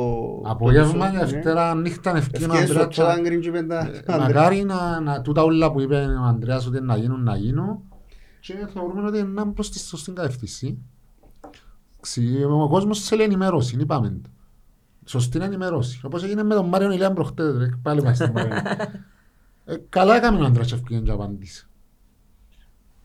Απόγευμα, το- ναι. Δευτέρα, νύχτα, ευκαιρία ο Ευκαιρίες στο Ανδρέας. Τσάδαγκριν και πέντα. Μακάρι να, να τούτα όλα που είπε ο Ανδρέας ότι να γίνουν, να γίνουν και θεωρούμε ότι είναι προς τη σωστή κατεύθυνση. Ξι- Ο κόσμος θέλει ενημέρωση, είπαμε το. Σωστή ενημέρωση. Όπως έγινε με τον Μάριο Ηλιάν προχτές, ρε, πάλι μας στον Μάριο. Ε, καλά έκαμε ο Ανδρέας και ευκαιρία να απαντήσει.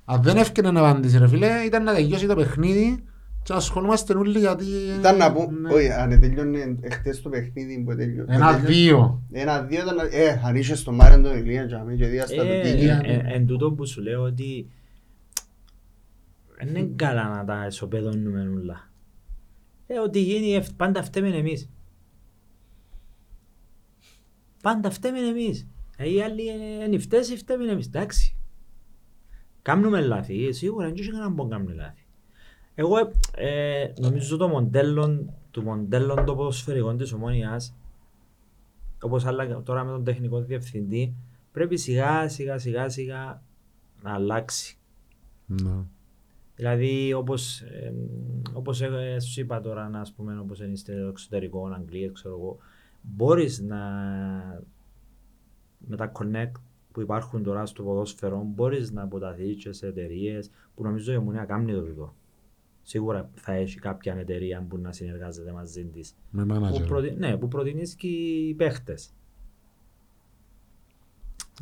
Αν δεν ευκαιρία να απαντήσει ρε φίλε, ήταν να τελειώσει το παιχνίδι και να ασχολούμαστε όλοι γιατί... Ήταν να πω, Ναι. όχι, αν τελειώνει εχθές το παιχνίδι που τελειώνει. Ένα-δύο. Ένα-δύο ήταν, να- ε, αν είσαι στο Μάριο τον Ηλία και αμέ και δίας τα το Ε, Κίκιν. ε, ε, Εν τούτο που σου λέω ότι δεν είναι καλά να τα ισοπεδώνουμε όλα. Ε, ό,τι γίνει ευ- πάντα φταίμε εμείς. Πάντα φταίμε εμείς. Ε, οι άλλοι είναι φταίες ή φταίμε εμείς. Εντάξει. Κάνουμε λάθη, σίγουρα δεν έχει κανέναν που κάνει λάθη. Εγώ ε, νομίζω το μοντέλο, το μοντέλο το ποδοσφαιρικό της ομόνιας, όπως άλλα τώρα με τον τεχνικό διευθυντή, πρέπει σιγά σιγά σιγά σιγά να αλλάξει. Ναι. Δηλαδή, όπως, ε, όπως ε, σου είπα τώρα, να ας πούμε, όπως είναι στο εξωτερικό, Αγγλία, ξέρω εγώ, μπορείς να, με τα connect που υπάρχουν τώρα στο ποδόσφαιρο, μπορείς να αποταθείς και σε εταιρείες που νομίζω η Ομονία κάνει το τούτο. Σίγουρα θα έχει κάποια εταιρεία που να συνεργάζεται μαζί της. Με Που, manager. προτι... ναι, που προτείνεις και οι παίχτες.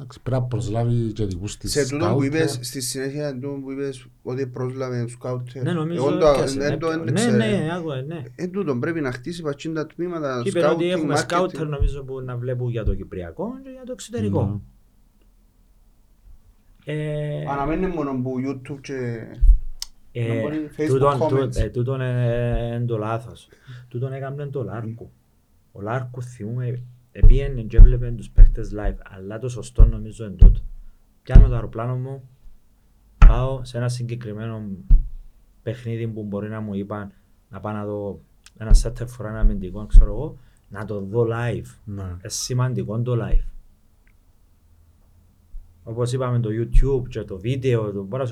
Εντάξει, Πρέπει να προσλάβει και δικούς της Σε τούτο που scouter. είπες, στη συνέχεια τούτο που είπες ότι πρόσλαβε σκάουτερ. Ναι, νομίζω Εγώ το- έπιασε, δεν το έπιασε. έντεξε. Ναι, ναι, άκουα, ναι. Ε, τούτο πρέπει να χτίσει πατσίν τα τμήματα, Και είπε ότι scouting, έχουμε marketing. σκάουτερ νομίζω που να βλέπουν για το Κυπριακό και για το εξωτερικό. Ναι. Ε, Αναμένει μόνο που YouTube και... ε, να μπορεί Facebook τούτον- comments. τού- ε, Τούτον είναι το λάθος. Τούτον έκαμε το Λάρκο. Ο Λάρκο θυμούμε επίενε και έβλεπε τους παίχτες live, αλλά το σωστό νομίζω είναι τούτο. Πιάνω το αεροπλάνο μου, πάω σε ένα συγκεκριμένο παιχνίδι που μπορεί να μου είπαν να πάω να δω ένα setter for ένα αμυντικό, ξέρω εγώ, να το δω live. Ναι. Είναι σημαντικό το live. Όπως είπαμε το YouTube και το βίντεο, το μπορείς,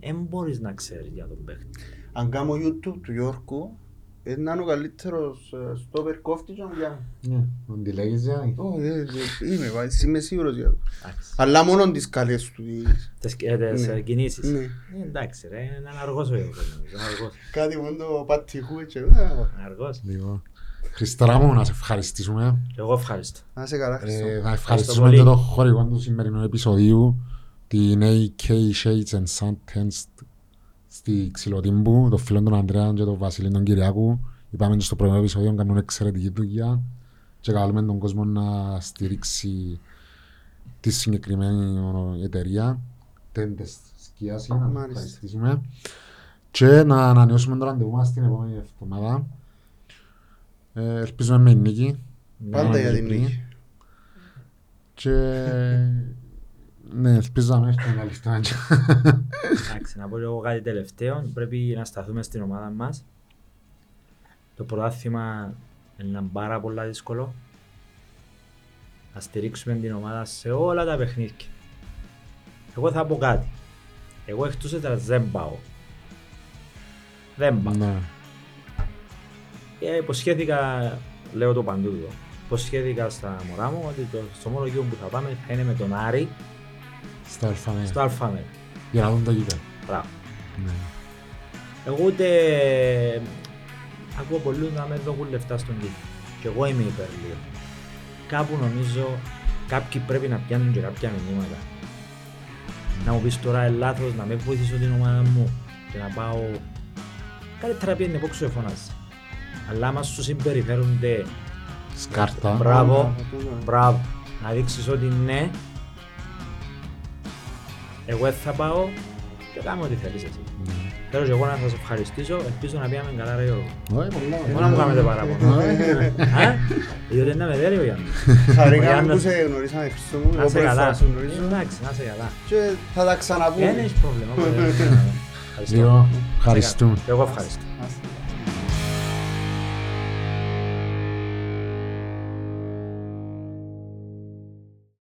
δεν μπορείς να ξέρεις για τον παίχτη. Αν κάνω YouTube του Γιώργου, ε, να είναι ο καλύτερος ε, στόπερ κόφτη και να μου πιάνει. Ναι. Τον τη λέγεις, Γιάννη. Ω, ε, ε, Είμαι, βα- είμαι σίγουρος για το. Εντάξει. Αλλά μόνο τις καλές του. τις- Τις, ε, τις Ναι. ε, κινήσεις. Ναι. Ε, εντάξει ρε, είναι αργός ο Γιώργος, νομίζω, είναι αργός. Κάτι μόνο το πατηχού έτσι. α, Είναι αργός. Λοιπόν. Χριστέρα μου, να σε ευχαριστήσουμε. Και εγώ ευχαριστώ. Να σε καλά, Χριστό. Ε, να ευχαριστήσουμε πολύ. και το χορηγό του σημερινού επεισοδίου, την AK Shades and Sun Tents στη Ξυλοτύμπου, το φίλο τον Ανδρέα και τον Βασίλη τον Κυριάκου. Είπαμε και στο πρώτο επεισόδιο κάνουν εξαιρετική δουλειά και καλούμε τον κόσμο να στηρίξει τη συγκεκριμένη εταιρεία. Τέντες σκιάς, να Μάλιστα. ευχαριστήσουμε. Και να ανανεώσουμε το ραντεβού μας την επόμενη εβδομάδα. Ε, ελπίζουμε με νίκη. Πάντα Ναι, για την ναι. νίκη. Και ναι, ελπίζω να μην έρθει να ληφθώ Εντάξει, να πω λίγο κάτι τελευταίο. Πρέπει να σταθούμε στην ομάδα μας. Το πρωτάθλημα είναι πάρα πολύ δύσκολο. Να στηρίξουμε την ομάδα σε όλα τα παιχνίδια. Εγώ θα πω κάτι. Εγώ εκτός έδρας δεν πάω. Δεν πάω. Ναι, Ε, υποσχέθηκα, λέω το παντού εδώ. Υποσχέθηκα στα μωρά μου ότι το, στο μόνο γύρο που θα πάμε θα είναι με τον Άρη στα αλφανέ. στο Αλφαμέ. Για να δουν το γήπεδο. Μπράβο. Ναι. Εγώ ούτε ακούω πολλούς να με δώκουν λεφτά στον κήπο. Και εγώ είμαι υπέρ λίγο. Κάπου νομίζω κάποιοι πρέπει να πιάνουν και κάποια μηνύματα. Να μου πεις τώρα ε, λάθος, να με βοηθήσω την ομάδα μου και να πάω... Καλύτερα πήγαινε πόξο εφωνάζει. Αλλά άμα σου συμπεριφέρονται Σκάρτα. μπράβο, τούτο. μπράβο, να δείξεις ότι ναι, εγώ δεν θα πάω και κάνω ό,τι θέλεις εσύ. Ναι. Θέλω και εγώ να σας ευχαριστήσω, ελπίζω να πήγαμε καλά ρε Γιώργο. Όχι, πολλά. Εγώ να μου κάνετε παράπονο. Α, Διότι είναι με δέρει ο Γιάννης. Ο Χαρήκαμε που Γιάννης- σε γνωρίσαμε, Χριστό μου. Να Εγώ σε πρώτη καλά. φορά σε γνωρίζω. Εντάξει, να σε καλά. Και θα τα Δεν ξαναπούμε. έχεις πρόβλημα. Ευχαριστώ. Λίγο, ευχαριστούμε. Και Εγώ ευχαριστώ. Να είστε.